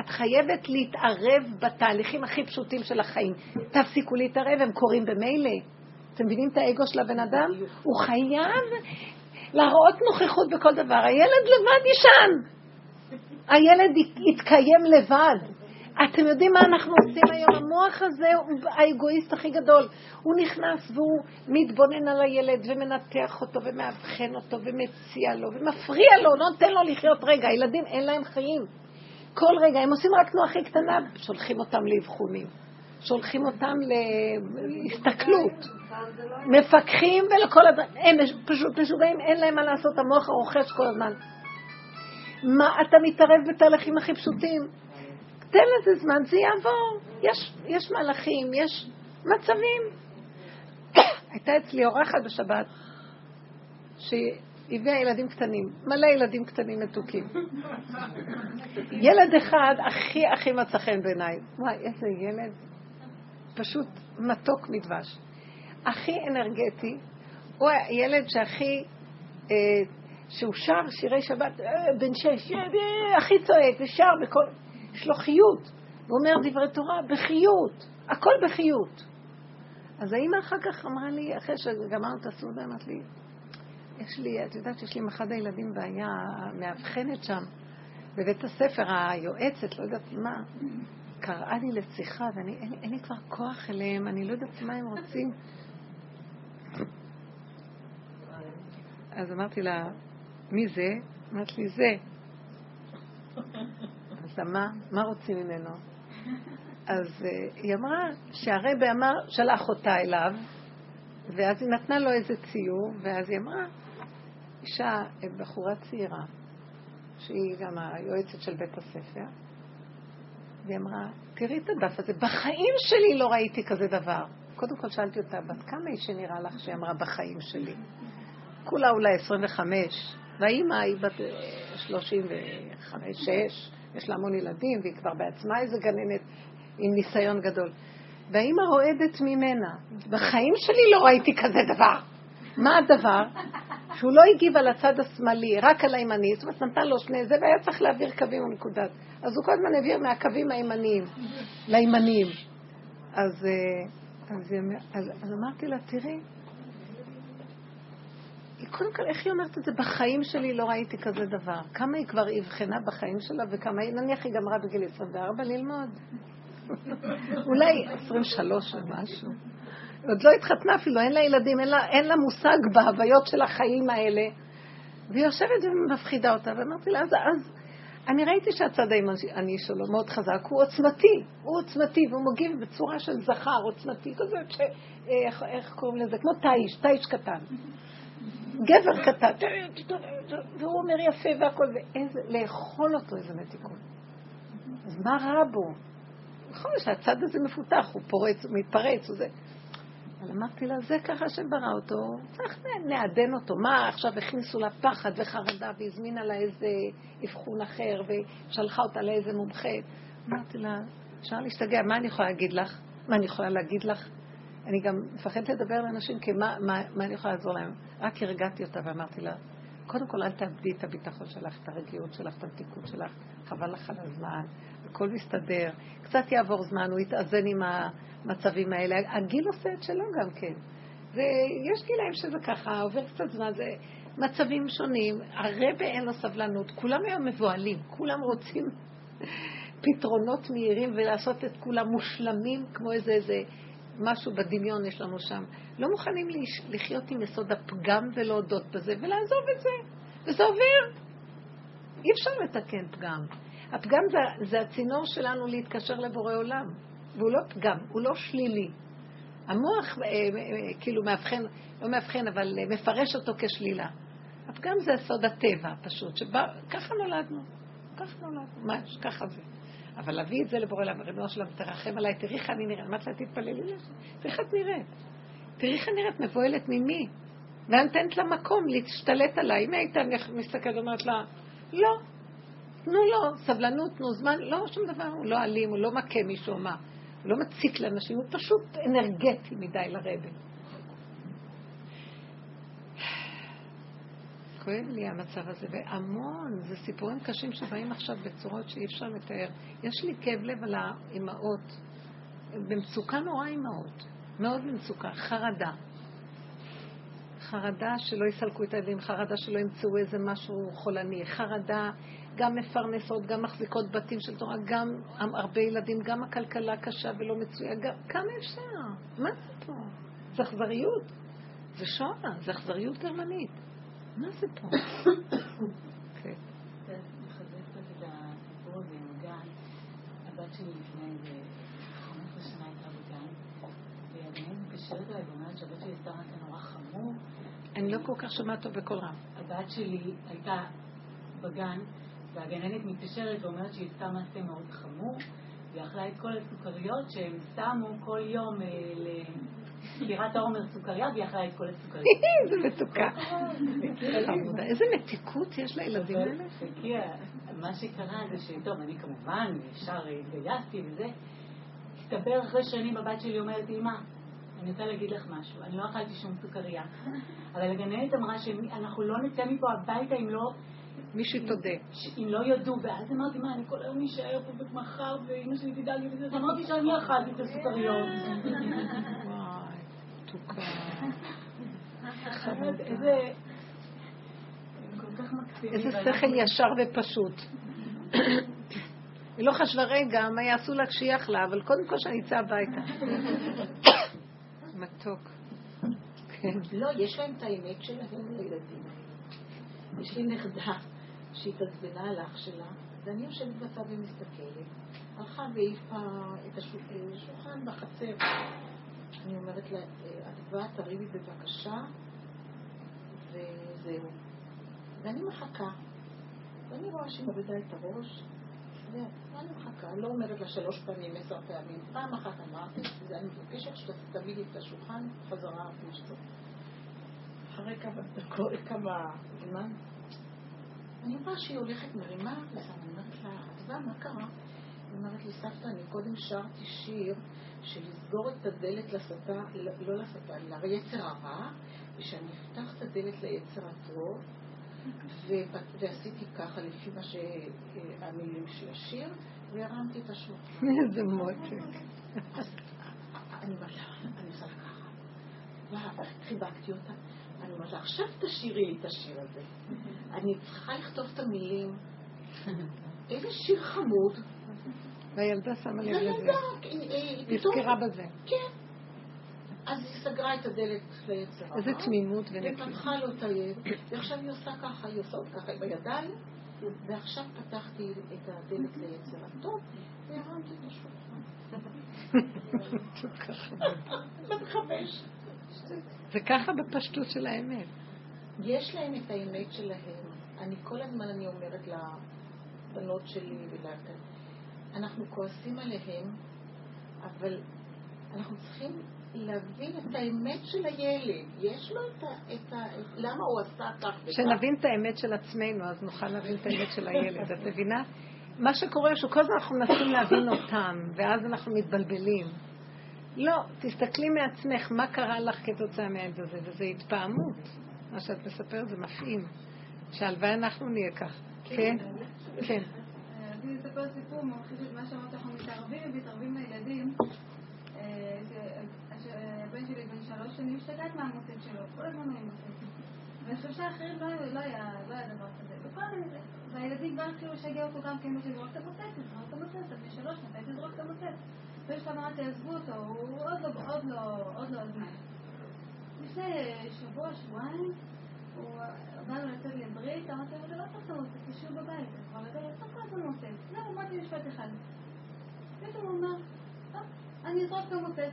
את חייבת להתערב בתהליכים הכי פשוטים של החיים. תפסיקו להתערב, הם קורים במילא. אתם מבינים את האגו של הבן אדם? הוא חייב להראות נוכחות בכל דבר. הילד לבד ישן. הילד יתקיים לבד. אתם יודעים מה אנחנו עושים היום? המוח הזה הוא האגואיסט הכי גדול. הוא נכנס והוא מתבונן על הילד ומנתח אותו ומאבחן אותו ומציע לו ומפריע לו, נותן לו לחיות רגע. הילדים אין להם חיים. כל רגע, הם עושים רק תנועה הכי קטנה, שולחים אותם לאבחונים. שולחים אותם להסתכלות. מפקחים ולכל הדברים. הם פשוט משוגעים, אין להם מה לעשות, המוח הרוכש כל הזמן. מה אתה מתערב בתהליכים הכי פשוטים? תן לזה זמן, זה יעבור. יש, יש מהלכים, יש מצבים. הייתה אצלי אורחת בשבת, שהביאה ילדים קטנים, מלא ילדים קטנים מתוקים. ילד אחד הכי הכי מצא חן בעיניי. וואי, איזה ילד. פשוט מתוק מדבש. הכי אנרגטי, הוא הילד שהכי, אה, שהוא שר שירי שבת, אה, בן שש, אה, הכי צועק, ושר בכל... יש לו חיות. הוא אומר דברי תורה בחיות, הכל בחיות. אז האמא אחר כך אמרה לי, אחרי שגמרנו את הסעודה, אמרת לי, יש לי, את יודעת שיש לי עם אחד הילדים בעיה מאבחנת שם, בבית הספר, היועצת, לא יודעת מה, קראה לי לשיחה, ואין אין לי כבר כוח אליהם, אני לא יודעת מה הם רוצים. אז אמרתי לה, מי זה? אמרת לי, זה. אז מה? רוצים ממנו? אז uh, היא אמרה שהרבה אמר, שלח אותה אליו, ואז היא נתנה לו איזה ציור, ואז היא אמרה, אישה, בחורה צעירה, שהיא גם היועצת של בית הספר, והיא אמרה, תראי את הדף הזה, בחיים שלי לא ראיתי כזה דבר. קודם כל שאלתי אותה, בת כמה היא שנראה לך שהיא אמרה בחיים שלי? כולה אולי 25, והאימא היא בת 35, אה, 6, יש לה המון ילדים, והיא כבר בעצמה איזה גננת עם ניסיון גדול. והאימא רועדת ממנה. בחיים שלי לא ראיתי כזה דבר. מה הדבר? שהוא לא הגיב על הצד השמאלי, רק על הימני, זאת אומרת, נתן לו שני זה, והיה צריך להעביר קווים ונקודת. אז הוא כל הזמן העביר מהקווים הימניים לימניים. אז, אה, אז, אז, אז אמרתי לה, תראי, קודם כל, איך היא אומרת את זה? בחיים שלי לא ראיתי כזה דבר. כמה היא כבר אבחנה בחיים שלה, וכמה היא, נניח היא גמרה בגיל 24 ללמוד. אולי 23 או משהו. עוד לא התחתנה אפילו, אין לה ילדים, אין לה, אין לה מושג בהוויות של החיים האלה. והיא יושבת ומפחידה אותה, ואמרתי לה, אז, אז אני ראיתי שהצד הימני שלו מאוד חזק, הוא עוצמתי, הוא עוצמתי, והוא מגיב בצורה של זכר עוצמתי, כזה, ש... איך, איך קוראים לזה? כמו תיש, תיש קטן. גבר קטן, והוא אומר יפה והכל, ואיזה, לאכול אותו איזה מתיקות. אז מה רע בו? נכון שהצד הזה מפותח, הוא פורץ, הוא מתפרץ, הוא זה. אבל אמרתי לה, זה ככה שברא אותו, צריך לעדן אותו. מה, עכשיו הכניסו לה פחד וחרדה והזמינה לה איזה אבחון אחר ושלחה אותה לאיזה מומחה. אמרתי לה, אפשר להשתגע, מה אני יכולה להגיד לך? מה אני יכולה להגיד לך? אני גם מפחדת לדבר לאנשים, כי מה, מה, מה אני יכולה לעזור להם? רק הרגעתי אותה ואמרתי לה, קודם כל אל תאבדי את הביטחון שלך, את הרגיעות שלך, את המתיקות שלך, חבל לך על הזמן, הכל מסתדר. קצת יעבור זמן, הוא יתאזן עם המצבים האלה. הגיל עושה את שלו גם כן. ויש גילאים שזה ככה, עובר קצת זמן, זה מצבים שונים. הרבה אין לו סבלנות, כולם היום מבוהלים, כולם רוצים פתרונות מהירים ולעשות את כולם מושלמים כמו איזה איזה משהו בדמיון יש לנו שם. לא מוכנים לחיות עם יסוד הפגם ולהודות בזה ולעזוב את זה. וזה עובר. אי אפשר לתקן פגם. הפגם זה, זה הצינור שלנו להתקשר לבורא עולם. והוא לא פגם, הוא לא שלילי. המוח אה, אה, כאילו מאבחן, לא מאבחן, אבל אה, מפרש אותו כשלילה. הפגם זה סוד הטבע פשוט, שככה נולדנו. ככה נולדנו, מה, ככה זה. אבל להביא את זה לבורא עולם, ריבונו שלום, תרחם עליי, תראי איך אני נראית. אמרתי לה, תתפללי לזה, תראי איך את נראית. תראי איך נראית, מבוהלת ממי? ואני נותנת לה מקום להשתלט עליי. אם היית מסתכלת ואומרת לה, לא, תנו לו סבלנות, תנו זמן, לא שום דבר, הוא לא אלים, הוא לא מכה מישהו, מה? הוא לא מציק לאנשים, הוא פשוט אנרגטי מדי לרבה. כואב לי המצב הזה, והמון, זה סיפורים קשים שבאים עכשיו בצורות שאי אפשר לתאר. יש לי כאב לב על האימהות, במצוקה נורא אימהות, מאוד במצוקה, חרדה. חרדה שלא יסלקו את הילדים, חרדה שלא ימצאו איזה משהו חולני, חרדה גם מפרנסות, גם מחזיקות בתים של תורה, גם הרבה ילדים, גם הכלכלה קשה ולא מצויה, גם כמה אפשר? מה זה פה? זה אכזריות. זה שואה, זה אכזריות גרמנית. מה זה פה? כן. גן. הבת שלי לפני איזה 15 שנה הייתה בגן, ואני מתקשרת אליי ואומרת שהבת שלי עשתה מעשה נורא חמור. אני לא כל כך שומעת טוב בקול רם. הבת שלי הייתה בגן, והגננת מתקשרת ואומרת שהיא עשתה מעשה מאוד חמור, והיא אכלה את כל הסוכריות שהם שמו כל יום אה, ספירת העומר סוכריה, והיא אכלה את כל הסוכריות. איזה מתוקה. איזה מתיקות יש לילדים האלה. מה שקרה זה שטוב, אני כמובן ישר התגייסתי וזה. הסתבר אחרי שנים הבת שלי אומרת, אמא, אני רוצה להגיד לך משהו, אני לא אכלתי שום סוכריה, אבל הגננת אמרה שאנחנו לא נצא מפה הביתה אם לא... מישהי תודה. אם לא יודו, ואז אמרתי, מה, אני כל היום אשאר פה מחר, ואימא שלי תדאג לי וזה, אז אמרתי שאני אכלתי את הסוכריות. מתוקה. איזה... איזה שכל ישר ופשוט. היא לא חשבה רגע מה יעשו לה כשהיא אכלה, אבל קודם כל שאני אצא הביתה. מתוק. כן. לא, יש להם את האמת שלהם לילדים. יש לי נכדה שהתעצבנה על אח שלה, ואני יושבת בצד ומסתכלת. הלכה והעיפה את השולחן בחצר. אני אומרת לה, את באה, תריבי בבקשה, וזהו. ואני מחכה. ואני רואה שהיא מורידה את הראש, ואני מחכה, לא אומרת לה שלוש פעמים, עשר פעמים. פעם אחת אמרתי, ואני מבקשת שתביאי את השולחן חזרה שצריך. אחרי כמה זמן, אני רואה שהיא הולכת מרימה, ואני אומרת לה, את יודעת מה קרה? היא אומרת לי, סבתא, אני קודם שרתי שיר של לסגור את הדלת לשטה, לא לשטה, ליצר הרע, ושאני אפתח את הדלת ליצר הטוב, ועשיתי ככה לפי מה שהמילים של השיר, והרמתי את השולחן. איזה מותק. אני עושה לה ככה. חיבקתי אותה. אני אומרת לה, עכשיו תשאירי את השיר הזה. אני צריכה לכתוב את המילים. איזה שיר חמוד. והילדה שמה לב לזה. היא נזכרה בזה. כן. אז היא סגרה את הדלת ליצרה. איזה תמימות ונקיות. ופתחה לו את היד, ועכשיו היא עושה ככה, היא עושה עוד ככה עם הידיים, ועכשיו פתחתי את הדלת ליצרה. טוב, והרמתי את השולחן. זה ככה בפשטות של האמת. יש להם את האמת שלהם. אני כל הזמן אני אומרת לבנות שלי ולאחרים, אנחנו כועסים עליהם, אבל אנחנו צריכים להבין את האמת של הילד. יש לו את ה... את ה למה הוא עשה כך וכך? כשנבין את האמת של עצמנו, אז נוכל להבין את האמת של הילד. את מבינה? מה שקורה, שכל הזמן אנחנו מנסים להבין אותם, ואז אנחנו מתבלבלים. לא, תסתכלי מעצמך, מה קרה לך כתוצאה מהילד הזה, וזה התפעמות. מה שאת מספרת זה מפעים. שהלוואי אנחנו נהיה כך. כן? כן. רציתי לספר סיפור ממחיש את מה שאמרת, אנחנו מתערבים ומתערבים לילדים. הבן שלי בן שלוש שנים השתגעת מהמוצאת שלו, כל הזמן הוא עם מוצאת. ושלושה אחרים לא היה דבר כזה. והילדים גם התחילו לשגע אותו גם כן, לזרוק את המוצאת, לזרוק את המוצאת, בן שלוש, מתי תזרוק את המוצאת? ויש לך אמרתי, עזבו אותו, הוא עוד לא, עוד לא, עוד לא הזמן. לפני שבוע, שבועיים, הוא בא לו לצאת לברית, אמרתי לו, זה לא צריך למוצאת, תשאיר בבית, צריך כל הזמן מוצאת. זהו, אמרתי משפט אחד. פתאום הוא אומר, אני אזרוק את המוצאת.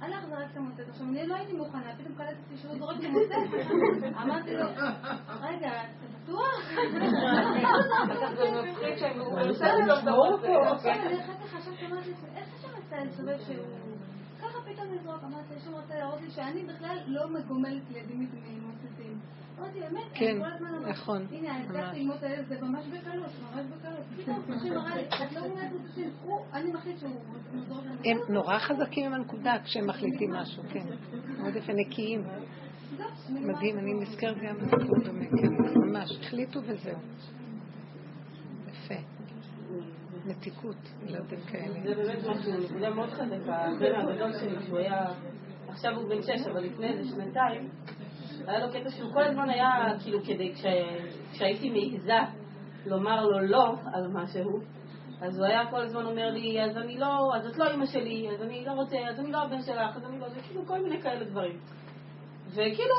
הלך זרק את המוצאת. עכשיו, אני לא הייתי מוכנה, פתאום קלטתי שהוא זורק את המוצאת. אמרתי לו, רגע, אתה בטוח? זה מצחיק שהם אחר כך חשבתי, אמרתי, איך אפשר לציין סובב שהוא... ככה פתאום לזרוק, אמרתי, יש רוצה להראות לי שאני בכלל לא מגומלת ילדים מתמוטטים. כן, נכון. הנה, הצלחתי ללמוד את הילד, זה ממש בקלות, ממש בקלות. פתאום, השם אמרה לי, את לא מגומלת מתמוטטים, אני מחליט שהוא הם נורא חזקים עם הנקודה כשהם מחליטים משהו, כן. מאוד יפה, נקיים. מדהים, אני נזכרת גם בסיפור דומה, כן, ממש, החליטו וזהו. יפה. מתיקות, ילדים כאלה. זה באמת משהו, נקודה מאוד חזקה. הבן הגדול שלי, שהוא היה, עכשיו הוא בן שש, אבל לפני איזה שנתיים, היה לו קטע שהוא כל הזמן היה, כאילו, כדי, כשהייתי מעיזה לומר לו לא על משהו, אז הוא היה כל הזמן אומר לי, אז אני לא, אז את לא אימא שלי, אז אני לא רוצה, אז אני לא הבן שלך, אז אני לא, זה כאילו כל מיני כאלה דברים. וכאילו,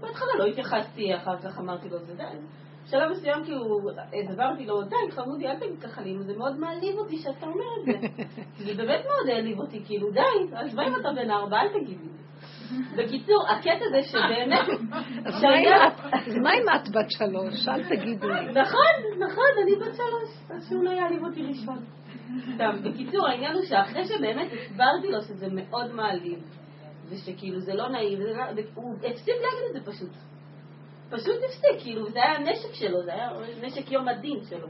בהתחלה לא התייחסתי, אחר כך אמרתי לו, זה די. בשלב מסוים כאילו, הסברתי לו, די, חמודי, אל תגיד ככה לי, זה מאוד מעליב אותי שאתה אומר את זה. זה באמת מאוד העליב אותי, כאילו, די, אז מה אם אתה בן ארבע, אל תגיד לי. בקיצור, הקטע זה שבאמת... אז מה אם את בת שלוש? אל תגידו לי. נכון, נכון, אני בת שלוש, אז שהוא לא יעליב אותי ראשון. טוב, בקיצור, העניין הוא שאחרי שבאמת הסברתי לו שזה מאוד מעליב, ושכאילו זה לא נעים, לא- הוא הפסיק להגיד את זה פשוט. פשוט הפסיק, כאילו, זה היה הנשק שלו, זה היה נשק יום הדין שלו.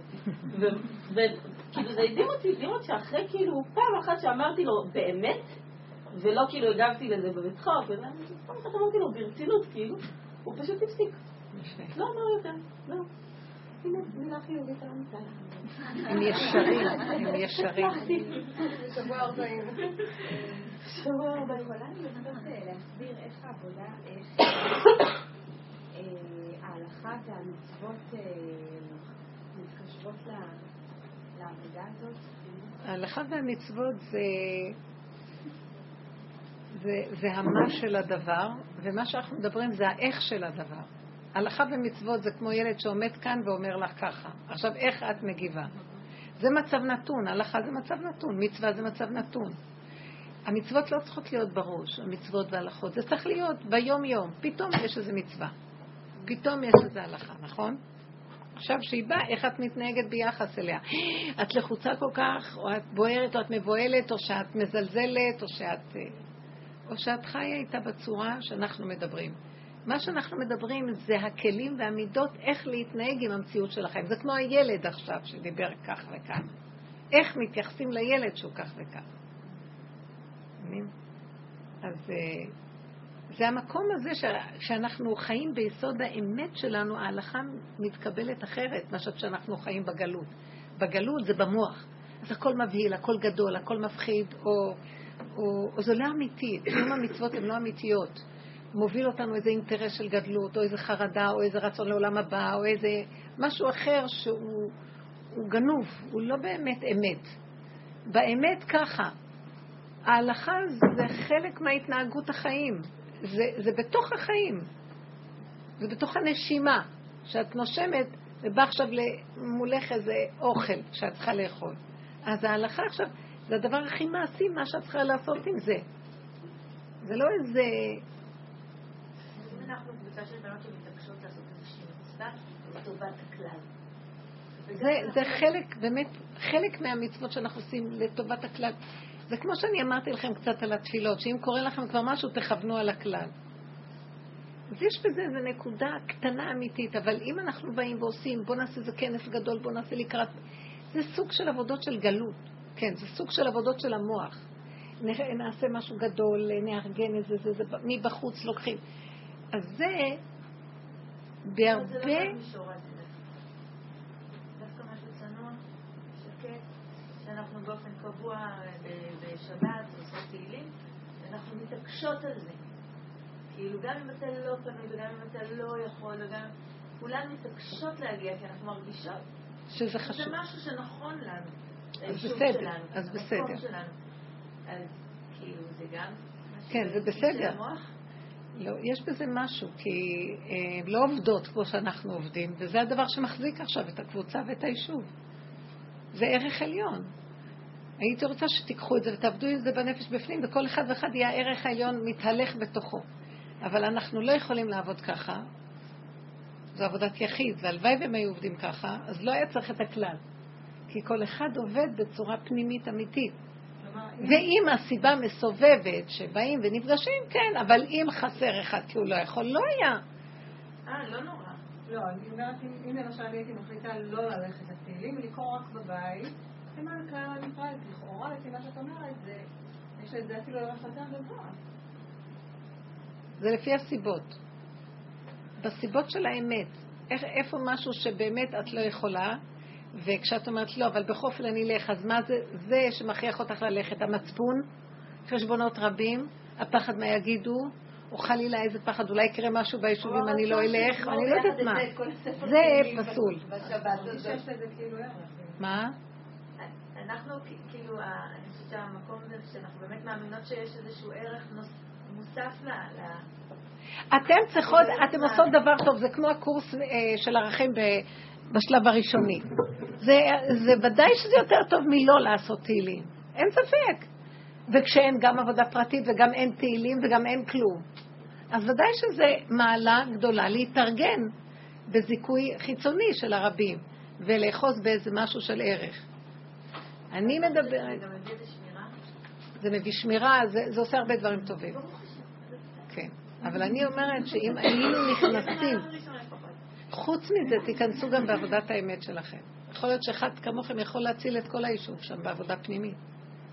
וכאילו זה הדהים אותי, הדהים אותי שאחרי כאילו פעם אחת שאמרתי לו באמת, ולא כאילו הגבתי לזה בצחוק, פעם אחת אמרתי לו ברצינות, כאילו, הוא פשוט הפסיק. לא אמר יותר, לא. הנה, מילה חיובית על המצב. הם ישרים, הם ישרים. שבוע ארבעים. שבוע ארבעים. יכולה לנסות להסביר איך העבודה, איך ההלכה והמצוות מתקשרות לעבודה הזאת? ההלכה והמצוות זה זה, זה המה של הדבר, ומה שאנחנו מדברים זה האיך של הדבר. הלכה ומצוות זה כמו ילד שעומד כאן ואומר לך ככה. עכשיו, איך את מגיבה? זה מצב נתון, הלכה זה מצב נתון, מצווה זה מצב נתון. המצוות לא צריכות להיות בראש, המצוות וההלכות, זה צריך להיות ביום-יום. פתאום יש איזו מצווה. פתאום יש איזו הלכה, נכון? עכשיו שהיא באה, איך את מתנהגת ביחס אליה? את לחוצה כל כך, או את בוערת, או את מבוהלת, או שאת מזלזלת, או שאת... או שאת חיה איתה בצורה שאנחנו מדברים. מה שאנחנו מדברים זה הכלים והמידות איך להתנהג עם המציאות של החיים. זה כמו הילד עכשיו שדיבר כך וכך. איך מתייחסים לילד שהוא כך וכך. אז אה, זה המקום הזה ש... שאנחנו חיים ביסוד האמת שלנו, ההלכה מתקבלת אחרת מאשר כשאנחנו חיים בגלות. בגלות זה במוח. אז הכל מבהיל, הכל גדול, הכל מפחיד, או או זה לא אמיתי, קיום המצוות הן לא אמיתיות. מוביל אותנו איזה אינטרס של גדלות, או איזה חרדה, או איזה רצון לעולם הבא, או איזה משהו אחר שהוא גנוב, הוא לא באמת אמת. באמת ככה. ההלכה זה חלק מההתנהגות החיים. זה, זה בתוך החיים. זה בתוך הנשימה. שאת נושמת, ובא עכשיו מולך איזה אוכל שאת צריכה לאכול. אז ההלכה עכשיו, זה הדבר הכי מעשי, מה שאת צריכה לעשות עם זה. זה לא איזה... אנחנו קבוצה של בנות שמתעקשות לעשות איזושהי מצווה לטובת הכלל. זה, זה חלק, באמת, חלק מהמצוות שאנחנו עושים לטובת הכלל. זה כמו שאני אמרתי לכם קצת על התפילות, שאם קורה לכם כבר משהו, תכוונו על הכלל. אז יש בזה איזו נקודה קטנה אמיתית, אבל אם אנחנו באים ועושים, בואו נעשה איזה כנס גדול, בואו נעשה לקראת... זה סוג של עבודות של גלות. כן, זה סוג של עבודות של המוח. נעשה משהו גדול, נארגן איזה, זה, זה, מבחוץ לוקחים. אז זה בהרבה... לא שקט, שאנחנו באופן קבוע בשבת עושות תהילים, ואנחנו מתעקשות על זה. כאילו, גם אם אתה לא פנוי וגם אם אתה לא יכול, וגם... כולן מתעקשות להגיע, כי אנחנו מרגישות שזה חשוב. זה משהו שנכון לנו. אז בסדר, אז בסדר. אז כאילו זה גם... כן, זה בסדר. לא, יש בזה משהו, כי אה, לא עובדות כמו שאנחנו עובדים, וזה הדבר שמחזיק עכשיו את הקבוצה ואת היישוב. זה ערך עליון. הייתי רוצה שתיקחו את זה ותעבדו עם זה בנפש בפנים, וכל אחד ואחד יהיה הערך העליון מתהלך בתוכו. אבל אנחנו לא יכולים לעבוד ככה. זו עבודת יחיד, והלוואי והם היו עובדים ככה, אז לא היה צריך את הכלל. כי כל אחד עובד בצורה פנימית אמיתית. ואם הסיבה מסובבת שבאים ונפגשים, כן, אבל אם חסר אחד כי הוא לא יכול, לא היה. אה, לא נורא. לא, אני אומרת, אם למשל אני הייתי מחליטה לא ללכת לתהילים ולקרוא רק בבית, סימן כלל נפרד, לכאורה, לפי מה שאת אומרת, זה, יש לזה אפילו ערך יותר גבוה. זה לפי הסיבות. בסיבות של האמת. איך, איפה משהו שבאמת את לא יכולה, וכשאת אומרת לא, אבל בכל אופן אני אלך, אז מה זה, זה שמכריח אותך ללכת? המצפון, חשבונות רבים, הפחד מה יגידו, או חלילה איזה פחד, אולי יקרה משהו ביישובים, אני לא אלך, אני לא יודעת מה. זה פסול. כאילו מה? אנחנו, כאילו, אני חושבת שהמקום הזה, שאנחנו באמת מאמינות שיש איזשהו ערך מוסף ל... אתם צריכות, אתם עושות דבר טוב, זה כמו הקורס אה, של ערכים בשלב הראשוני. זה, זה ודאי שזה יותר טוב מלא לעשות תהילים, אין ספק. וכשאין גם עבודה פרטית וגם אין תהילים וגם אין כלום. אז ודאי שזה מעלה גדולה להתארגן בזיכוי חיצוני של הרבים ולאחוז באיזה משהו של ערך. אני מדברת... זה מביא שמירה, זה, זה עושה הרבה דברים טובים. כן. אבל אני אומרת שאם היינו נכנסים, חוץ מזה, תיכנסו גם בעבודת האמת שלכם. יכול להיות שאחד כמוכם יכול להציל את כל היישוב שם בעבודה פנימית.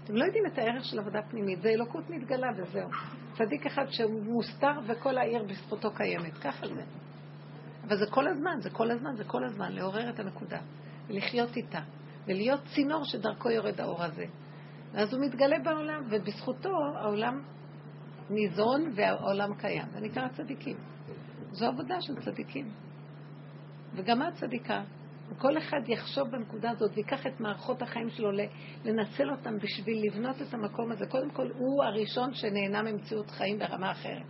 אתם לא יודעים את הערך של עבודה פנימית, זה אלוקות מתגלה וזהו. צדיק אחד שהוא מוסתר וכל העיר בזכותו קיימת, ככה זה. אבל זה כל הזמן, זה כל הזמן, זה כל הזמן, לעורר את הנקודה, ולחיות איתה, ולהיות צינור שדרכו יורד האור הזה. ואז הוא מתגלה בעולם, ובזכותו העולם ניזון והעולם קיים. זה נקרא צדיקים. זו עבודה של צדיקים. וגם את צדיקה. וכל אחד יחשוב בנקודה הזאת ויקח את מערכות החיים שלו, לנצל אותם בשביל לבנות את המקום הזה. קודם כל, הוא הראשון שנהנה ממציאות חיים ברמה אחרת.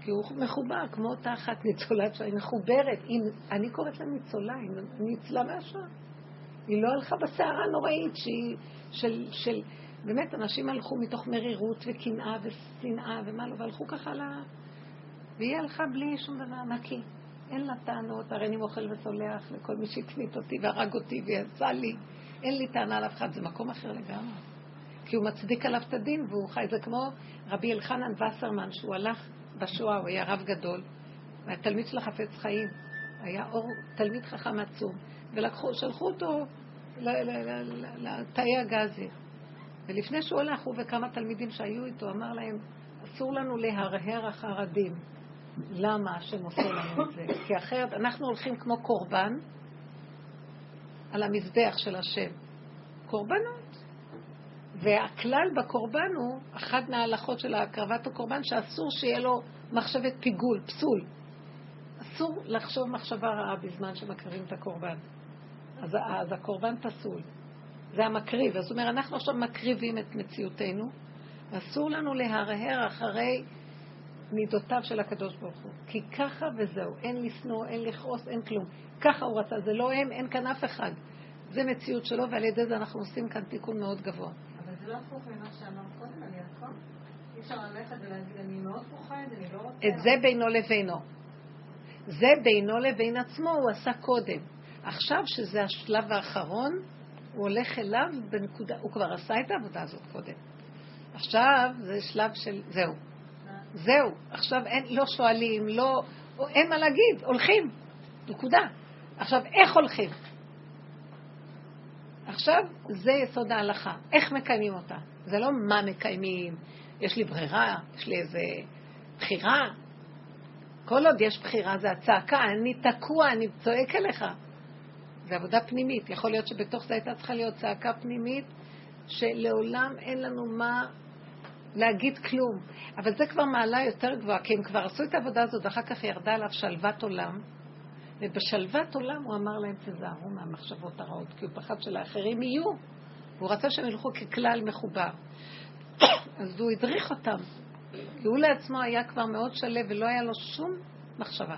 כי הוא מחובר, כמו אותה אחת ניצולת שואה, היא מחוברת. היא, אני קוראת לה ניצולה, היא ניצלה מהשואה. היא לא הלכה בסערה נוראית שהיא, של, של, באמת, אנשים הלכו מתוך מרירות וקנאה ושנאה ומה לא, והלכו ככה ל... והיא הלכה בלי שום דבר נקי. אין לה טענות, הרי אני מוכל וסולח לכל מי שהקנית אותי והרג אותי ויצא לי. אין לי טענה על אף אחד, זה מקום אחר לגמרי. כי הוא מצדיק עליו את הדין והוא חי. זה כמו רבי אלחנן וסרמן, שהוא הלך בשואה, הוא היה רב גדול, היה תלמיד של החפץ חיים, היה אור, תלמיד חכם עצום, ולקחו, שלחו אותו לתאי הגזי. ולפני שהוא הלך, הוא וכמה תלמידים שהיו איתו, אמר להם, אסור לנו להרהר אחר הדין. למה השם עושה לנו את זה? כי אחרת אנחנו הולכים כמו קורבן על המזבח של השם. קורבנות. והכלל בקורבן הוא, אחת מההלכות של הקרבת הקורבן, שאסור שיהיה לו מחשבת פיגול, פסול. אסור לחשוב מחשבה רעה בזמן שמקריבים את הקורבן. אז, אז הקורבן פסול. זה המקריב. אז הוא אומר, אנחנו עכשיו מקריבים את מציאותנו, אסור לנו להרהר אחרי מידותיו של הקדוש ברוך הוא. כי ככה וזהו, אין לשנוא, אין לכעוס, אין כלום. ככה הוא רצה, זה לא הם, אין כאן אף אחד. זה מציאות שלו, ועל ידי זה אנחנו עושים כאן תיקון מאוד גבוה. אבל זה לא הפוך ממה שאמרת קודם, אני הכל. אי אפשר ללכת ולהגיד, אני מאוד פוחד, אני לא רוצה... את זה בינו לבינו. זה בינו לבין עצמו, הוא עשה קודם. עכשיו, שזה השלב האחרון, הוא הולך אליו בנקודה, הוא כבר עשה את העבודה הזאת קודם. עכשיו זה שלב של, זהו. זהו. עכשיו אין, לא שואלים, לא, אין מה להגיד, הולכים. נקודה. עכשיו, איך הולכים? עכשיו, זה יסוד ההלכה. איך מקיימים אותה? זה לא מה מקיימים, יש לי ברירה, יש לי איזה בחירה. כל עוד יש בחירה זה הצעקה, אני תקוע, אני צועק אליך. זה עבודה פנימית. יכול להיות שבתוך זה הייתה צריכה להיות צעקה פנימית, שלעולם אין לנו מה להגיד כלום. אבל זה כבר מעלה יותר גבוהה, כי הם כבר עשו את העבודה הזאת, ואחר כך ירדה עליו שלוות עולם. ובשלוות עולם הוא אמר להם, תזהרו מהמחשבות הרעות, כי הוא פחד שלאחרים יהיו. הוא רצה שהם ילכו ככלל מחובר. אז הוא הדריך אותם. כי הוא לעצמו היה כבר מאוד שלו ולא היה לו שום מחשבה.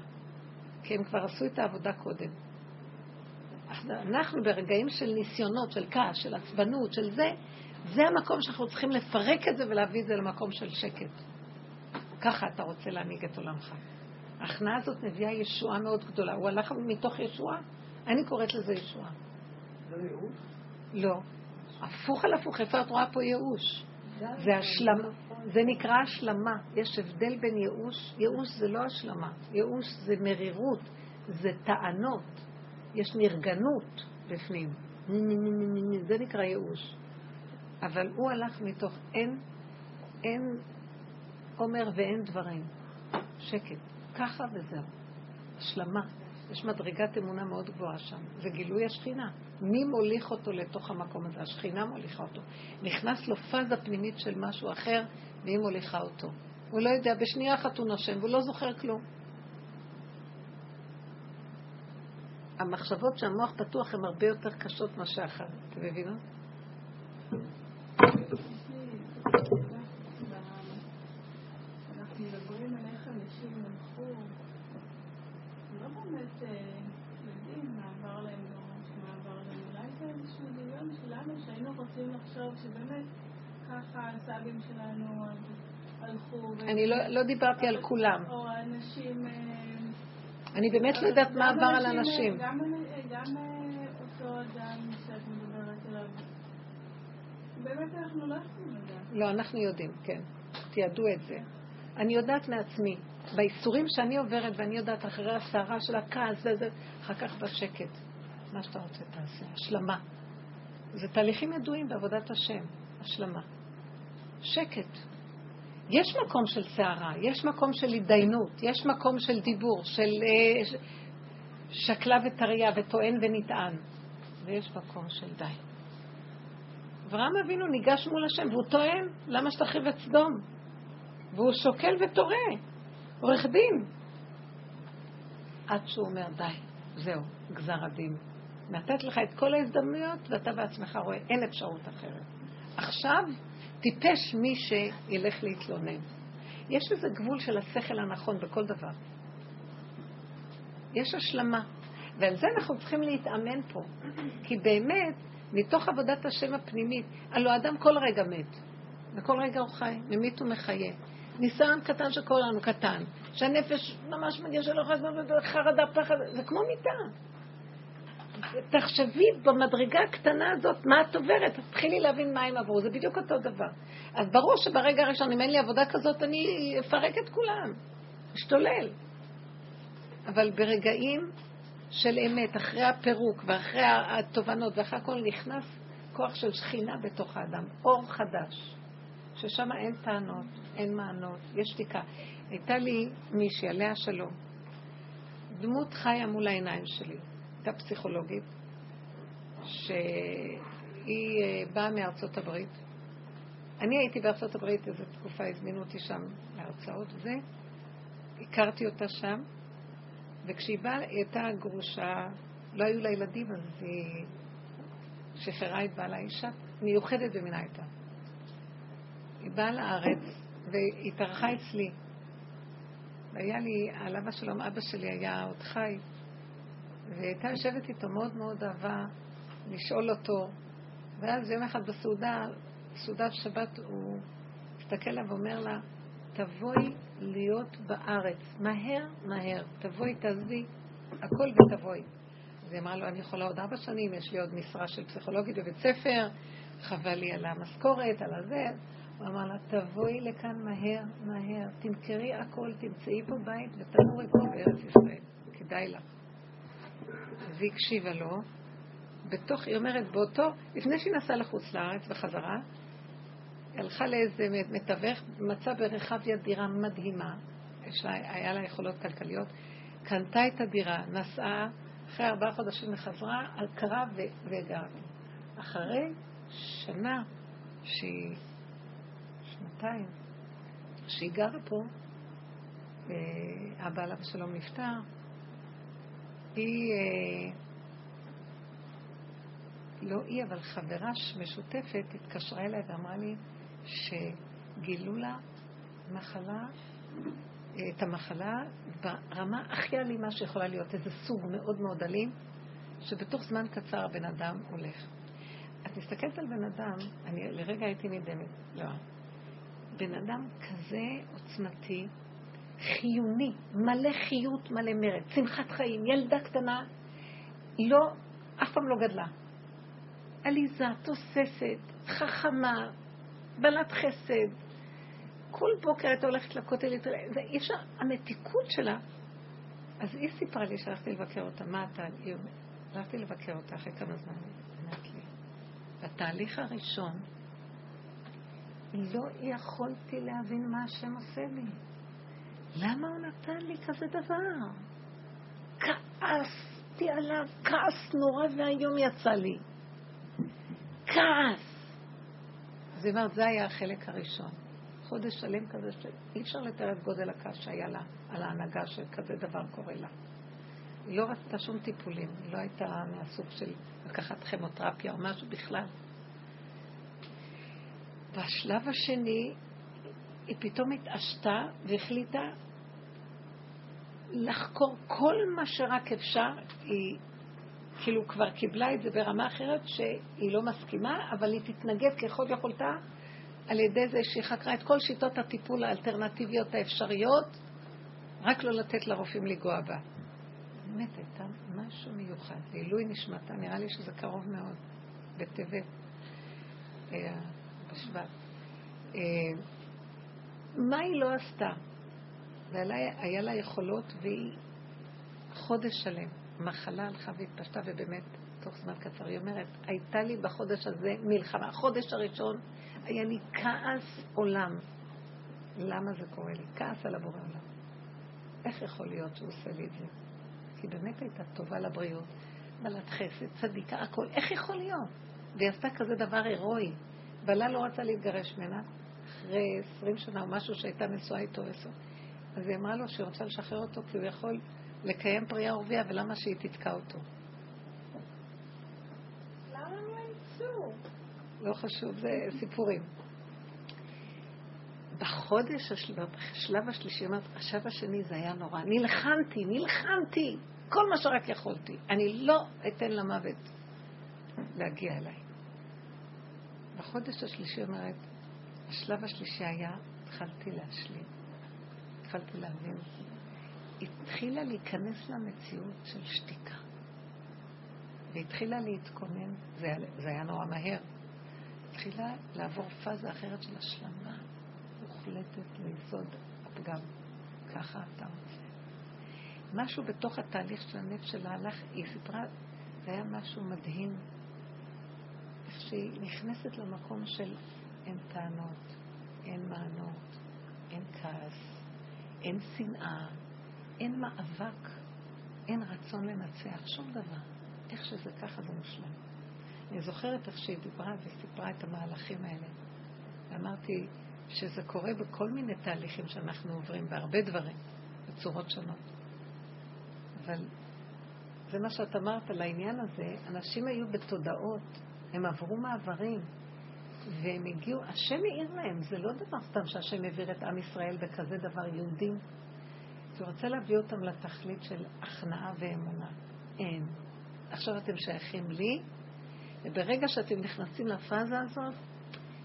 כי הם כבר עשו את העבודה קודם. אנחנו ברגעים של ניסיונות, של כעס, של עצבנות, של זה, זה המקום שאנחנו צריכים לפרק את זה ולהביא את זה למקום של שקט. ככה אתה רוצה להנהיג את עולמך. ההכנעה הזאת מביאה ישועה מאוד גדולה. הוא הלך מתוך ישועה, אני קוראת לזה ישועה. לא ייאוש? לא. הפוך על הפוך, איפה את רואה פה ייאוש? זה השלמה, זה נקרא השלמה. יש הבדל בין ייאוש, ייאוש זה לא השלמה, ייאוש זה מרירות, זה טענות, יש נרגנות בפנים. זה נקרא ייאוש. אבל הוא הלך מתוך אין, אין עומר ואין דברים. שקט. ככה וזהו. השלמה. יש מדרגת אמונה מאוד גבוהה שם. זה גילוי השכינה. מי מוליך אותו לתוך המקום הזה? השכינה מוליכה אותו. נכנס לו פאזה פנימית של משהו אחר, והיא מוליכה אותו. הוא לא יודע, בשנייה אחת הוא נושם, והוא לא זוכר כלום. המחשבות שהמוח פתוח הן הרבה יותר קשות מאשר אחת. אתם מבינות? הסבים שלנו הלכו. אני לא, לא דיברתי על כולם. או אנשים... אה, אני באמת לא יודעת מה עבר על אנשים. גם, גם אותו אדם שאת מדברת עליו, באמת אנחנו לא יכולים לדעת. לא, אנחנו יודעים, כן. תיעדו את זה. אני יודעת מעצמי, באיסורים שאני עוברת, ואני יודעת אחרי הסערה של הכעס, וזה, אחר כך בשקט. מה שאתה רוצה תעשה, השלמה. זה תהליכים ידועים בעבודת השם, השלמה. שקט. יש מקום של סערה, יש מקום של התדיינות, יש מקום של דיבור, של uh, שקלה וטריה וטוען ונטען, ויש מקום של די. אברהם אבינו ניגש מול השם והוא טוען, למה שתחריב את סדום? והוא שוקל ותורה, עורך דין. עד שהוא אומר, די, זהו, גזר הדין. נתת לך את כל ההזדמנויות ואתה בעצמך רואה, אין אפשרות אחרת. עכשיו טיפש מי שילך להתלונן. יש איזה גבול של השכל הנכון בכל דבר. יש השלמה. ועל זה אנחנו צריכים להתאמן פה. כי באמת, מתוך עבודת השם הפנימית, הלוא אדם כל רגע מת. וכל רגע הוא חי, ממית ומחיה. ניסיון קטן של כולנו, קטן. שהנפש ממש מגיע שלא חרדה, פחד, זה כמו מיטה. תחשבי במדרגה הקטנה הזאת מה את עוברת, תתחילי להבין מה הם עברו, זה בדיוק אותו דבר. אז ברור שברגע הראשון, אם אין לי עבודה כזאת, אני אפרק את כולם, אשתולל. אבל ברגעים של אמת, אחרי הפירוק ואחרי התובנות ואחרי הכל, נכנס כוח של שכינה בתוך האדם, אור חדש, ששם אין טענות, אין מענות, יש שתיקה. הייתה לי מישהי, עליה שלום, דמות חיה מול העיניים שלי. הייתה פסיכולוגית, שהיא אה, באה מארצות הברית. אני הייתי בארצות הברית איזו תקופה, הזמינו אותי שם להרצאות וזה. הכרתי אותה שם, וכשהיא באה, היא הייתה גרושה, לא היו לה ילדים, אז היא שחררה את בעלה אישה מיוחדת במינה הייתה. היא באה לארץ והתארחה אצלי. והיה לי, עליו השלום, אבא שלי היה עוד חי, והייתה יושבת איתו מאוד מאוד אהבה לשאול אותו, ואז יום אחד בסעודה, סעודת שבת, הוא מסתכל עליו ואומר לה, תבואי להיות בארץ, מהר, מהר, תבואי, תעזבי, הכל ותבואי. אז היא אמרה לו, אני יכולה עוד ארבע שנים, יש לי עוד משרה של פסיכולוגית בבית ספר, חבל לי על המשכורת, על הזה. הוא אמר לה, תבואי לכאן מהר, מהר, תמכרי הכל, תמצאי פה בית ותנורי פה בארץ ישראל, כדאי לך. והיא הקשיבה לו. בתוך, היא אומרת, באותו, לפני שהיא נסעה לחוץ לארץ וחזרה, היא הלכה לאיזה מתווך, מצאה ברחביה דירה מדהימה, היה לה יכולות כלכליות, קנתה את הדירה, נסעה, אחרי ארבעה חודשים וחזרה, על קרה וגרה. אחרי שנה שהיא, שנתיים, שהיא גרה פה, אבא עליו השלום נפטר, היא, אה, לא היא, אבל חברה משותפת התקשרה אליי ואמרה לי שגילו לה מחלה, את המחלה ברמה הכי אלימה שיכולה להיות, איזה סוג מאוד מאוד אלים, שבתוך זמן קצר הבן אדם הולך. את מסתכלת על בן אדם, אני לרגע הייתי נדהמת, לא. בן אדם כזה עוצמתי, חיוני, מלא חיות, מלא מרד, שמחת חיים, ילדה קטנה, לא, אף פעם לא גדלה. עליזה, תוססת, חכמה, בעלת חסד. כל בוקר הייתה הולכת לכותל, אי אפשר, המתיקות שלה. אז היא סיפרה לי שהלכתי לבקר אותה, מה אתה? היא אומרת, הלכתי לבקר אותה אחרי כמה זמן, אמרת לי. בתהליך הראשון, לא יכולתי להבין מה השם עושה לי. למה הוא נתן לי כזה דבר? כעסתי עליו, כעס נורא ואיום יצא לי. כעס. אז היא אומרת, זה היה החלק הראשון. חודש שלם כזה שאי אפשר לתאר את גודל הכעס שהיה לה על ההנהגה שכזה דבר קורה לה. היא לא רצתה שום טיפולים, היא לא הייתה מהסוג של לקחת כימותרפיה או משהו בכלל. בשלב השני היא פתאום התעשתה והחליטה לחקור כל מה שרק אפשר. היא כאילו כבר קיבלה את זה ברמה אחרת שהיא לא מסכימה, אבל היא תתנגד ככל יכולתה על ידי זה שהיא חקרה את כל שיטות הטיפול האלטרנטיביות האפשריות, רק לא לתת לרופאים לנגוע בה. באמת הייתה משהו מיוחד, לעילוי נשמתה, נראה לי שזה קרוב מאוד, בטבת, אה, בשבט. אה, מה היא לא עשתה? והיה לה יכולות והיא חודש שלם. מחלה הלכה והתפשטה ובאמת תוך זמן קצר. היא אומרת, הייתה לי בחודש הזה מלחמה. החודש הראשון היה לי כעס עולם. למה זה קורה לי? כעס על הבורא עולם. איך יכול להיות שהוא עושה לי את זה? כי באמת הייתה טובה לבריאות, מלאת חסד, צדיקה, הכל. איך יכול להיות? והיא עשתה כזה דבר הירואי. בעלה לא רצה להתגרש ממנה, אחרי עשרים שנה או משהו שהייתה נשואה איתו עשר. אז היא אמרה לו שהיא רוצה לשחרר אותו כי הוא יכול לקיים פרייה ורבייה, ולמה שהיא תתקע אותו? לא חשוב, זה סיפורים. בחודש, בשלב השלישי, אמרת, השלב השני זה היה נורא. נלחמתי, נלחמתי, כל מה שרק יכולתי. אני לא אתן למוות להגיע אליי. בחודש השלישי אומרת, השלב השלישי היה, התחלתי להשלים. התחלתי להבין. התחילה להיכנס למציאות של שתיקה. והתחילה להתכונן, זה, זה היה נורא מהר, התחילה לעבור פאזה אחרת של השלמה מוחלטת ליסוד הפגם. ככה אתה רוצה. משהו בתוך התהליך של הנפש שלה הלך, היא סיפרה, זה היה משהו מדהים. איך שהיא נכנסת למקום של אין טענות, אין מענות, אין כעס, אין שנאה, אין מאבק, אין רצון לנצח, שום דבר. איך שזה ככה זה מושלם. אני זוכרת איך שהיא דיברה וסיפרה את המהלכים האלה. ואמרתי שזה קורה בכל מיני תהליכים שאנחנו עוברים, בהרבה דברים, בצורות שונות. אבל זה מה שאת אמרת על העניין הזה, אנשים היו בתודעות, הם עברו מעברים, והם הגיעו, השם העיר להם, זה לא דבר סתם שהשם העביר את עם ישראל בכזה דבר, יהודים. הוא רוצה להביא אותם לתכלית של הכנעה ואמונה. אין. עכשיו אתם שייכים לי, וברגע שאתם נכנסים לפאזה הזאת,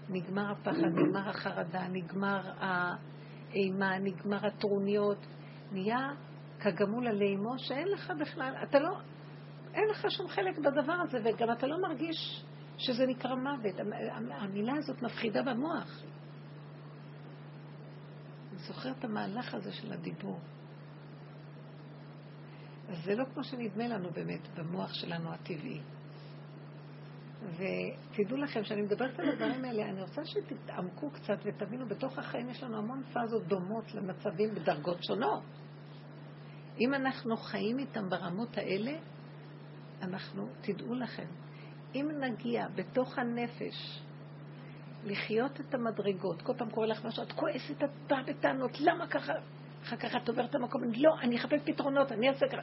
נגמר הפחד, נגמר החרדה, נגמר האימה, נגמר הטרוניות, נהיה כגמול על אימו שאין לך בכלל, אתה לא, אין לך שום חלק בדבר הזה, וגם אתה לא מרגיש שזה נקרא מוות. המילה הזאת מפחידה במוח. אני זוכר את המהלך הזה של הדיבור. אז זה לא כמו שנדמה לנו באמת במוח שלנו הטבעי. ותדעו לכם, כשאני מדברת על הדברים האלה, אני רוצה שתתעמקו קצת ותבינו, בתוך החיים יש לנו המון פאזות דומות למצבים בדרגות שונות. אם אנחנו חיים איתם ברמות האלה, אנחנו, תדעו לכם, אם נגיע בתוך הנפש לחיות את המדרגות, כל פעם קורה לך משהו, את כועסת, את באה בטענות, למה ככה? אחר כך את עוברת את המקום, לא, אני אחפש פתרונות, אני אעשה ככה.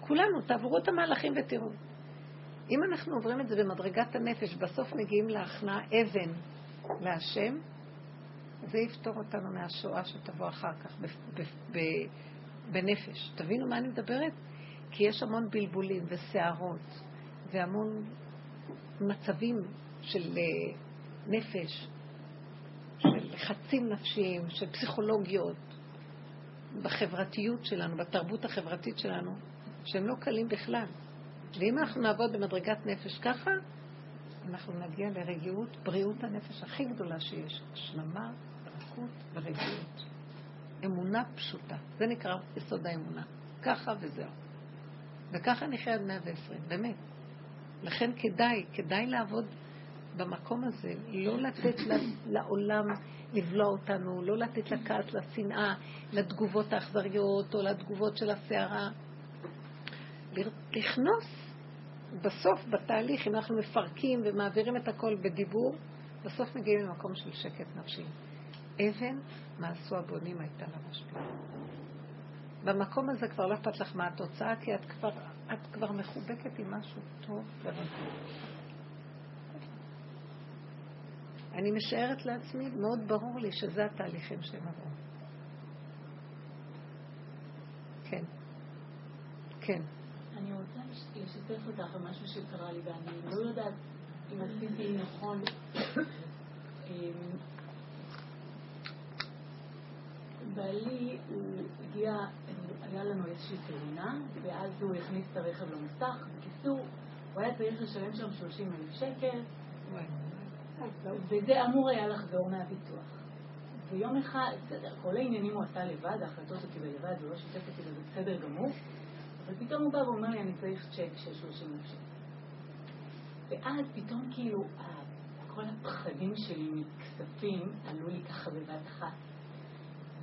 כולנו, תעברו את המהלכים ותראו. אם אנחנו עוברים את זה במדרגת הנפש, בסוף מגיעים להכנעה אבן להשם, זה יפתור אותנו מהשואה שתבוא אחר כך בנפש. תבינו מה אני מדברת? כי יש המון בלבולים וסערות והמון מצבים של אה, נפש, של לחצים נפשיים, של פסיכולוגיות, בחברתיות שלנו, בתרבות החברתית שלנו, שהם לא קלים בכלל. ואם אנחנו נעבוד במדרגת נפש ככה, אנחנו נגיע לרגיעות, בריאות הנפש הכי גדולה שיש. השלמה, רכות ורגיעות. אמונה פשוטה. זה נקרא יסוד האמונה. ככה וזהו. וככה נחיה עד 120, באמת. לכן כדאי, כדאי לעבוד במקום הזה, לא לתת לעולם לבלוע אותנו, לא לתת לכעס, לשנאה, לתגובות האכזריות או לתגובות של הסערה. לכנוס בסוף, בתהליך, אם אנחנו מפרקים ומעבירים את הכל בדיבור, בסוף מגיעים למקום של שקט נפשי. אבן, מה עשו הבונים הייתה לה משפיעה. במקום הזה כבר לא אכפת לך מה התוצאה, כי את כבר, את כבר מחובקת עם משהו טוב. אני משערת לעצמי, מאוד ברור לי שזה התהליכים שהם עברו. כן. כן. אני רוצה לשתף אותך במשהו שקרה לי, ואני לא יודעת אם עשיתי נכון. אמ, בעלי, הוא הגיע, היה לנו איזושהי תאונה, ואז הוא הכניס את הרכב למסך. בקיצור, הוא היה צריך לשלם שם 30 אלף שקל, וזה אמור היה לחזור מהביטוח. ויום אחד, בסדר, כל העניינים הוא עשה לבד, ההחלטות הוא קיבל לבד, הוא לא שיתף אותי וזה בסדר גמור, אבל פתאום הוא בא ואומר לי, אני צריך צ'ק של 30 אלף שקל. ואז פתאום כאילו, כל הפחדים שלי מכספים עלו לי ככה בבת אחת.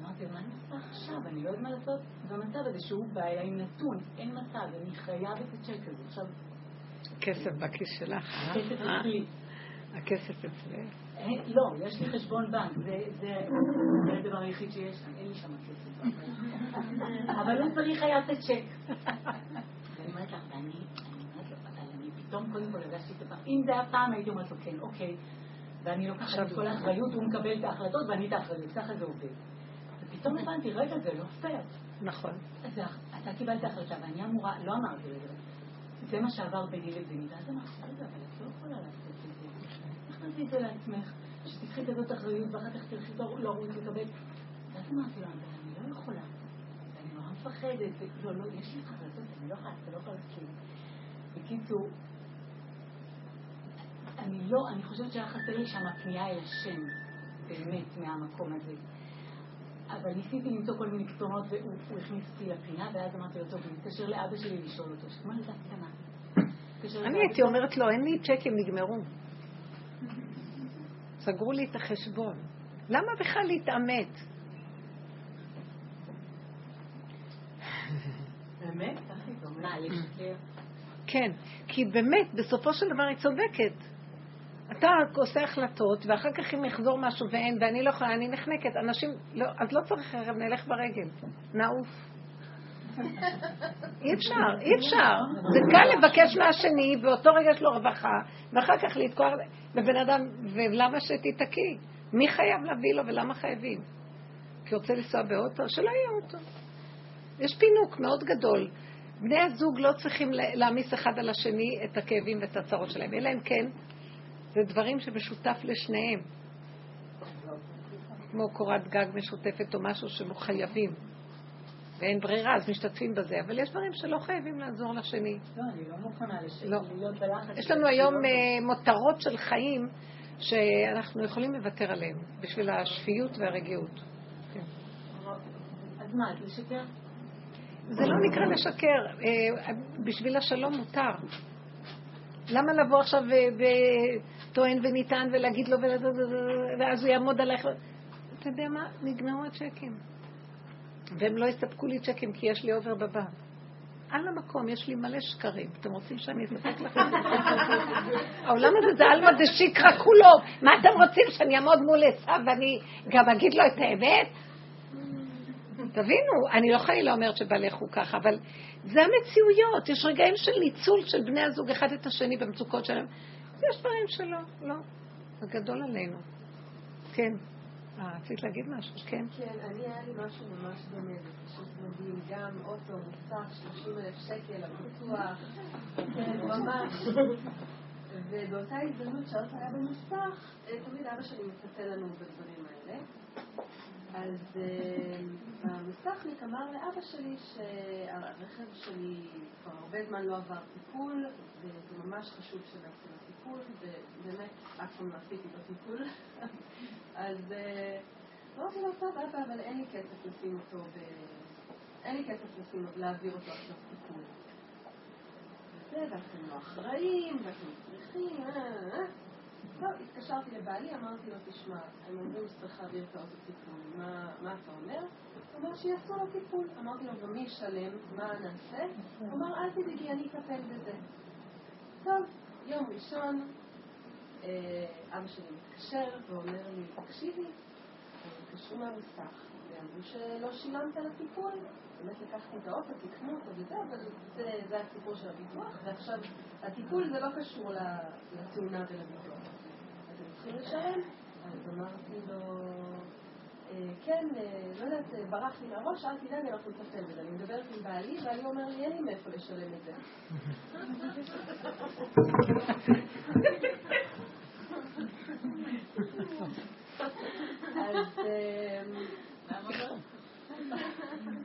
אמרתי, מה אני עושה עכשיו? אני לא יודעת מה לעשות במצב הזה שהוא בא אליי עם נתון, אין מצב, אני חייב את הצ'ק הזה. עכשיו... כסף בכיס שלך, אה? כסף אצלי. הכסף אצלך? אה, לא, יש לי חשבון בנק, זה הדבר היחיד שיש שם, אין לי שם כסף. אבל הוא צריך היה את הצ'ק. ואני אומרת לך, ואני, אני פתאום קודם כל הרגשתי את הפעם, אם זה היה פעם הייתי אומרת לו כן, אוקיי, ואני לוקחת את כל האחריות, הוא מקבל את ההחלטות ואני את האחריות, ככה זה עובד. ופתאום הבנתי, רגע, זה לא פייר. נכון. אז אתה קיבלת החלטה ואני אמורה, לא אמרתי לזה, זה מה שעבר ביני לביני, ואז אמרתי, רגע, אבל את לא יכולה לעשות את זה. איך תעשי את זה לעצמך? שתקחי כזאת אחריות ואחר כך תלכי לרוץ לקבל. ואז אמרתי לו, אבל אני לא יכולה. ואני נורא מפחדת, לא, לא, יש לי החלטות, אני לא יכולה, אתה לא יכולה להסכים. בקיצור, אני לא, אני חושבת שהיה חסר לי שם הפנייה אל השם, באמת, מהמקום הזה. אבל ניסיתי למצוא כל מיני פתרונות, והוא הכניס אותי לפינה, ואז אמרתי לו, טוב, אני מתקשר לאבא שלי לשאול אותו, שכמו ילדה קטנה. אני הייתי אומרת לו, אין לי צ'קים, נגמרו. סגרו לי את החשבון. למה בכלל להתעמת? באמת? מה, לשקר? כן, כי באמת, בסופו של דבר היא צודקת. אתה עושה החלטות, ואחר כך אם יחזור משהו ואין, ואני לא יכולה, אני נחנקת. אנשים, לא, אז לא צריך ערב, נלך ברגל. נעוף. אי אפשר, אי אפשר. זה קל לבקש מהשני, באותו רגע יש לו רווחה, ואחר כך לתקוע לבן אדם, ולמה שתיתקעי? מי חייב להביא לו ולמה חייבים? כי רוצה לנסוע באוטו? שלא יהיה אוטו. יש פינוק מאוד גדול. בני הזוג לא צריכים להעמיס אחד על השני את הכאבים ואת הצרות שלהם, אלא אם כן זה דברים שמשותף לשניהם. כמו קורת גג משותפת או משהו שמחייבים. ואין ברירה, אז משתתפים בזה. אבל יש דברים שלא חייבים לעזור לשני. לא, אני לא מוכנה לא. להיות בלחץ. יש לנו היום לא... מותרות של חיים שאנחנו יכולים לוותר עליהם בשביל השפיות והרגיעות. כן. אז מה, את לשקר? זה לא נקרא לשקר. אה, בשביל השלום מותר. למה לבוא עכשיו וטוען וניתן ולהגיד לו ואז הוא יעמוד עליך? אתה יודע מה? נגמרו הצ'קים. והם לא יספקו לי צ'קים כי יש לי אובר בבנק. על המקום, יש לי מלא שקרים. אתם רוצים שאני אספק לכם? העולם הזה זה עלמא דשיקרא כולו. מה אתם רוצים, שאני אעמוד מול עשיו ואני גם אגיד לו את האמת? תבינו, אני לא חיילה אומרת שבעלך הוא ככה, אבל זה המציאויות. יש רגעים של ניצול של בני הזוג אחד את השני במצוקות שלהם. יש דברים שלא, לא. זה גדול עלינו. כן. אה, רצית להגיד משהו? כן. כן, אני היה לי משהו ממש דומה, זה פשוט מדהים. גם אוטו, מוסך, 30 אלף שקל, הביטוח, כן, ממש. ובאותה הזדמנות שהאוטו היה במוסך, תמיד אבא שלי מצפה לנו בדברים האלה. אז אה, המוסכניק אמר לאבא שלי שהרכב שלי כבר הרבה זמן לא עבר טיפול, וזה ממש חשוב שנעשה לו טיפול, ובאמת אף פעם לא עשיתי לו טיפול. אז אה, אמרתי לו, טוב, אבא, אבל אין לי כסף לשים אותו. אין לי כסף לשים, להעביר אותו עכשיו טיפול. וזה, ואתם לא אחראים, ואתם צריכים, אה, אה. לא, התקשרתי לבעלי, אמרתי לו, תשמע, הם אומרים שצריך להעביר את האוטו טיפול, מה, מה אתה אומר? הוא אומר שיעשו לו טיפול. אמרתי לו, ומי ישלם? מה נעשה? הוא אמר, אל תדאגי, אני אטפל בזה. טוב, יום ראשון, אה, אבא שלי מתקשר ואומר לי, תקשיבי, התקשרו מהמוסך, ואמרו שלא שילמת לטיפול. באמת לקחתי את האוטו, תקנו אותו וזה, אבל זה, זה הסיפור של הביטוח, ועכשיו הטיפול זה לא קשור לתאונה ולביטוח. צריכים לשלם? אז אמרתי לו, אה, כן, אה, לא יודעת, ברח לי מהראש, אל תדאג, אנחנו נטפל בזה. אני מדברת עם בעלי, ואני אומר לי, אין לי מאיפה לשלם את זה. אז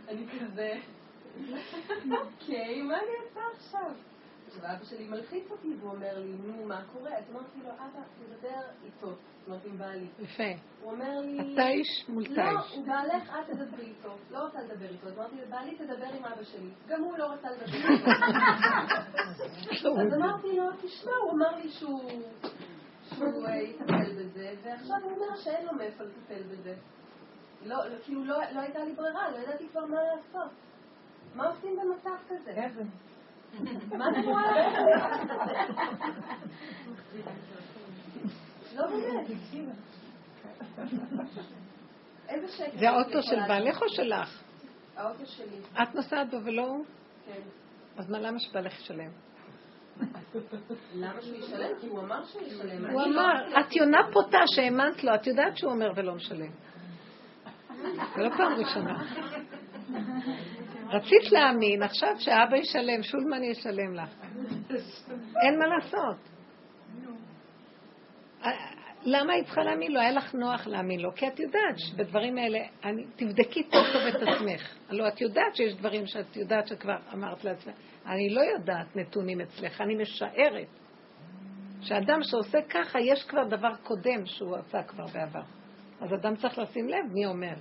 אני כזה, אוקיי, מה אני אעשה עכשיו? עכשיו אבא שלי מלחיץ אותי והוא אומר לי, נו, מה קורה? אז אמרתי לו, אבא, תדבר איתו, זאת אומרת, עם בעלי. יפה. הוא אומר לי... אתה איש מול לא, תיש. הוא בעלך, אל תדברי איתו. לא רוצה לדבר איתו. אז אמרתי לבעלי, תדבר עם אבא שלי. גם הוא לא רצה לדבר איתו. אז אמרתי לו, תשמע, הוא אמר לי שהוא שהוא אה, יטפל בזה, ועכשיו הוא אומר שאין לו מאיפה לטפל בזה. לא, לא, כאילו לא לא הייתה לי ברירה, לא ידעתי כבר מה לעשות. מה עושים במצב כזה? מה זה רואה? לא באמת. זה האוטו של בעלך או? שלך? האוטו שלי, את נוסעת בו ולא הוא? כן. אז מה, למה שבעלך ישלם? למה שהוא ישלם? כי הוא אמר שהוא ישלם. הוא אמר, את יונה פוטה שהאמנת לו, את יודעת שהוא אומר ולא משלם. זה לא פעם ראשונה. רצית להאמין, עכשיו שאבא ישלם, שולמן ישלם לך. אין מה לעשות. למה היית צריכה להאמין לו? היה לך נוח להאמין לו, כי את יודעת שבדברים האלה, אני, תבדקי טוב טוב את עצמך. הלוא את יודעת שיש דברים שאת יודעת שכבר אמרת לעצמך. אני לא יודעת נתונים אצלך, אני משערת. שאדם שעושה ככה, יש כבר דבר קודם שהוא עשה כבר בעבר. אז אדם צריך לשים לב מי אומר.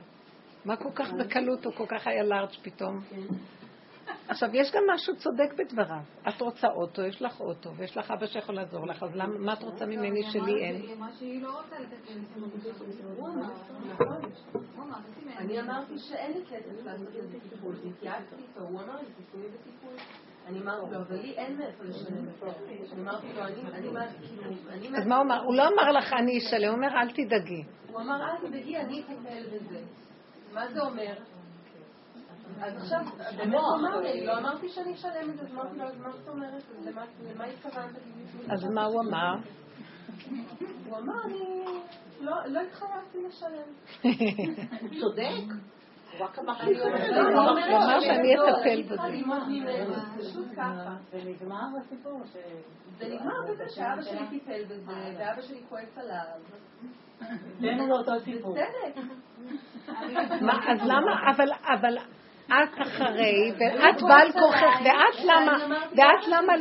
מה כל כך בקלות הוא כל כך היה לארג' פתאום? עכשיו, יש גם משהו צודק בדבריו. את רוצה אוטו, יש לך אוטו, ויש לך אבא שיכול לעזור לך, אז למה, מה את רוצה ממני שלי אין? לא אמר, נכון. אני אמרתי שאין לי כסף לעשות את הטיפול, התייעצתי איתו, הוא אמר לי, בטיפול. אני אמרתי לו, אבל לי אין מאיפה לשלם. אני אמרתי לו, אני, אני, כאילו, אני... אז מה הוא אמר? הוא לא אמר לך אני אשלם, הוא אומר אל תדאגי. הוא אמר, אל תדאגי, אני אטפל בזה. מה זה אומר? אז עכשיו, באמת הוא אמר לי, לא אמרתי שאני אשלם את זה, אז אמרתי לו, אז מה זאת אומרת? למה- התכוונת? אז מה הוא אמר? הוא אמר, אני לא לא התחייבתי לשלם. צודק. הוא אמר שאני אטפל אני בזה. ככה. ונגמר הסיפור ש... זה נגמר בזה שאבא שלי טיפל בזה, ואבא שלי כועס עליו. זה אותו סיפור. בצדק. מה, אז למה, אבל, אבל את אחרי, ואת בעל כוחך, ואת למה, ואת למה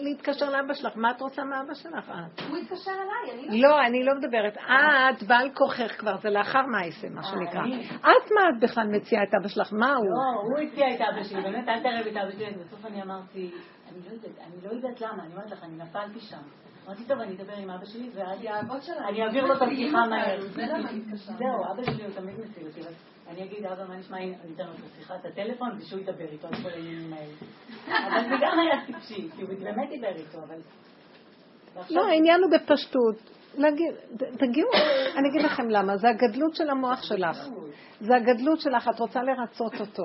להתקשר לאבא שלך? מה את רוצה מאבא שלך? את? הוא התקשר אליי, אני לא... לא, אני לא מדברת. את בעל כוחך כבר, זה לאחר מעשה, מה שנקרא. את מה את בכלל מציעה את אבא שלך? מה הוא? לא, הוא הציע את אבא שלי, באמת, אל תערב את אבא שלי. בסוף אני אמרתי, אני לא יודעת, אני לא יודעת למה, אני אומרת לך, אני נפלתי שם. אמרתי, טוב, אני אדבר עם אבא שלי, ואז. אני אעביר לו את השיחה מהר. זהו, אבא שלי הוא תמיד מציל אותי, אני אגיד, אבא, מה נשמע, הנה, אני אתן לו את שיחת הטלפון, ושהוא ידבר איתו על כל העניינים האלה. אבל זה גם היה טיפשי, כי הוא באמת דיבר איתו, אבל... לא, העניין הוא בפשטות. להגיד, תגיעו, אני אגיד לכם למה, זה הגדלות של המוח שלך. זה הגדלות שלך, את רוצה לרצות אותו.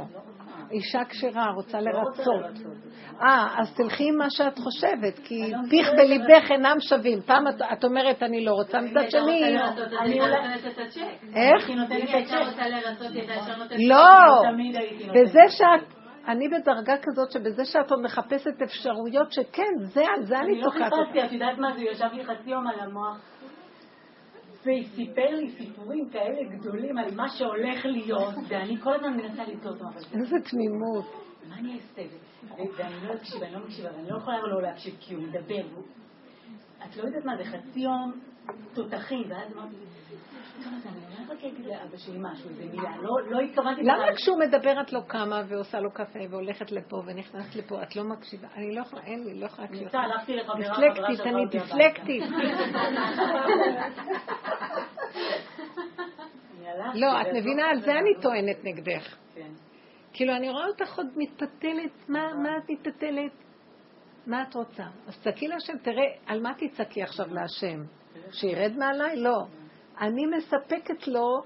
אישה כשרה רוצה לא רוצה לרצות. אה, אז תלכי עם מה שאת חושבת, כי לא פיך. בליבך אינם שווים. פעם את- אומרת אני לא רוצה, מצד שני... רוצה לרצות, אני אולי- נותנת את הצ'ק. איך? אם את היא הייתה הצ'ק. רוצה לרצות, היא הייתה לא! בזה שאת... אני בדרגה כזאת שבזה שאת עוד מחפשת אפשרויות שכן, זה, על זה אני אני לא תוקעת. חיפשתי, את יודעת מה זה, ישב לי חצי יום על המוח. והיא סיפר לי סיפורים כאלה גדולים על מה שהולך להיות, ואני כל הזמן מנסה לתלות אותו. איזה תמימות. מה אני אעשה? ואני לא אקשיב, אני לא מקשיבה, ואני לא יכולה לא להקשיב כי הוא מדבר. את לא יודעת מה זה, חצי יום תותחים, ואז אמרתי, אני רק אגיד לאבא שלי משהו, איזה מילה, לא, לא התכוונתי... למה כשהוא מדבר את לא קמה ועושה לו קפה והולכת לפה ונכנסת לפה, את לא מקשיבה? אני לא יכולה, אין לי, לא יכולה להקשיב. ניסה, הלכתי לחברה, דיסלקטית, אני דיסלקטית. לא, את מבינה, על זה אני טוענת נגדך. כן. כאילו, אני רואה אותך עוד מתפתלת, מה את מתפתלת? מה את רוצה? אז צעקי להשם, תראה, על מה תצעקי עכשיו להשם? שירד מעליי? לא. אני מספקת לו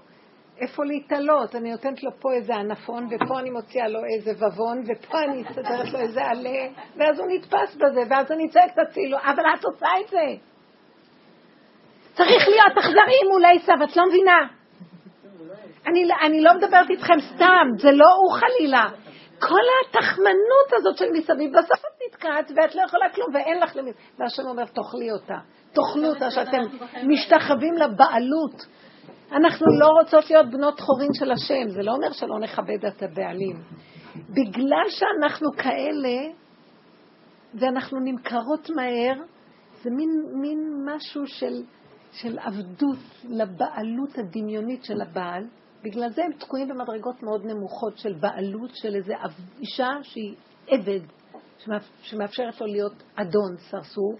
איפה להתעלות. אני נותנת לו פה איזה ענפון, ופה אני מוציאה לו איזה ובון, ופה אני מסדרת לו איזה עלה, ואז הוא נתפס בזה, ואז אני צועקת הצילו, אבל את עושה את זה. צריך להיות אכזרי מול עשיו, את לא מבינה. אני, אני לא מדברת איתכם סתם, זה לא הוא חלילה. כל התחמנות הזאת של מסביב, בסוף את נתקעת ואת לא יכולה כלום ואין לך למי. והשם אומר, תאכלי אותה. תאכלו אותה, שאתם משתחווים לבעלות. אנחנו לא רוצות להיות בנות חורין של השם, זה לא אומר שלא נכבד את הבעלים. בגלל שאנחנו כאלה, ואנחנו נמכרות מהר, זה מין, מין משהו של, של עבדות לבעלות הדמיונית של הבעל. בגלל זה הם תקועים במדרגות מאוד נמוכות של בעלות של איזו אישה שהיא עבד, שמאפשרת לו להיות אדון, סרסור,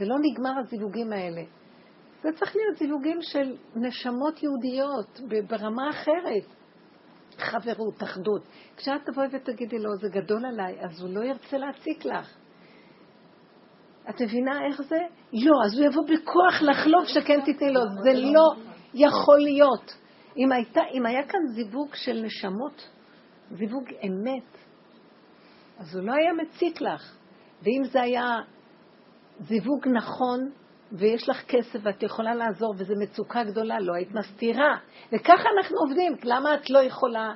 ולא נגמר הזיווגים האלה. זה צריך להיות זיווגים של נשמות יהודיות ברמה אחרת. חברות, אחדות. כשאת תבואי ותגידי לו, זה גדול עליי, אז הוא לא ירצה להציק לך. את מבינה איך זה? לא, אז הוא יבוא בכוח לחלוב שכן תתני לו. זה לא יכול להיות. אם, הייתה, אם היה כאן זיווג של נשמות, זיווג אמת, אז הוא לא היה מציק לך. ואם זה היה זיווג נכון, ויש לך כסף ואת יכולה לעזור, וזו מצוקה גדולה, לא היית מסתירה. וככה אנחנו עובדים. למה את לא יכולה?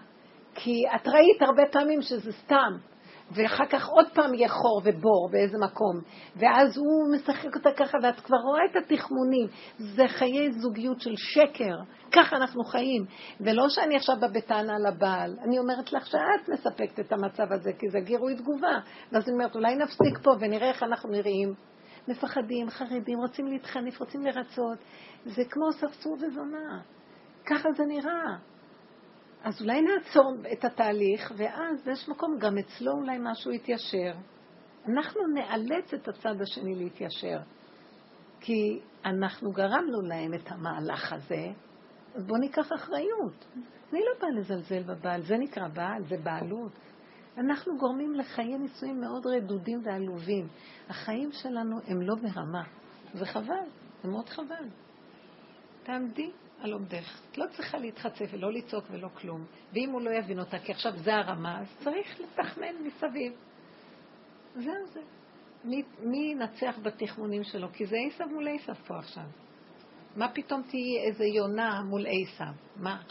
כי את ראית הרבה פעמים שזה סתם. ואחר כך עוד פעם יהיה חור ובור באיזה מקום, ואז הוא משחק אותה ככה, ואת כבר רואה את התחמונים. זה חיי זוגיות של שקר, ככה אנחנו חיים. ולא שאני עכשיו באה בטענה לבעל, אני אומרת לך שאת מספקת את המצב הזה, כי זה גירוי תגובה. ואז אני אומרת, אולי נפסיק פה ונראה איך אנחנו נראים. מפחדים, חרדים, רוצים להתחנף, רוצים לרצות. זה כמו ספסור וזונה. ככה זה נראה. אז אולי נעצור את התהליך, ואז יש מקום, גם אצלו אולי משהו יתיישר. אנחנו נאלץ את הצד השני להתיישר, כי אנחנו גרמנו להם את המהלך הזה, אז בואו ניקח אחריות. אני לא באה לזלזל בבעל, זה נקרא בעל, זה בעלות. אנחנו גורמים לחיי נישואים מאוד רדודים ועלובים. החיים שלנו הם לא ברמה, זה חבל, זה מאוד חבל. תעמדי על עומדך. את לא צריכה להתחצף ולא לצעוק ולא כלום. ואם הוא לא יבין אותה, כי עכשיו זה הרמה, אז צריך לתחמן מסביב. זהו זה. מי, ינצח בתחמונים שלו? כי זה עשב מול עשב פה עכשיו. מה פתאום תהיי איזה יונה מול עשב? מה?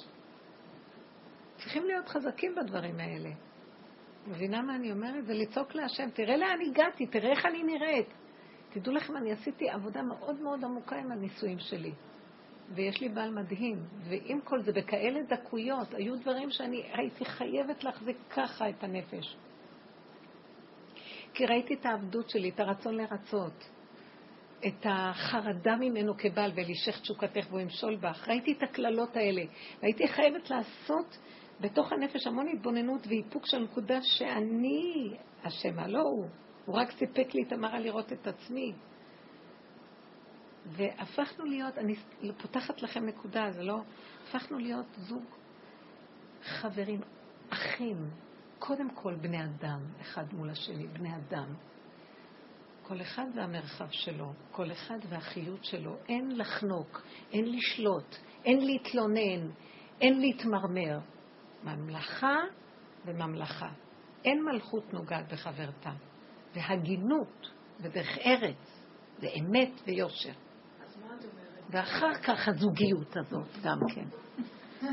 צריכים להיות חזקים בדברים האלה. מבינה מה אני אומרת? זה לצעוק להשם, תראה לאן הגעתי, תראה איך אני נראית. תדעו לכם, אני עשיתי עבודה מאוד מאוד עמוקה עם הנישואים שלי. ויש לי בעל מדהים, ועם כל זה, בכאלה דקויות, היו דברים שאני הייתי חייבת להחזיק ככה את הנפש. כי ראיתי את העבדות שלי, את הרצון לרצות, את החרדה ממנו כבעל, ולישך תשוקתך והוא ימשול בך. ראיתי את הקללות האלה, והייתי חייבת לעשות בתוך הנפש המון התבוננות ואיפוק של נקודה שאני אשמה, לא הוא. הוא רק סיפק לי את המראה לראות את עצמי. והפכנו להיות, אני פותחת לכם נקודה, זה לא, הפכנו להיות זוג חברים, אחים, קודם כל בני אדם, אחד מול השני, בני אדם. כל אחד והמרחב שלו, כל אחד והחיות שלו. אין לחנוק, אין לשלוט, אין להתלונן, אין להתמרמר. ממלכה וממלכה. אין מלכות נוגעת בחברתה. והגינות ודרך ארץ זה אמת ויושר. ואחר כך הזוגיות הזאת גם כן.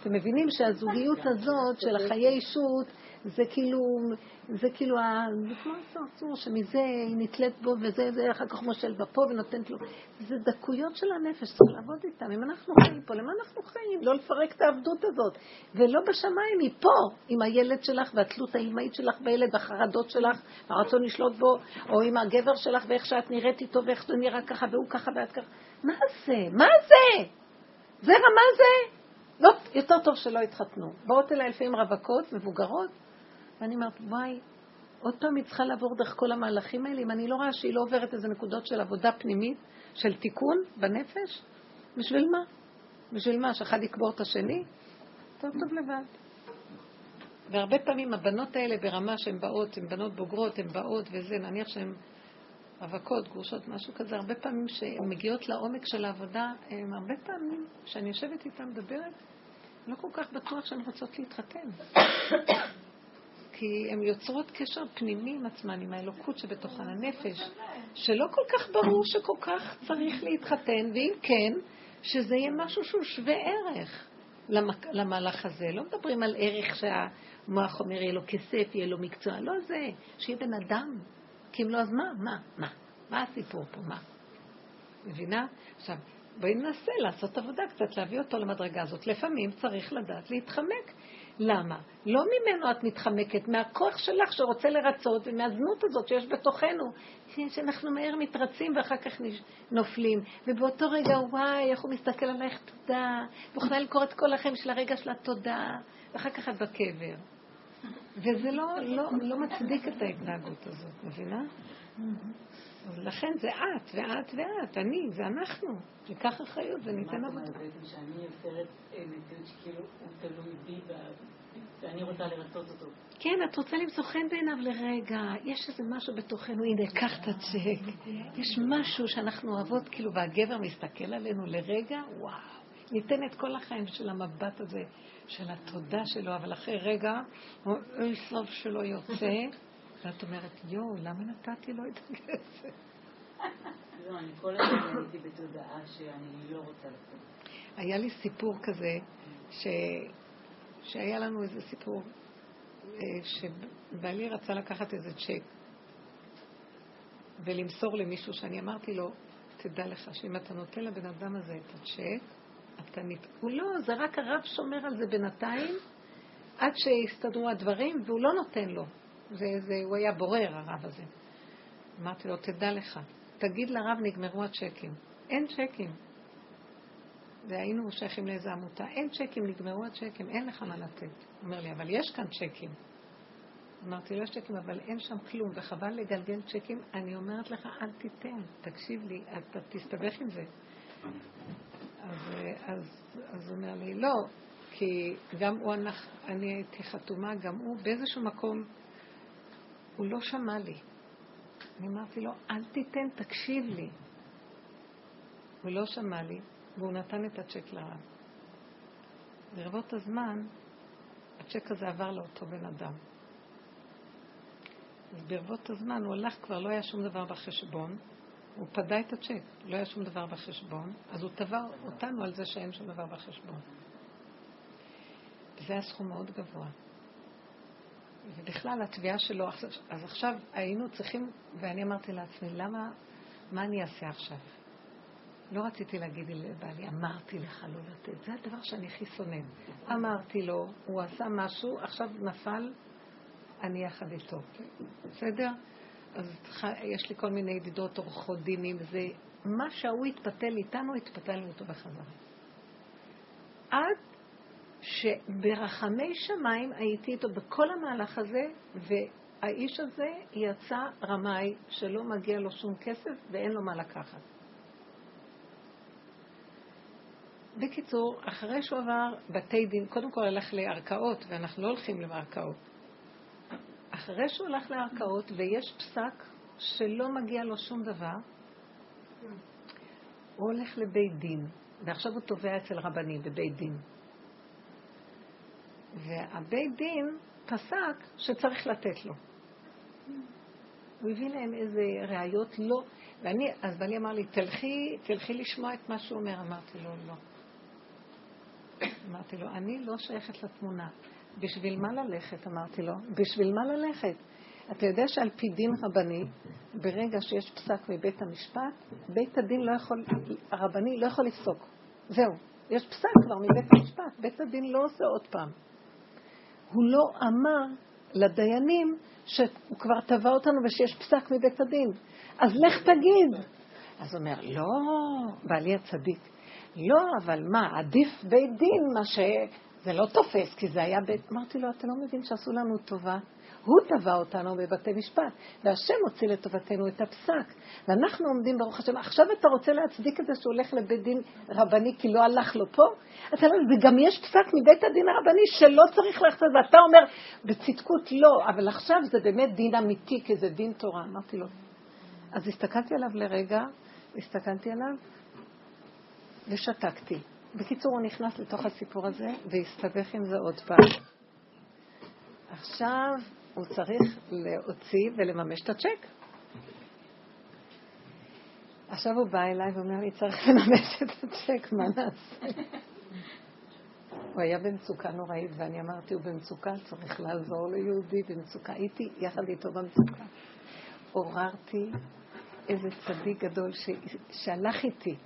אתם מבינים שהזוגיות הזאת של החיי אישות זה כאילו, זה כאילו, זה כמו הסרסור, שמזה היא נתלית בו, וזה, זה אחר כך מושל בפה ונותנת לו. זה דקויות של הנפש, צריך לעבוד איתן. אם אנחנו חיים פה, למה אנחנו חיים? לא לפרק את העבדות הזאת. ולא בשמיים, היא פה, עם הילד שלך והתלות האימהית שלך בילד, והחרדות שלך, והרצון לשלוט בו, או עם הגבר שלך, ואיך שאת נראית איתו, ואיך זה נראה ככה, והוא ככה ואת ככה. מה זה? מה זה? זה רמה זה? לא, יותר טוב שלא יתחתנו. באות אליי לפעמים רווקות, מבוגרות, ואני אומרת, וואי, עוד פעם היא צריכה לעבור דרך כל המהלכים האלה, אם אני לא רואה שהיא לא עוברת איזה נקודות של עבודה פנימית, של תיקון בנפש, בשביל מה? בשביל מה? שאחד יקבור את השני? טוב טוב לבד. והרבה פעמים הבנות האלה ברמה שהן באות, הן בנות בוגרות, הן באות וזה, נניח שהן רווקות, גרושות, משהו כזה, הרבה פעמים שהן מגיעות לעומק של העבודה, הן הרבה פעמים, כשאני יושבת איתן מדברת, לא כל כך בטוח שהן רוצות להתחתן. כי הן יוצרות קשר פנימי עם עצמן, עם האלוקות שבתוכן הנפש, שלא כל כך ברור שכל כך צריך להתחתן, ואם כן, שזה יהיה משהו שהוא שווה ערך למהלך הזה. לא מדברים על ערך שהמוח אומר, יהיה לו כסף, יהיה לו מקצוע, לא זה, שיהיה בן אדם. כי אם לא, אז מה? מה? מה? מה הסיפור פה? מה? מבינה? עכשיו, בואי ננסה לעשות עבודה קצת, להביא אותו למדרגה הזאת. לפעמים צריך לדעת להתחמק. למה? לא ממנו את מתחמקת, מהכוח שלך שרוצה לרצות ומהזנות הזאת שיש בתוכנו, שאנחנו מהר מתרצים ואחר כך נופלים. ובאותו רגע, וואי, איך הוא מסתכל עלייך, תודה. וכנ"ל לקרוא את כל החיים של הרגע של התודה, ואחר כך את בקבר. וזה לא, לא, לא מצדיק את ההתנהגות הזאת, מבינה? לכן זה את, ואת, ואת, אני, זה אנחנו. ניקח אחריות וניתן עבודה. מה את אומרת בעצם שאני יוצרת אה, מציאות שכאילו הוא תלוי בי ואני רוצה לרצות אותו? כן, את רוצה למצוא חן בעיניו לרגע. יש איזה משהו בתוכנו, הנה, קח את הצ'ק. יש משהו שאנחנו אוהבות, כאילו, והגבר מסתכל עלינו לרגע, וואו. ניתן את כל החיים של המבט הזה, של התודה שלו, אבל אחרי רגע, אוי סוף שלו יוצא, ואת אומרת, יואו, למה נתתי לו את הכסף? לא, אני כל הזמן הייתי בתודעה שאני לא רוצה לצאת. היה לי סיפור כזה, ש... שהיה לנו איזה סיפור, אה, שבעלי רצה לקחת איזה צ'ק ולמסור למישהו שאני אמרתי לו, תדע לך שאם אתה נותן לבן אדם הזה את הצ'ק, אתה נת... הוא לא, זה רק הרב שומר על זה בינתיים, עד שיסתדרו הדברים, והוא לא נותן לו. זה, זה, הוא היה בורר, הרב הזה. אמרתי לו, תדע לך, תגיד לרב, נגמרו הצ'קים. אין צ'קים. והיינו שייכים לאיזה עמותה, אין צ'קים, נגמרו הצ'קים, אין לך מה לתת. הוא אומר לי, אבל יש כאן צ'קים. אמרתי, לא יש צ'קים, אבל אין שם כלום, וחבל לגלגל צ'קים. אני אומרת לך, אל תיתן, תקשיב לי, אתה תסתבך עם זה. אז, אז, הוא אומר לי, לא, כי גם הוא, אני הייתי חתומה, גם הוא באיזשהו מקום, הוא לא שמע לי. אני אמרתי לו, אל תיתן, תקשיב לי. הוא לא שמע לי, והוא נתן את הצ'ק לרב. ברבות הזמן, הצ'ק הזה עבר לאותו בן אדם. אז ברבות הזמן הוא הלך, כבר לא היה שום דבר בחשבון, הוא פדה את הצ'ק, לא היה שום דבר בחשבון, אז הוא תבע אותנו על זה שאין שום דבר בחשבון. וזה היה סכום מאוד גבוה. ובכלל, התביעה שלו, אז עכשיו היינו צריכים, ואני אמרתי לעצמי, למה, מה אני אעשה עכשיו? לא רציתי להגיד לבעלי, אמרתי לך לא לתת. זה הדבר שאני הכי שונאת. אמרתי לו, הוא עשה משהו, עכשיו נפל, אני יחד איתו. בסדר? אז יש לי כל מיני ידידות עורכות דינים, זה מה שההוא התפתל איתנו, התפתלנו אותו בחזרה. עד שברחמי שמיים הייתי איתו בכל המהלך הזה, והאיש הזה יצא רמאי שלא מגיע לו שום כסף ואין לו מה לקחת. בקיצור, אחרי שהוא עבר בתי דין, קודם כל הלך לערכאות, ואנחנו לא הולכים לערכאות. אחרי שהוא הלך לערכאות ויש פסק שלא מגיע לו שום דבר, הוא הולך לבית דין, ועכשיו הוא תובע אצל רבנים בבית דין. והבית דין פסק שצריך לתת לו. הוא הביא להם איזה ראיות לא, ואני, אז בעלי אמר לי, תלכי, תלכי לשמוע את מה שהוא אומר. אמרתי לו, לא. אמרתי לו, אני לא שייכת לתמונה. בשביל מה ללכת? אמרתי לו. בשביל מה ללכת? אתה יודע שעל פי דין רבני, ברגע שיש פסק מבית המשפט, בית הדין לא יכול, הרבני לא יכול לפסוק. זהו. יש פסק כבר מבית המשפט, בית הדין לא עושה עוד פעם. הוא לא אמר לדיינים שהוא כבר תבע אותנו ושיש פסק מבית הדין. אז לך תגיד. אז הוא אומר, לא, בעלי הצדיק. לא, אבל מה, עדיף בית דין, מה ש... זה לא תופס, כי זה היה בית... אמרתי לו, אתה לא מבין שעשו לנו טובה? הוא תבע אותנו בבתי משפט, והשם הוציא לטובתנו את הפסק. ואנחנו עומדים, ברוך השם, עכשיו אתה רוצה להצדיק את זה שהוא הולך לבית דין רבני כי לא הלך לו פה? אתה לא, וגם יש פסק מבית הדין הרבני שלא צריך ללכת לזה, ואתה אומר, בצדקות לא, אבל עכשיו זה באמת דין אמיתי, כי זה דין תורה. אמרתי לו. אז הסתכלתי עליו לרגע, הסתכלתי עליו, ושתקתי. בקיצור, הוא נכנס לתוך הסיפור הזה, והסתבך עם זה עוד פעם. עכשיו הוא צריך להוציא ולממש את הצ'ק. עכשיו הוא בא אליי ואומר לי, צריך לממש את הצ'ק, מה נעשה? הוא היה במצוקה נוראית, ואני אמרתי, הוא במצוקה, צריך לעזור ליהודי במצוקה. הייתי יחד איתו במצוקה. עוררתי איזה צדיק גדול ש... שהלך איתי.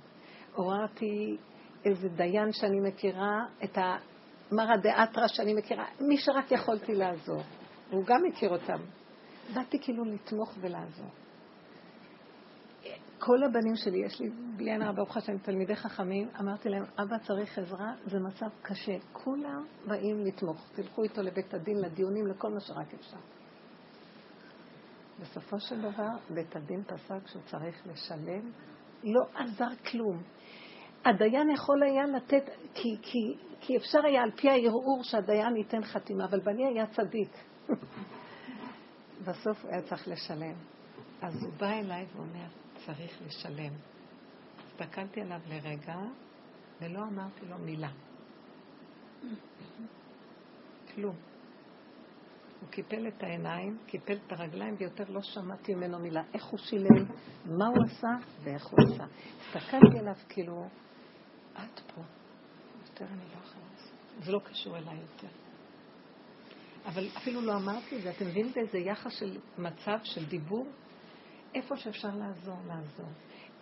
עוררתי איזה דיין שאני מכירה, את המרא דאתרא שאני מכירה, מי שרק יכולתי לעזור. והוא גם מכיר אותם. באתי כאילו לתמוך ולעזור. כל הבנים שלי, יש לי בלי עין ברוך השם תלמידי חכמים, אמרתי להם, אבא צריך עזרה, זה מצב קשה. כולם באים לתמוך. תלכו איתו לבית הדין, לדיונים, לכל מה שרק אפשר. בסופו של דבר, בית הדין פסק שהוא צריך לשלם, לא עזר כלום. הדיין יכול היה לתת, כי, כי, כי אפשר היה על פי הערעור שהדיין ייתן חתימה, אבל בני היה צדיק. בסוף היה צריך לשלם. אז הוא בא אליי ואומר, צריך לשלם. הסתכלתי עליו לרגע, ולא אמרתי לו מילה. כלום. הוא קיפל את העיניים, קיפל את הרגליים, ויותר לא שמעתי ממנו מילה. איך הוא שילם, מה הוא עשה ואיך הוא עשה. הסתכלתי עליו כאילו, את פה. יותר אני לא יכולה לעשות. זה לא קשור אליי יותר. אבל אפילו לא אמרתי את זה. אתם מבינים באיזה יחס של מצב, של דיבור? איפה שאפשר לעזור, לעזור.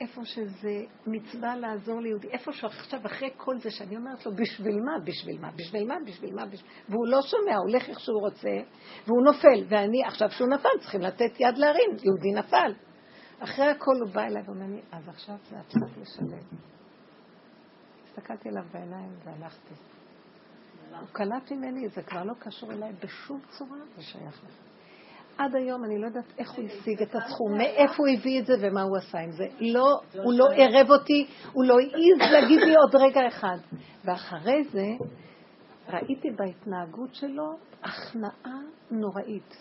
איפה שזה מצווה לעזור ליהודי, איפה שעכשיו, אחרי כל זה שאני אומרת לו, בשביל מה, בשביל מה, בשביל מה, בשביל מה. והוא לא שומע, הוא הולך איך שהוא רוצה, והוא נופל, ואני, עכשיו שהוא נפל, צריכים לתת יד להרים, יהודי נפל. אחרי הכל הוא בא אליי ואומר לי, אז עכשיו זה הפסק לשלם. הסתכלתי עליו בעיניים והלכתי. הוא קלט ממני, זה כבר לא קשור אליי בשום צורה, זה שייך לך. עד היום אני לא יודעת איך הוא השיג את הסכום, מאיפה הוא הביא את זה ומה הוא עשה עם זה. לא, הוא לא ערב אותי, הוא לא העז להגיד לי עוד רגע אחד. ואחרי זה ראיתי בהתנהגות שלו הכנעה נוראית.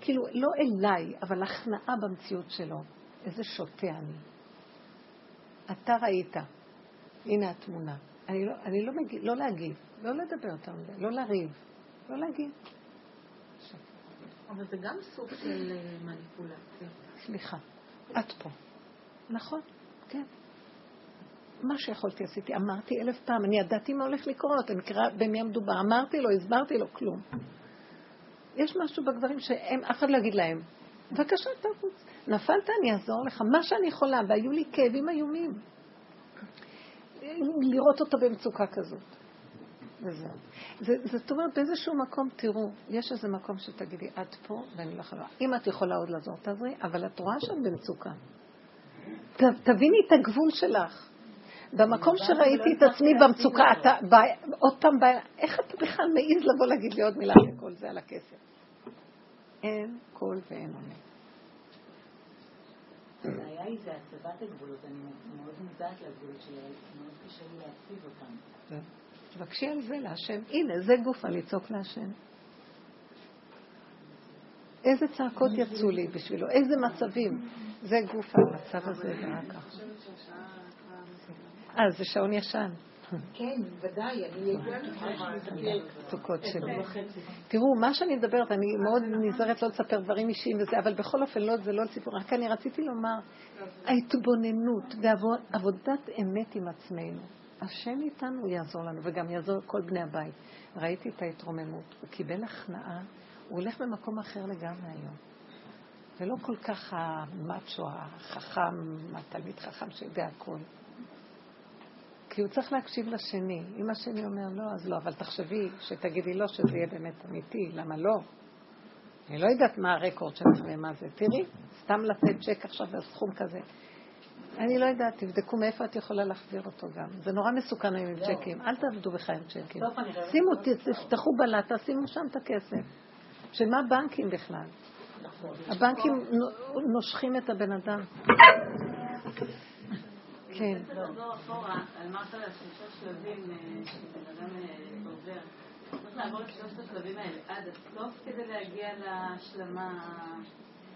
כאילו, לא אליי, אבל הכנעה במציאות שלו. איזה שוטה אני. אתה ראית. הנה התמונה. אני לא, אני לא מגיב, לא להגיב, לא לדבר יותר מדי, לא לריב, לא להגיב. אבל זה גם סוג של אה, מניפולציה. סליחה, את פה. נכון, כן. מה שיכולתי עשיתי, אמרתי אלף פעם, אני ידעתי מה הולך לקרות, אני מכירה במי המדובר, אמרתי לו, הסברתי לו, כלום. יש משהו בגברים שהם, אף אחד לא יגיד להם, בבקשה, תרוץ. נפלת, אני אעזור לך, מה שאני יכולה, והיו לי כאבים איומים. לראות אותו במצוקה כזאת. וזהו. זאת אומרת, באיזשהו מקום, תראו, יש איזה מקום שתגידי, את פה ואני לא יכולה. אם את יכולה עוד לעזור, תעזרי, אבל את רואה שאת במצוקה. תביני את הגבול שלך. במקום שראיתי את עצמי במצוקה, אתה עוד פעם בא, איך אתה בכלל מעז לבוא להגיד לי עוד מילה על כל זה, על הכסף? אין קול ואין עונה. הבעיה היא זה הצבת הגבולות, אני מאוד מודעת לגבולות שלי, מאוד קשה לי להציב אותם. כן. תבקשי על זה להשם. הנה, זה גופה לצעוק להשם. איזה צעקות יצאו לי בשבילו, איזה מצבים. זה גופה, המצב הזה זה רק ככה. אה, זה שעון ישן. כן, ודאי, אני מצוקות שלי. תראו, מה שאני מדברת, אני מאוד נזהרת לא לספר דברים אישיים וזה, אבל בכל אופן, לא, זה לא סיפור, רק אני רציתי לומר, ההתבוננות ועבודת אמת עם עצמנו. השם איתנו, הוא יעזור לנו, וגם יעזור כל בני הבית. ראיתי את ההתרוממות, הוא קיבל הכנעה, הוא הולך במקום אחר לגמרי היום. ולא כל כך המאצ'ו, החכם, התלמיד חכם שיודע הכל. כי הוא צריך להקשיב לשני. אם השני אומר לא, אז לא, אבל תחשבי שתגידי לא, שזה יהיה באמת אמיתי, למה לא? אני לא יודעת מה הרקורד שלך ומה זה. תראי, סתם לתת צ'ק עכשיו בסכום כזה. אני לא יודעת, תבדקו מאיפה את יכולה להחזיר אותו גם. זה נורא מסוכן היום עם צ'קים. אל תעבדו בך עם צ'קים. שימו, תפתחו בלטה, שימו שם את הכסף. של מה בנקים בכלל? הבנקים נושכים את הבן אדם. כן. לחזור אחורה, אמרת על שלושה שלבים שבן אדם עובר. צריך לעבור את שלושת השלבים האלה עד הסוף כדי להגיע להשלמה.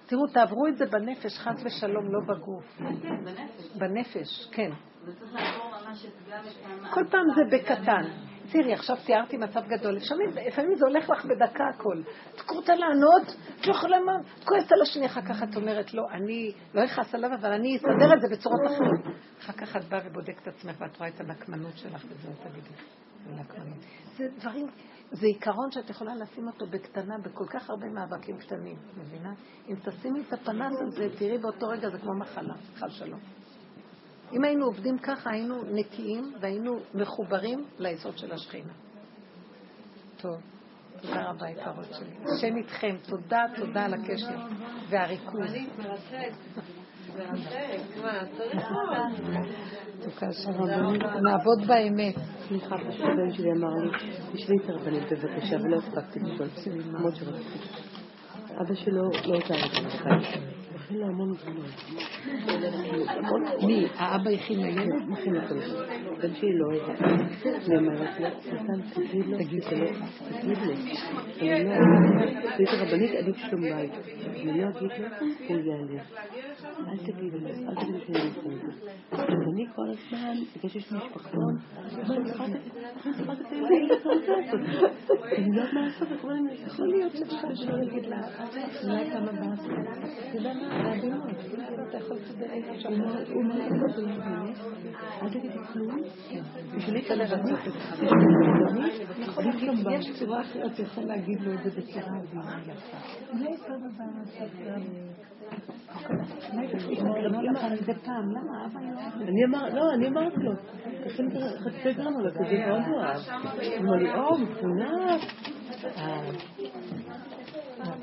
תראו, תעברו את זה בנפש, חס ושלום, לא בגוף. כן, בנפש. בנפש, כן. וצריך לעבור ממש גם את כל פעם זה בקטן. תראי, עכשיו תיארתי מצב גדול. לפעמים זה הולך לך בדקה הכל. את קוראת לענות, את לא יכולה מה, את כועסת על השני, אחר כך את אומרת, לא, אני לא אכעס עליו, אבל אני אסדר את זה בצורות אחרות. אחר כך את באה ובודקת את עצמך ואת רואה את הנקמנות שלך וזהו, תגידי. זה דברים, זה עיקרון שאת יכולה לשים אותו בקטנה, בכל כך הרבה מאבקים קטנים, מבינה? אם תשימי את הפנס הזה, תראי באותו רגע זה כמו מחלה, חל שלום. אם היינו עובדים ככה, היינו נקיים והיינו מחוברים ליסוד של השכינה. טוב, תודה רבה, יקרות שלי. השם איתכם, תודה, תודה על הקשר והריכוז. נעבוד באמת. סליחה, פשוט הבן שלי אמר לי, תשבי את הרבנית בבקשה, ולא הספקתי לשאול, למרות שרציתי. אבא שלו לא עזר לי הכין לה המון גבולות. מי? האבא הכין לילד? מכין לכל בן שלי לא אוהב. אני אומרת לו, נתן, תגיד לו, תגיד לו, תגיד לו. אני לא אוהבת. רבנית עדיף שלום בית. אני לא אגיד לו, הוא ייעלב. אל תגיד לו, אל תגיד לו שאני עושה את זה. ואני כל הזמן, בגלל שיש משפחתון, אני לא יודעת מה לעשות, יכול להיות שאפשר להגיד לה, אולי כמה בעצם. יש צורה אחרת, אתה יכול להגיד לו את זה בצורה אני אמר, לא, אני אמרתי לו, תשים חצי גרנולה, כזה מאוד אוהב. הוא אמר לי, או, מפונק.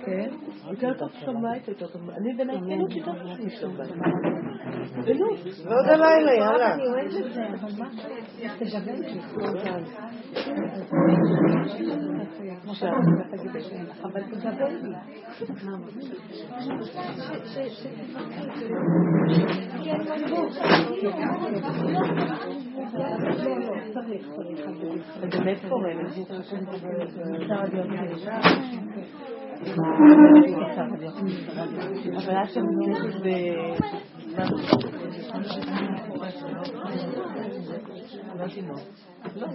כן? יותר טוב שבת, יותר טוב. אני באמת כן יותר טוב משבת. בנות. ועוד הלילה, יאללה. אני אוהבת את זה, אבל מה? לי. זה באמת קורה. אבל את שם ב... לא,